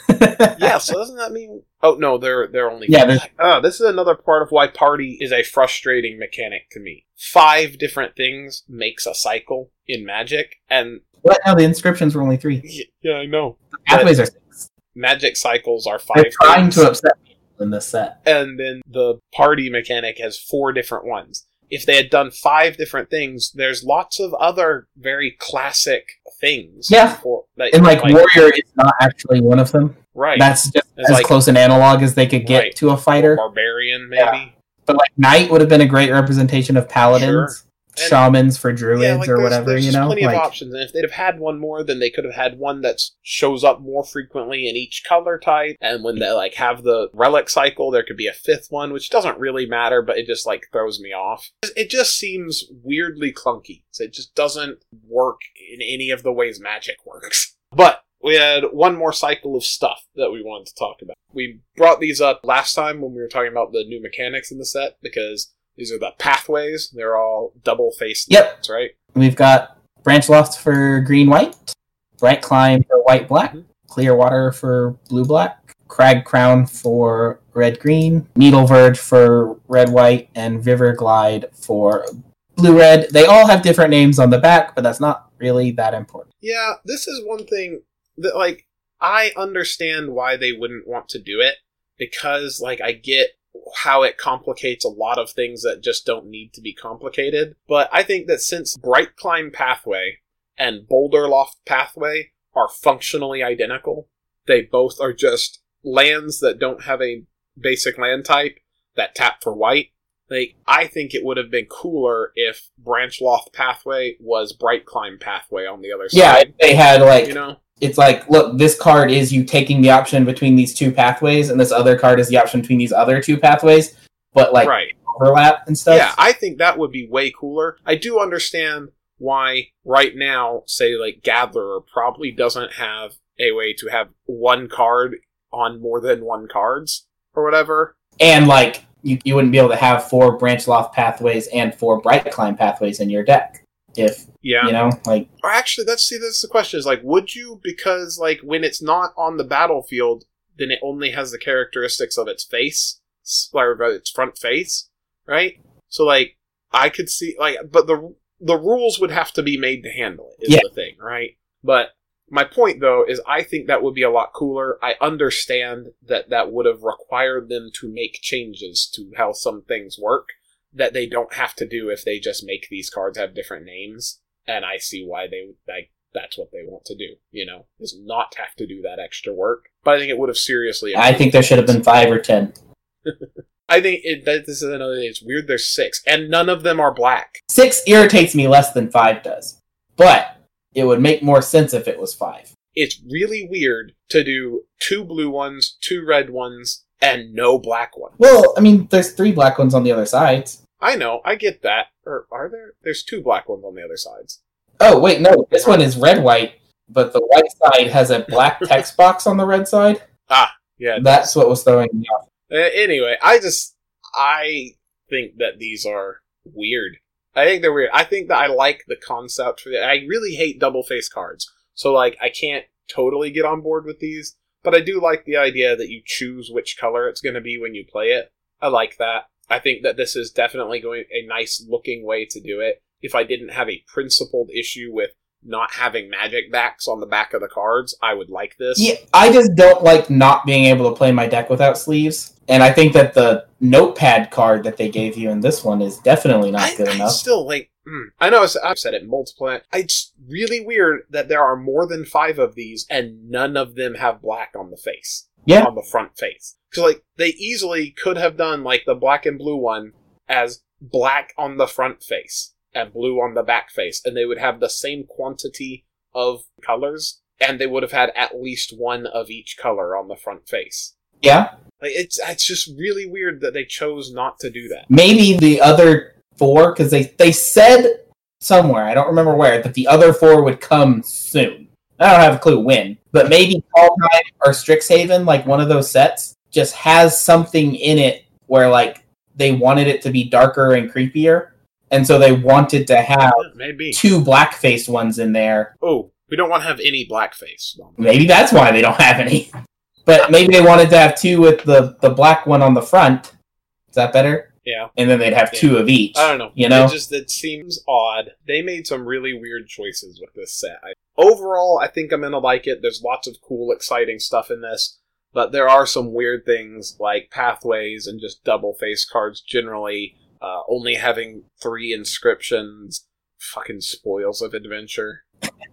yeah, so doesn't that mean? Oh no, they're they're only. Yeah, there's- Uh, this is another part of why party is a frustrating mechanic to me. Five different things makes a cycle in Magic, and What? No, the inscriptions were only three. yeah, I know. Pathways are six. Magic cycles are 5 They're trying things, to upset people in this set. and then the party mechanic has four different ones. If they had done five different things, there's lots of other very classic things. Yeah. for- And like, Warrior is not actually one of them. right? That's just as like- close an analog as they could get Right. to a fighter. barbarian, maybe. But like Knight would have been a great representation of paladins, And- shamans for druids yeah, like or there's, whatever. there's You know, plenty like of options. And if they'd have had one more, then they could have had one that shows up more frequently in each color type. And when they like have the relic cycle, there could be a fifth one, which doesn't really matter, but it just like throws me off. It just seems weirdly clunky. So it just doesn't work in any of the ways magic works. But we had one more cycle of stuff that we wanted to talk about. We brought these up last time when we were talking about the new mechanics in the set because these are the pathways. They're all double faced Yep. lines, right? we've got Branchloft for green white, bright climb for white black, Mhm. clear water for blue black, crag crown for red green, needle verge for red white, and river glide for blue red. They all have different names on the back, but that's not really that important. Yeah, this is one thing that like I understand why they wouldn't want to do it because like I get how it complicates a lot of things that just don't need to be complicated. But I think that since Bright Climb Pathway and Boulder Loft Pathway are functionally identical, they both are just lands that don't have a basic land type that tap for white. Like, I think it would have been cooler if Branch Loft Pathway was Bright Climb Pathway on the other Yeah, side. if they had like You know? It's like, look, this card is you taking the option between these two pathways, and this other card is the option between these other two pathways, but like right. overlap and stuff. Yeah, I think that would be way cooler. I do understand why right now, say like Gatherer probably doesn't have a way to have one card on more than one cards or whatever. and like you, you wouldn't be able to have four branch loft pathways and four bright climb pathways in your deck if Yeah. you know like Or actually, let's see. That's the question: is like, would you? Because like when it's not on the battlefield, then it only has the characteristics of its face, s- or of its front face, right? So like, I could see like, but the the rules would have to be made to handle it. Is Yeah. the thing, right? But my point though is, I think that would be a lot cooler. I understand that that would have required them to make changes to how some things work that they don't have to do if they just make these cards have different names and I see why they like that's what they want to do. You know, is not have to do that extra work. But I think it would have seriously. i think there should have been five or ten I think it, that this is another thing. It's weird. There's six, and none of them are black. six irritates me less than five does but it would make more sense if it was five It's really weird to do two blue ones, two red ones, and no black ones. well i mean there's three black ones on the other sides I know, I get that. Or are there? There's two black ones on the other sides. oh wait no this one is red white but the white side has a black text box on the red side Ah, Yeah. that's what was throwing me off Uh, anyway, I just I think that these are weird. I think they're weird. I think that I like the concept for the, I really hate double face cards. So like I can't totally get on board with these, but I do like the idea that you choose which color it's going to be when you play it. I like that. I think that this is definitely going a nice looking way to do it. If I didn't have a principled issue with not having magic backs on the back of the cards, I would like this. Yeah, I just don't like not being able to play my deck without sleeves. And I think that the notepad card that they gave you in this one is definitely not I, good I enough. still like. Mm, I know I've said it multiple. times. It's really weird that there are more than five of these, and none of them have black on the face. Yeah. on the front face. Because like they easily could have done like the black and blue one as black on the front face and blue on the back face, and they would have the same quantity of colors, and they would have had at least one of each color on the front face. Yeah, Like it's it's just really weird that they chose not to do that. maybe the other four because they they said somewhere I don't remember where that the other four would come soon. I don't have a clue when, but maybe Kaldheim or Strixhaven, like one of those sets, just has something in it where like they wanted it to be darker and creepier, and so they wanted to have uh, maybe. two black-faced ones in there Oh, we don't want to have any blackface. Maybe that's why they don't have any. But maybe they wanted to have two with the, the black one on the front. Is that better? Yeah. and then they'd have two of each. I don't know. You know? it just it seems odd. They made some really weird choices with this set. I, overall, I think I'm gonna like it. There's lots of cool, exciting stuff in this, but there are some weird things like pathways and just double face cards generally. Uh, only having three inscriptions, fucking spoils of adventure.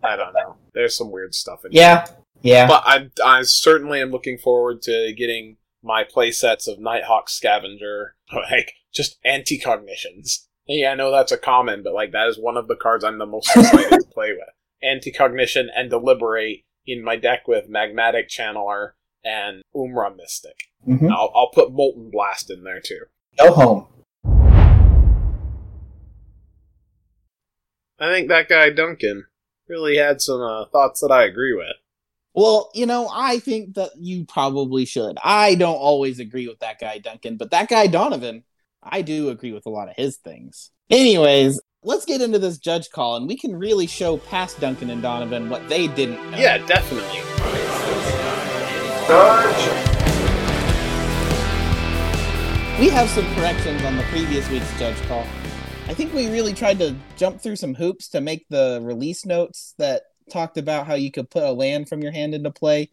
I don't know. There's some weird stuff in here. Yeah, yeah. But I, I certainly am looking forward to getting my play sets of Nighthawk Scavenger, like just anti-cognitions. Yeah, I know that's a common, but like that is one of the cards I'm the most excited to play with. Anti-cognition and deliberate in my deck with Magmatic Channeler and Umara Mystic. Mhm. I'll, I'll put Molten Blast in there too. Go home. I think that guy Duncan really had some uh, thoughts that I agree with. Well, you know, I think that you probably should. I don't always agree with that guy, Duncan, but that guy, Donovan, I do agree with a lot of his things. Anyways, let's get into this judge call, and we can really show past Duncan and Donovan what they didn't know. Yeah, definitely. Judge! We have some corrections on the previous week's judge call. I think we really tried to jump through some hoops to make the release notes that talked about how you could put a land from your hand into play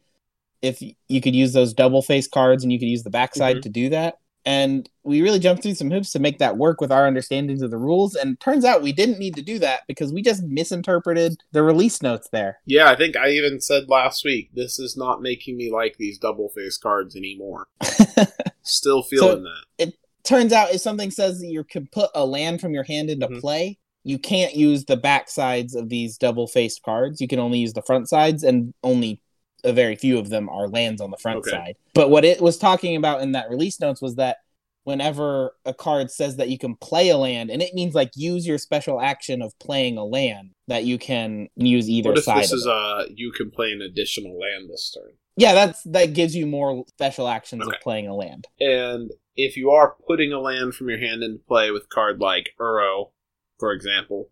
if you could use those double face cards and you could use the backside Mhm. to do that. And we really jumped through some hoops to make that work with our understandings of the rules. And turns out we didn't need to do that because we just misinterpreted the release notes there. Yeah, I think I even said last week, this is not making me like these double face cards anymore. Still feeling that. It turns out if something says that you can put a land from your hand into Mhm. play, you can't use the back sides of these double faced cards. You can only use the front sides, and only a very few of them are lands on the front Okay. side. But what it was talking about in that release notes was that whenever a card says that you can play a land, and it means like use your special action of playing a land, that you can use either What if side. this is uh you can play an additional land this turn? yeah, that's that gives you more special actions Okay. of playing a land. And if you are putting a land from your hand into play with card like Uro, for example,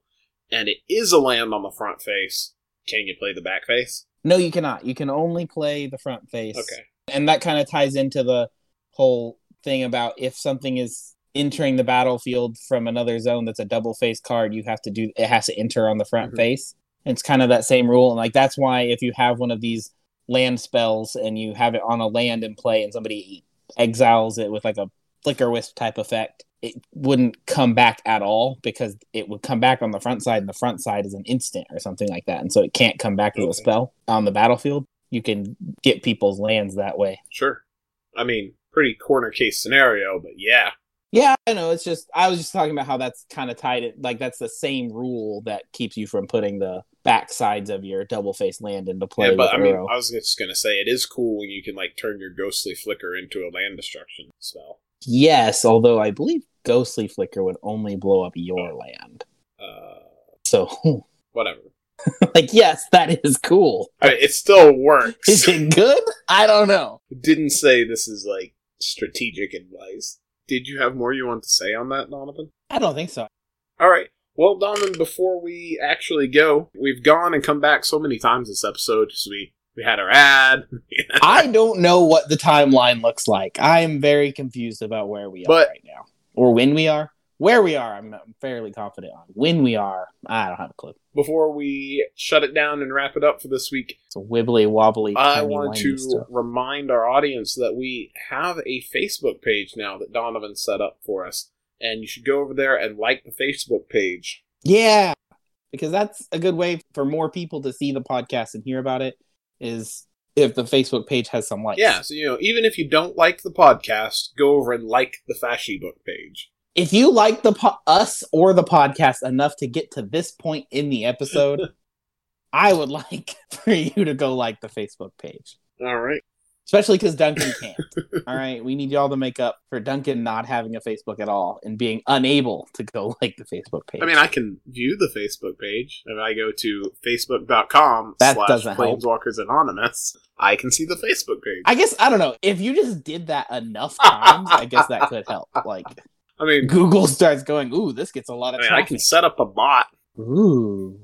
and it is a land on the front face, can you play the back face? No, you cannot. You can only play the front face. Okay. and that kind of ties into the whole thing about if something is entering the battlefield from another zone that's a double face card you have to do it has to enter on the front Mhm. face it's kind of that same rule and like that's why if you have one of these land spells and you have it on a land in play and somebody exiles it with like a Flickerwisp type effect it wouldn't come back at all because it would come back on the front side and the front side is an instant or something like that and so it can't come back as a spell on the battlefield you can get people's lands that way Sure. I mean, pretty corner case scenario, but yeah. Yeah, I know. It's just I was just talking about how that's kind of tied. It like that's the same rule that keeps you from putting the back sides of your double face land into play. yeah, but I with mean, Uro. I was just gonna say it is cool when you can like turn your ghostly flicker into a land destruction spell. Yes, although I believe Ghostly Flicker would only blow up your land. Uh, So, whatever. like, yes, that is cool. I mean, it still works. Is it good? I don't know. Didn't say this is like strategic advice. Did you have more you want to say on that, Donovan? I don't think so. All right. Well, Donovan, before we actually go, we've gone and come back so many times this episode. So we we had our ad, I don't know what the timeline looks like. I am very confused about where we are right now, or when we are. Where we are, I'm I'm fairly confident on. When we are, I don't have a clue. before we shut it down and wrap it up for this week, It's a wibbly wobbly. I want to stuff. remind our audience that we have a Facebook page now that Donovan set up for us. And you should go over there and like the Facebook page. Yeah, because that's a good way for more people to see the podcast and hear about it. Is if the Facebook page has some likes. Yeah, so you know, even if you don't like the podcast, go over and like the Fashy Book page. If you like the po- us or the podcast enough to get to this point in the episode, I would like for you to go like the Facebook page. All right. Especially because Duncan can't. all right, we need y'all to make up for Duncan not having a Facebook at all and being unable to go like the Facebook page. I mean, I can view the Facebook page. If I go to facebook.com That slash. Planeswalkers Anonymous, I can see the Facebook page. I guess I don't know if you just did that enough times. I guess that could help. Like I mean, Google starts going, "Ooh, this gets a lot I, of mean, I can set up a bot. Ooh,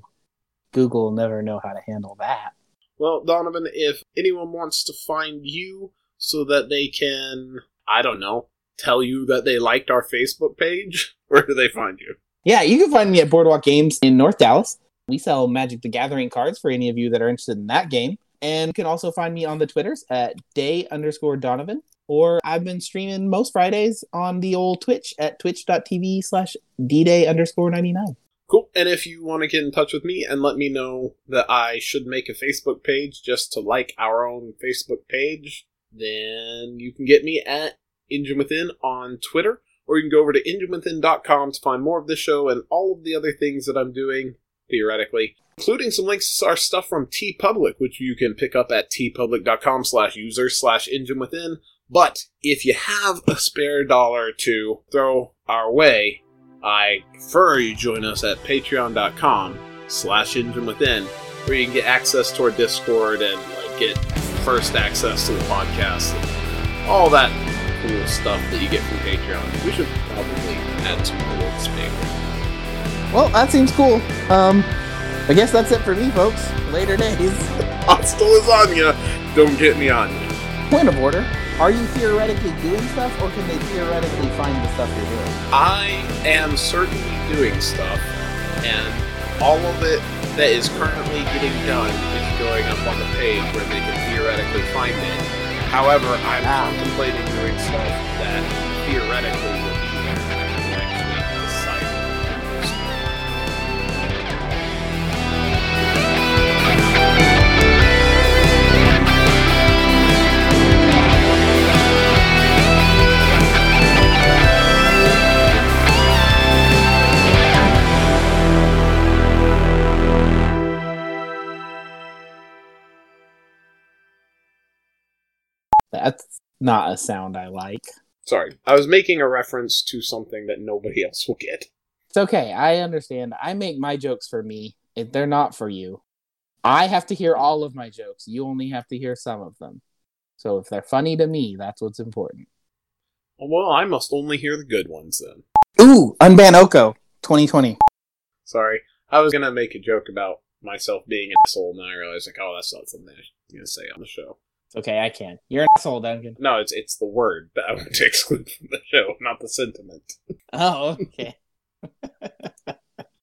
Google will never know how to handle that. Well, Donovan, if anyone wants to find you so that they can, I don't know, tell you that they liked our Facebook page? Where do they find you? Yeah, you can find me at Boardwalk Games in North Dallas. We sell Magic the Gathering cards for any of you that are interested in that game. And you can also find me on the Twitters at day underscore Donovan. Or I've been streaming most Fridays on the old Twitch at twitch.tv slash dday underscore 99. Cool. And if you want to get in touch with me and let me know that I should make a Facebook page just to like our own Facebook page, then you can get me at Engine Within on Twitter, or you can go over to enginewithin.com to find more of this show and all of the other things that I'm doing, theoretically, including some links to our stuff from TeePublic, which you can pick up at teepublic.com slash user slash engine within. But if you have a spare dollar to throw our way, I prefer you join us at patreon.com slash engine within, where you can get access to our Discord and like get first access to the podcast and all that cool stuff that you get from Patreon. We should probably add some rewards maybe. Well, that seems cool. Um, I guess that's it for me, folks. Later days. Hostile lasagna, don't get me on you. Point of order. Are you theoretically doing stuff, or can they theoretically find the stuff you're doing? I am certainly doing stuff, and all of it that is currently getting done is going up on the page where they can theoretically find it. However, I'm Ah. contemplating doing stuff that theoretically That's not a sound I like. Sorry, I was making a reference to something that nobody else will get. It's okay. I understand. I make my jokes for me. If they're not for you. I have to hear all of my jokes. You only have to hear some of them. So if they're funny to me, that's what's important. Well, I must only hear the good ones then. Ooh, Unban Oko 2020. Sorry, I was gonna make a joke about myself being an asshole, and then I realized like, oh, that's not something I'm gonna say on the show. It's okay, I can. You're an asshole, Duncan. No, it's it's the word that I want to exclude from the show, not the sentiment. Oh, okay.